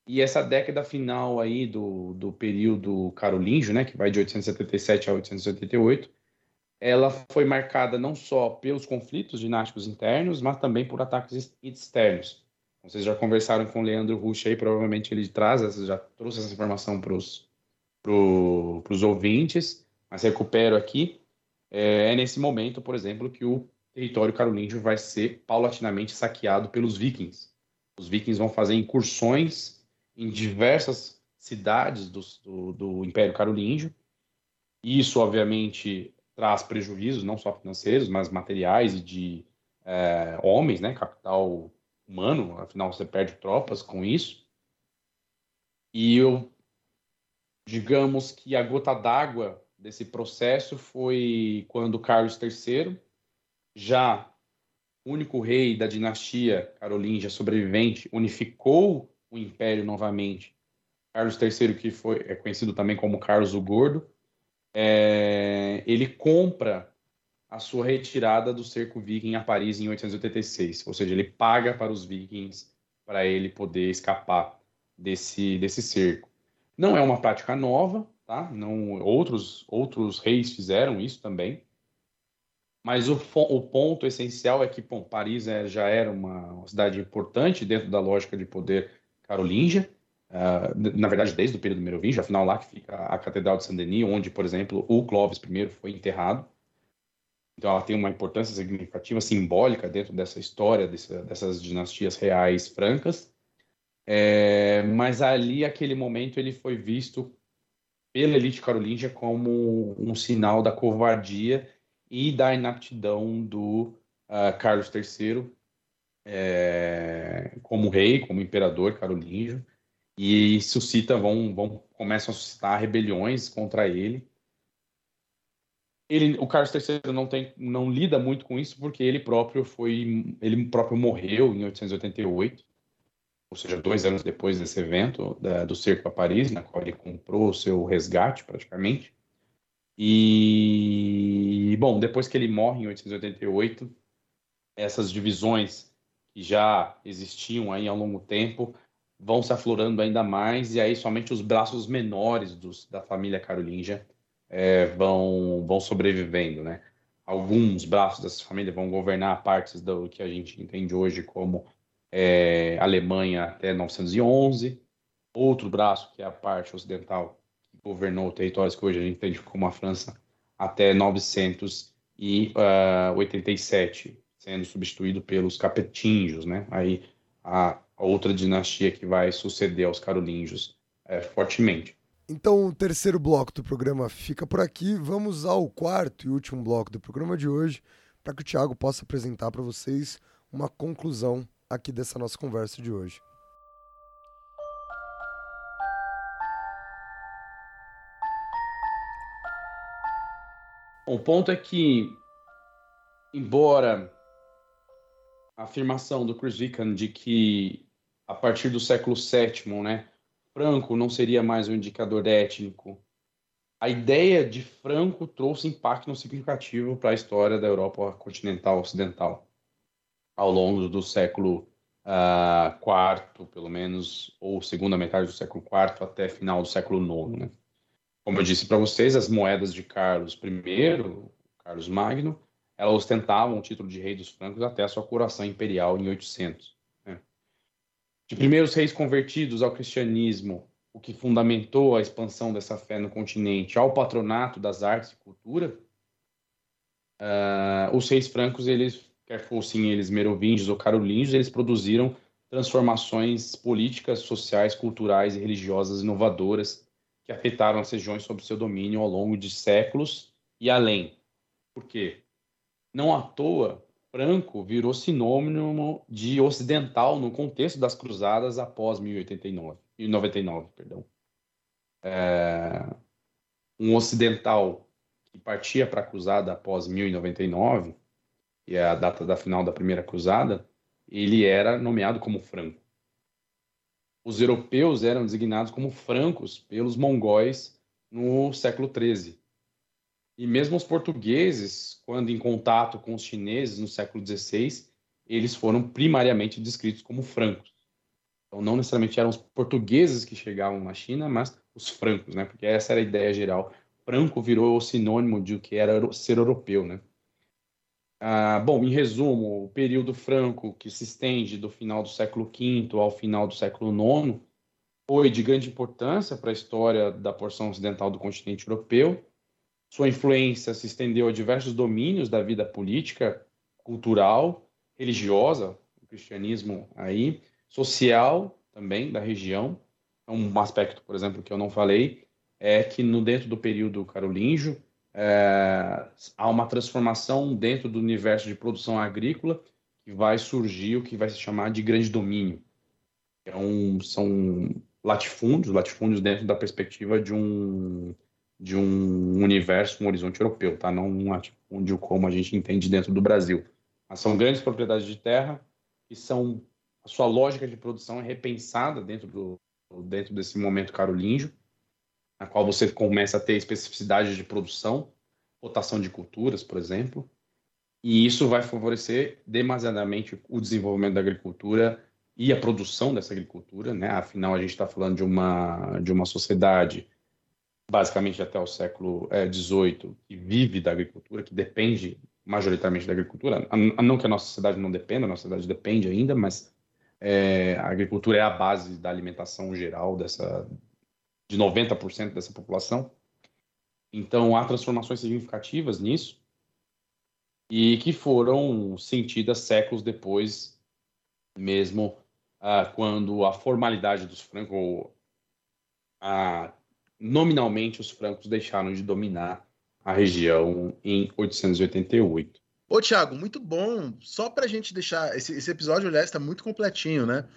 E essa década final aí do, do período carolíngio, né, que vai de 877 a 888, ela foi marcada não só pelos conflitos dinásticos internos, mas também por ataques externos. Vocês já conversaram com o Leandro Rusch aí, provavelmente ele traz, já trouxe essa informação para os pro, ouvintes, mas recupero aqui. É, é nesse momento, por exemplo, que o território carolíngio vai ser paulatinamente saqueado pelos vikings. Os vikings vão fazer incursões em diversas cidades do, do, do Império Carolíngio. Isso, obviamente, traz prejuízos, não só financeiros, mas materiais e de é, homens, né, capital humano, afinal você perde tropas com isso. E eu, digamos que a gota d'água desse processo foi quando Carlos III, já único rei da dinastia carolíngia sobrevivente, unificou o império novamente. Carlos III, que foi, é conhecido também como Carlos o Gordo, é, ele compra a sua retirada do cerco viking a Paris em 886, ou seja, ele paga para os vikings para ele poder escapar desse, desse cerco. Não é uma prática nova, tá? Não, outros, outros reis fizeram isso também, mas o, o ponto essencial é que bom, Paris é, já era uma, cidade importante dentro da lógica de poder carolíngia, uh, na verdade desde o período merovingio, afinal lá que fica a Catedral de Saint-Denis, onde, por exemplo, o Clovis I foi enterrado. Então ela tem uma importância significativa, simbólica dentro dessa história, dessa, dessas dinastias reais francas. É, mas ali, aquele momento, ele foi visto pela elite carolíngia como um sinal da covardia e da inaptidão do uh, Carlos III é, como rei, como imperador carolíngio, e suscita, vão, vão, começam a suscitar rebeliões contra ele. Ele, o Carlos III não tem, não lida muito com isso porque ele próprio foi, ele próprio morreu em 888, ou seja, dois anos depois desse evento da, do cerco a Paris, na qual ele comprou o seu resgate praticamente. E bom, depois que ele morre em 888, essas divisões que já existiam aí há longo tempo vão se aflorando ainda mais e aí somente os braços menores dos, da família carolíngia é, vão, vão sobrevivendo, né? Alguns braços dessa família vão governar partes do que a gente entende hoje como é, Alemanha até 911, outro braço, que é a parte ocidental, que governou territórios que hoje a gente entende como a França, até 987 sendo substituído pelos capetinhos, né? Aí a, a outra dinastia que vai suceder aos carolíngios é, fortemente. Então, o terceiro bloco do programa fica por aqui. Vamos ao quarto e último bloco do programa de hoje, para que o Thiago possa apresentar para vocês uma conclusão aqui dessa nossa conversa de hoje. O ponto é que, embora a afirmação do Chris Wickham de que a partir do século VII, né, Franco não seria mais um indicador étnico, a ideia de Franco trouxe impacto significativo para a história da Europa continental ocidental ao longo do século IV, uh, pelo menos, ou segunda metade do século IV até final do século IX. Né? Como eu disse para vocês, as moedas de Carlos I, Carlos Magno, elas ostentavam o título de rei dos francos até a sua coroação imperial em 800. Né? De primeiros reis convertidos ao cristianismo, o que fundamentou a expansão dessa fé no continente, ao patronato das artes e cultura, uh, os reis francos, eles, quer fossem eles merovingios ou carolíngios, eles produziram transformações políticas, sociais, culturais e religiosas inovadoras que afetaram as regiões sob seu domínio ao longo de séculos e além. Por quê? Não à toa, Franco virou sinônimo de ocidental no contexto das cruzadas após 1089, 1099. Perdão. É, um ocidental que partia para a cruzada após 1099, que é a data da final da primeira cruzada, ele era nomeado como Franco os europeus eram designados como francos pelos mongóis no século XIII. E mesmo os portugueses, quando em contato com os chineses no século XVI, eles foram primariamente descritos como francos. Então, não necessariamente eram os portugueses que chegavam na China, mas os francos, né? Porque essa era a ideia geral. Franco virou sinônimo de o que era ser europeu, né? Ah, bom, em resumo, o período franco, que se estende do final do século V ao final do século IX, foi de grande importância para a história da porção ocidental do continente europeu. Sua influência se estendeu a diversos domínios da vida política, cultural, religiosa, o cristianismo aí, social também da região. Um aspecto, por exemplo, que eu não falei, é que no dentro do período carolíngio, é, há uma transformação dentro do universo de produção agrícola que vai surgir o que vai se chamar de grande domínio. Um, são latifúndios, latifúndios dentro da perspectiva de um de um universo, um horizonte europeu, tá? Não um latifúndio como a gente entende dentro do Brasil. Mas são grandes propriedades de terra que são a sua lógica de produção é repensada dentro do dentro desse momento carolíngio na qual você começa a ter especificidade de produção, rotação de culturas, por exemplo, e isso vai favorecer demasiadamente o desenvolvimento da agricultura e a produção dessa agricultura, né? Afinal, a gente está falando de uma de uma sociedade basicamente até o século XVIII é, que vive da agricultura, que depende majoritariamente da agricultura. Não que a nossa sociedade não dependa, a nossa sociedade depende ainda, mas é, a agricultura é a base da alimentação geral dessa de 90% dessa população. Então, há transformações significativas nisso e que foram sentidas séculos depois, mesmo ah, quando a formalidade dos francos, ah, nominalmente os francos deixaram de dominar a região em 888. Ô, Thiago, muito bom. Só para a gente deixar. Esse, esse episódio, aliás, está muito completinho, né?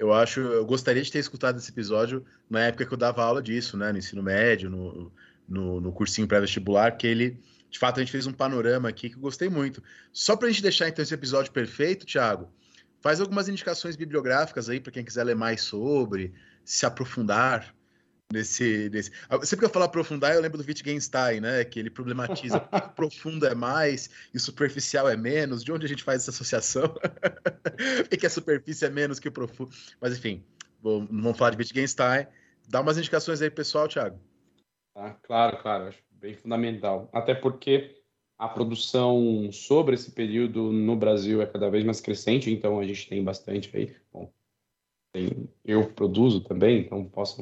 Eu acho, eu gostaria de ter escutado esse episódio na época que eu dava aula disso, né, no ensino médio, no, no, no cursinho pré-vestibular, que ele, de fato, a gente fez um panorama aqui que eu gostei muito. Só para a gente deixar então esse episódio perfeito, Thiago, faz algumas indicações bibliográficas aí para quem quiser ler mais sobre, se aprofundar Nesse, nesse... Sempre que eu falo aprofundar, eu lembro do Wittgenstein, né? Que ele problematiza o [laughs] profundo é mais e o superficial é menos. De onde a gente faz essa associação? [laughs] Por que a superfície é menos que o profundo? Mas enfim, vou, não vamos falar de Wittgenstein. Dá umas indicações aí, pessoal, Thiago. Ah, claro, claro. Acho bem fundamental. Até porque a produção sobre esse período no Brasil é cada vez mais crescente, então a gente tem bastante aí. Bom, tem, eu produzo também, então posso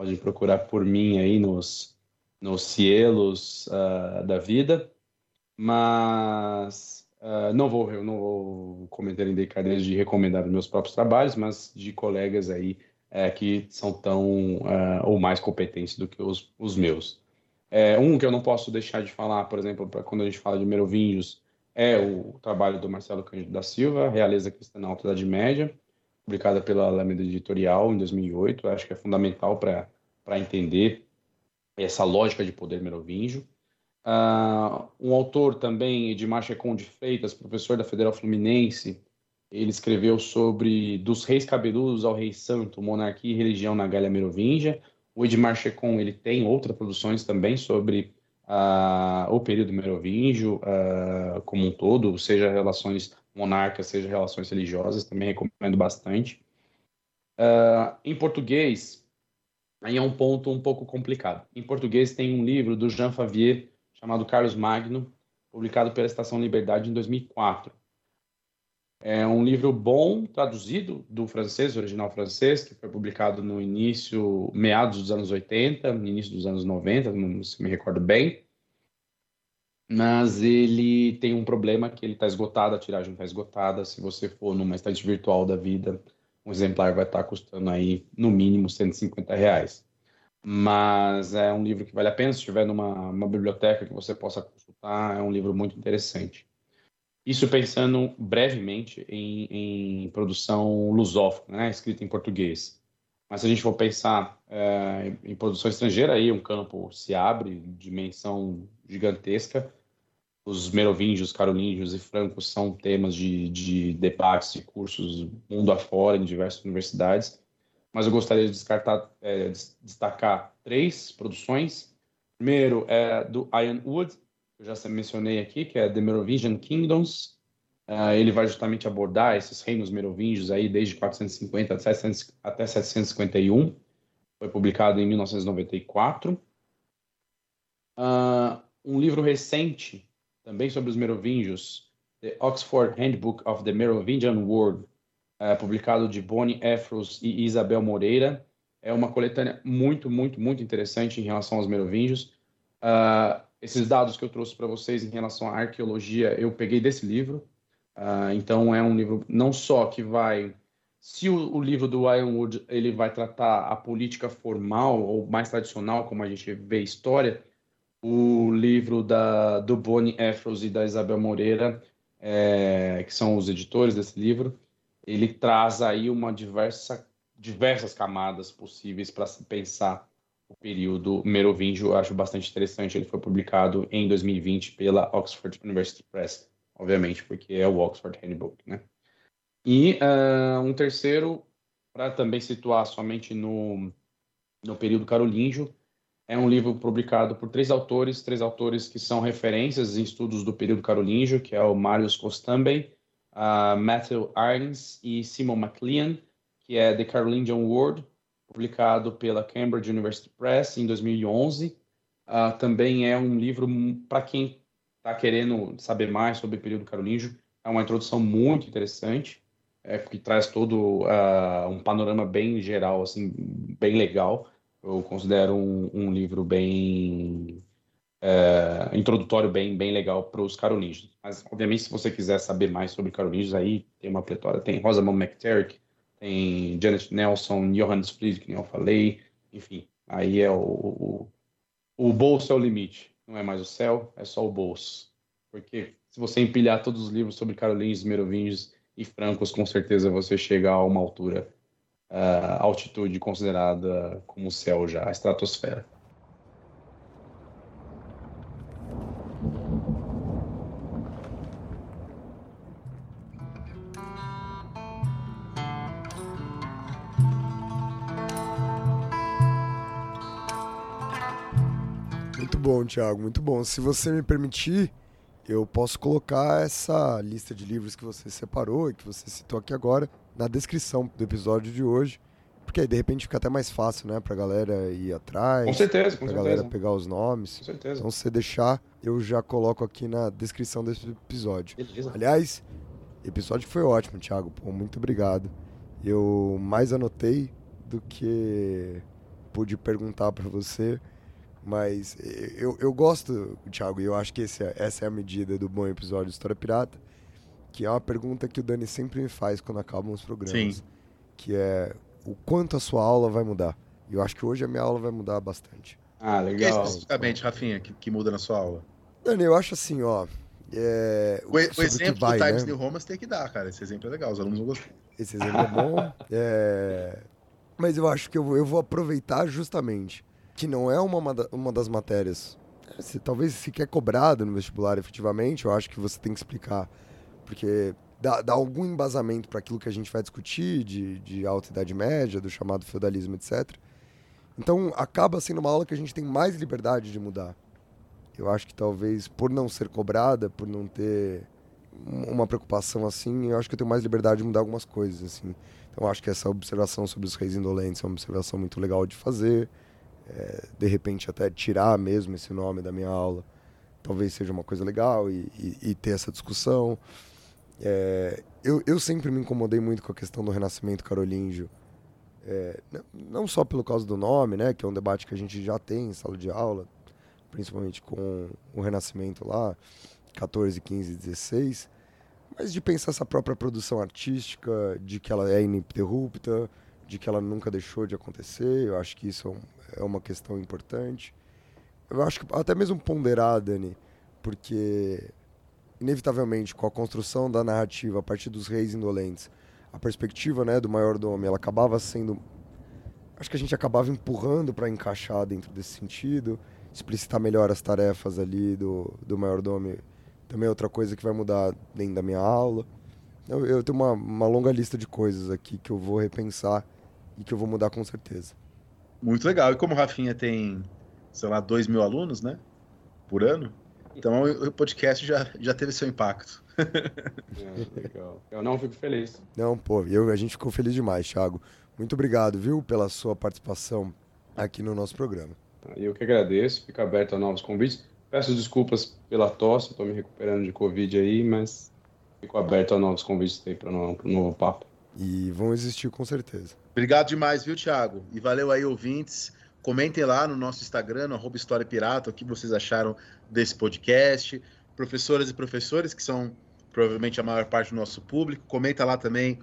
Pode procurar por mim aí nos, nos cielos uh, da vida. Mas uh, não, vou, eu não vou cometer em delicadeza de recomendar os meus próprios trabalhos, mas de colegas aí uh, que são tão ah, ou mais competentes do que os, os meus. É, um que eu não posso deixar de falar, por exemplo, para quando a gente fala de merovingios, é o trabalho do Marcelo Cândido da Silva, Realeza Cristã na Alta Idade Média, publicada pela Alameda Editorial em 2008. Eu acho que é fundamental para entender essa lógica de poder merovingio. Uh, um autor também, Edmar Checon de Freitas, professor da Federal Fluminense, ele escreveu sobre Dos Reis Cabeludos ao Rei Santo, Monarquia e Religião na Galha Merovingia. O Edmar Checon ele tem outras produções também sobre uh, o período merovingio uh, como um todo, seja relações monarcas, seja relações religiosas, também recomendo bastante. Uh, em português, aí é um ponto um pouco complicado. Em português tem um livro do Jean Favier chamado Carlos Magno, publicado pela Estação Liberdade em 2004. É um livro bom, traduzido do francês, original francês, que foi publicado no início, meados dos anos 80, no início dos anos 90, não se me recordo bem. Mas ele tem um problema que ele está esgotado, a tiragem está esgotada. Se você for numa estante virtual da vida, um exemplar vai estar tá custando aí, no mínimo, 150 reais mas é um livro que vale a pena. Se estiver numa biblioteca que você possa consultar, é um livro muito interessante. Isso pensando brevemente em, em produção lusófona, né, escrita em português. Mas se a gente for pensar é, em produção estrangeira, aí um campo se abre, dimensão gigantesca. Os merovingios, carolíngios e francos são temas de, de debates e cursos mundo afora em diversas universidades mas eu gostaria de é, destacar três produções. Primeiro é do Ironwood, que eu já mencionei aqui, que é The Merovingian Kingdoms. Uh, ele vai justamente abordar esses reinos merovingios aí desde 450 até, 700, até 751. Foi publicado em 1994. Uh, ah, um livro recente, também sobre os merovingios, The Oxford Handbook of the Merovingian World, é, publicado de Bonnie Efros e Isabel Moreira. É uma coletânea muito, muito, muito interessante em relação aos merovingios. Uh, esses dados que eu trouxe para vocês em relação à arqueologia, eu peguei desse livro. Uh, então, é um livro não só que vai... Se o, o, livro do Ironwood ele vai tratar a política formal ou mais tradicional, como a gente vê história, o livro da, do Bonnie Efros e da Isabel Moreira, é, que são os editores desse livro, ele traz aí uma diversa, diversas camadas possíveis para se pensar o período merovingio. Eu acho bastante interessante. Ele foi publicado em 2020 pela Oxford University Press, obviamente, porque é o Oxford Handbook, né? E uh, um terceiro, para também situar somente no, no período carolíngio, é um livro publicado por três autores, três autores que são referências em estudos do período carolíngio, que é o Marius Costambe, uh, Matthew Arns e Simon McLean, que é The Carolingian World, publicado pela Cambridge University Press em 2011. Uh, ah, também é um livro para quem está querendo saber mais sobre o período carolíngio. É uma introdução muito interessante, é, que traz todo uh, um panorama bem geral, assim, bem legal. Eu considero um, um livro bem é, introdutório bem, bem legal para os carolingios. Mas, obviamente, se você quiser saber mais sobre carolingios, aí tem uma pletora. Tem Rosamund McTerrick, tem Janet Nelson, Johannes Fried, que eu falei. Enfim, aí é o, o, o bolso é o limite. Não é mais o céu, é só o bolso. Porque se você empilhar todos os livros sobre carolingios, merovingios e francos, com certeza você chega a uma altura, altitude considerada como céu já, a estratosfera. bom, Thiago, muito bom. Se você me permitir, eu posso colocar essa lista de livros que você separou e que você citou aqui agora na descrição do episódio de hoje. Porque aí de repente fica até mais fácil, né, pra galera ir atrás. Com certeza, com pra certeza. galera pegar os nomes. Com certeza. Então, se você deixar, eu já coloco aqui na descrição desse episódio. Beleza. Aliás, episódio foi ótimo, Thiago. Pô, muito obrigado. Eu mais anotei do que pude perguntar para você. Mas eu, eu gosto, Thiago, e eu acho que esse é, essa é a medida do bom episódio de História Pirata, que é uma pergunta que o Dani sempre me faz quando acabam os programas. Sim. Que é o quanto a sua aula vai mudar. E eu acho que hoje a minha aula vai mudar bastante. Ah, legal. O que especificamente, Rafinha, que, que muda na sua aula? Dani, eu acho assim, ó. É, O, o exemplo vai, do Times né? New Roman você tem que dar, cara. Esse exemplo é legal, os alunos vão gostar. Esse exemplo é bom. [laughs] É, Mas eu acho que eu vou, eu vou aproveitar justamente que não é uma, ma- uma das matérias. Se, talvez se quer cobrado no vestibular efetivamente, eu acho que você tem que explicar. Porque dá, dá algum embasamento para aquilo que a gente vai discutir de, de alta idade média, do chamado feudalismo, etc. Então acaba sendo uma aula que a gente tem mais liberdade de mudar. Eu acho que talvez por não ser cobrada, por não ter um- uma preocupação assim, eu acho que eu tenho mais liberdade de mudar algumas coisas assim. Então acho que essa observação sobre os reis indolentes é uma observação muito legal de fazer. É, de repente até tirar mesmo esse nome da minha aula, talvez seja uma coisa legal e, e- e ter essa discussão. É, eu, eu sempre me incomodei muito com a questão do renascimento carolíngio. É, não só pelo causa do nome, né, que é um debate que a gente já tem em sala de aula, principalmente com o renascimento lá, 14, 15, 16, mas de pensar essa própria produção artística, de que ela é ininterrupta, de que ela nunca deixou de acontecer. Eu acho que isso é, é uma questão importante. Eu acho que até mesmo ponderar, Dani, porque inevitavelmente com a construção da narrativa a partir dos reis indolentes, a perspectiva, né, do maior-domo, ela acabava sendo acho que a gente acabava empurrando para encaixar dentro desse sentido, explicitar melhor as tarefas ali do, do maior-domo. Também é outra coisa que vai mudar dentro da minha aula. Eu, eu tenho uma, uma longa lista de coisas aqui que eu vou repensar e que eu vou mudar com certeza. Muito legal. E como o Rafinha tem, sei lá, 2 mil alunos, né? Por ano, então o podcast já, já teve seu impacto. [laughs] É, legal. Eu não fico feliz. Não, pô, eu, a gente ficou feliz demais, Thiago. Muito obrigado, viu, pela sua participação aqui no nosso programa. E eu que agradeço, fico aberto a novos convites. Peço desculpas pela tosse, estou me recuperando de Covid aí, mas fico aberto a novos convites aí para um novo papo. E vão existir com certeza. Obrigado demais, viu, Thiago? E valeu aí, ouvintes. Comentem lá no nosso Instagram, no arroba História Pirata, o que vocês acharam desse podcast. Professoras e professores, que são provavelmente a maior parte do nosso público, comenta lá também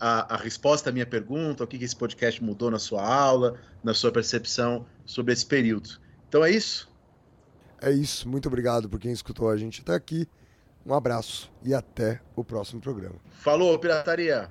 a, a resposta à minha pergunta, o que, que esse podcast mudou na sua aula, na sua percepção sobre esse período. Então é isso. É isso, muito obrigado por quem escutou a gente até aqui. Um abraço e até o próximo programa. Falou, pirataria!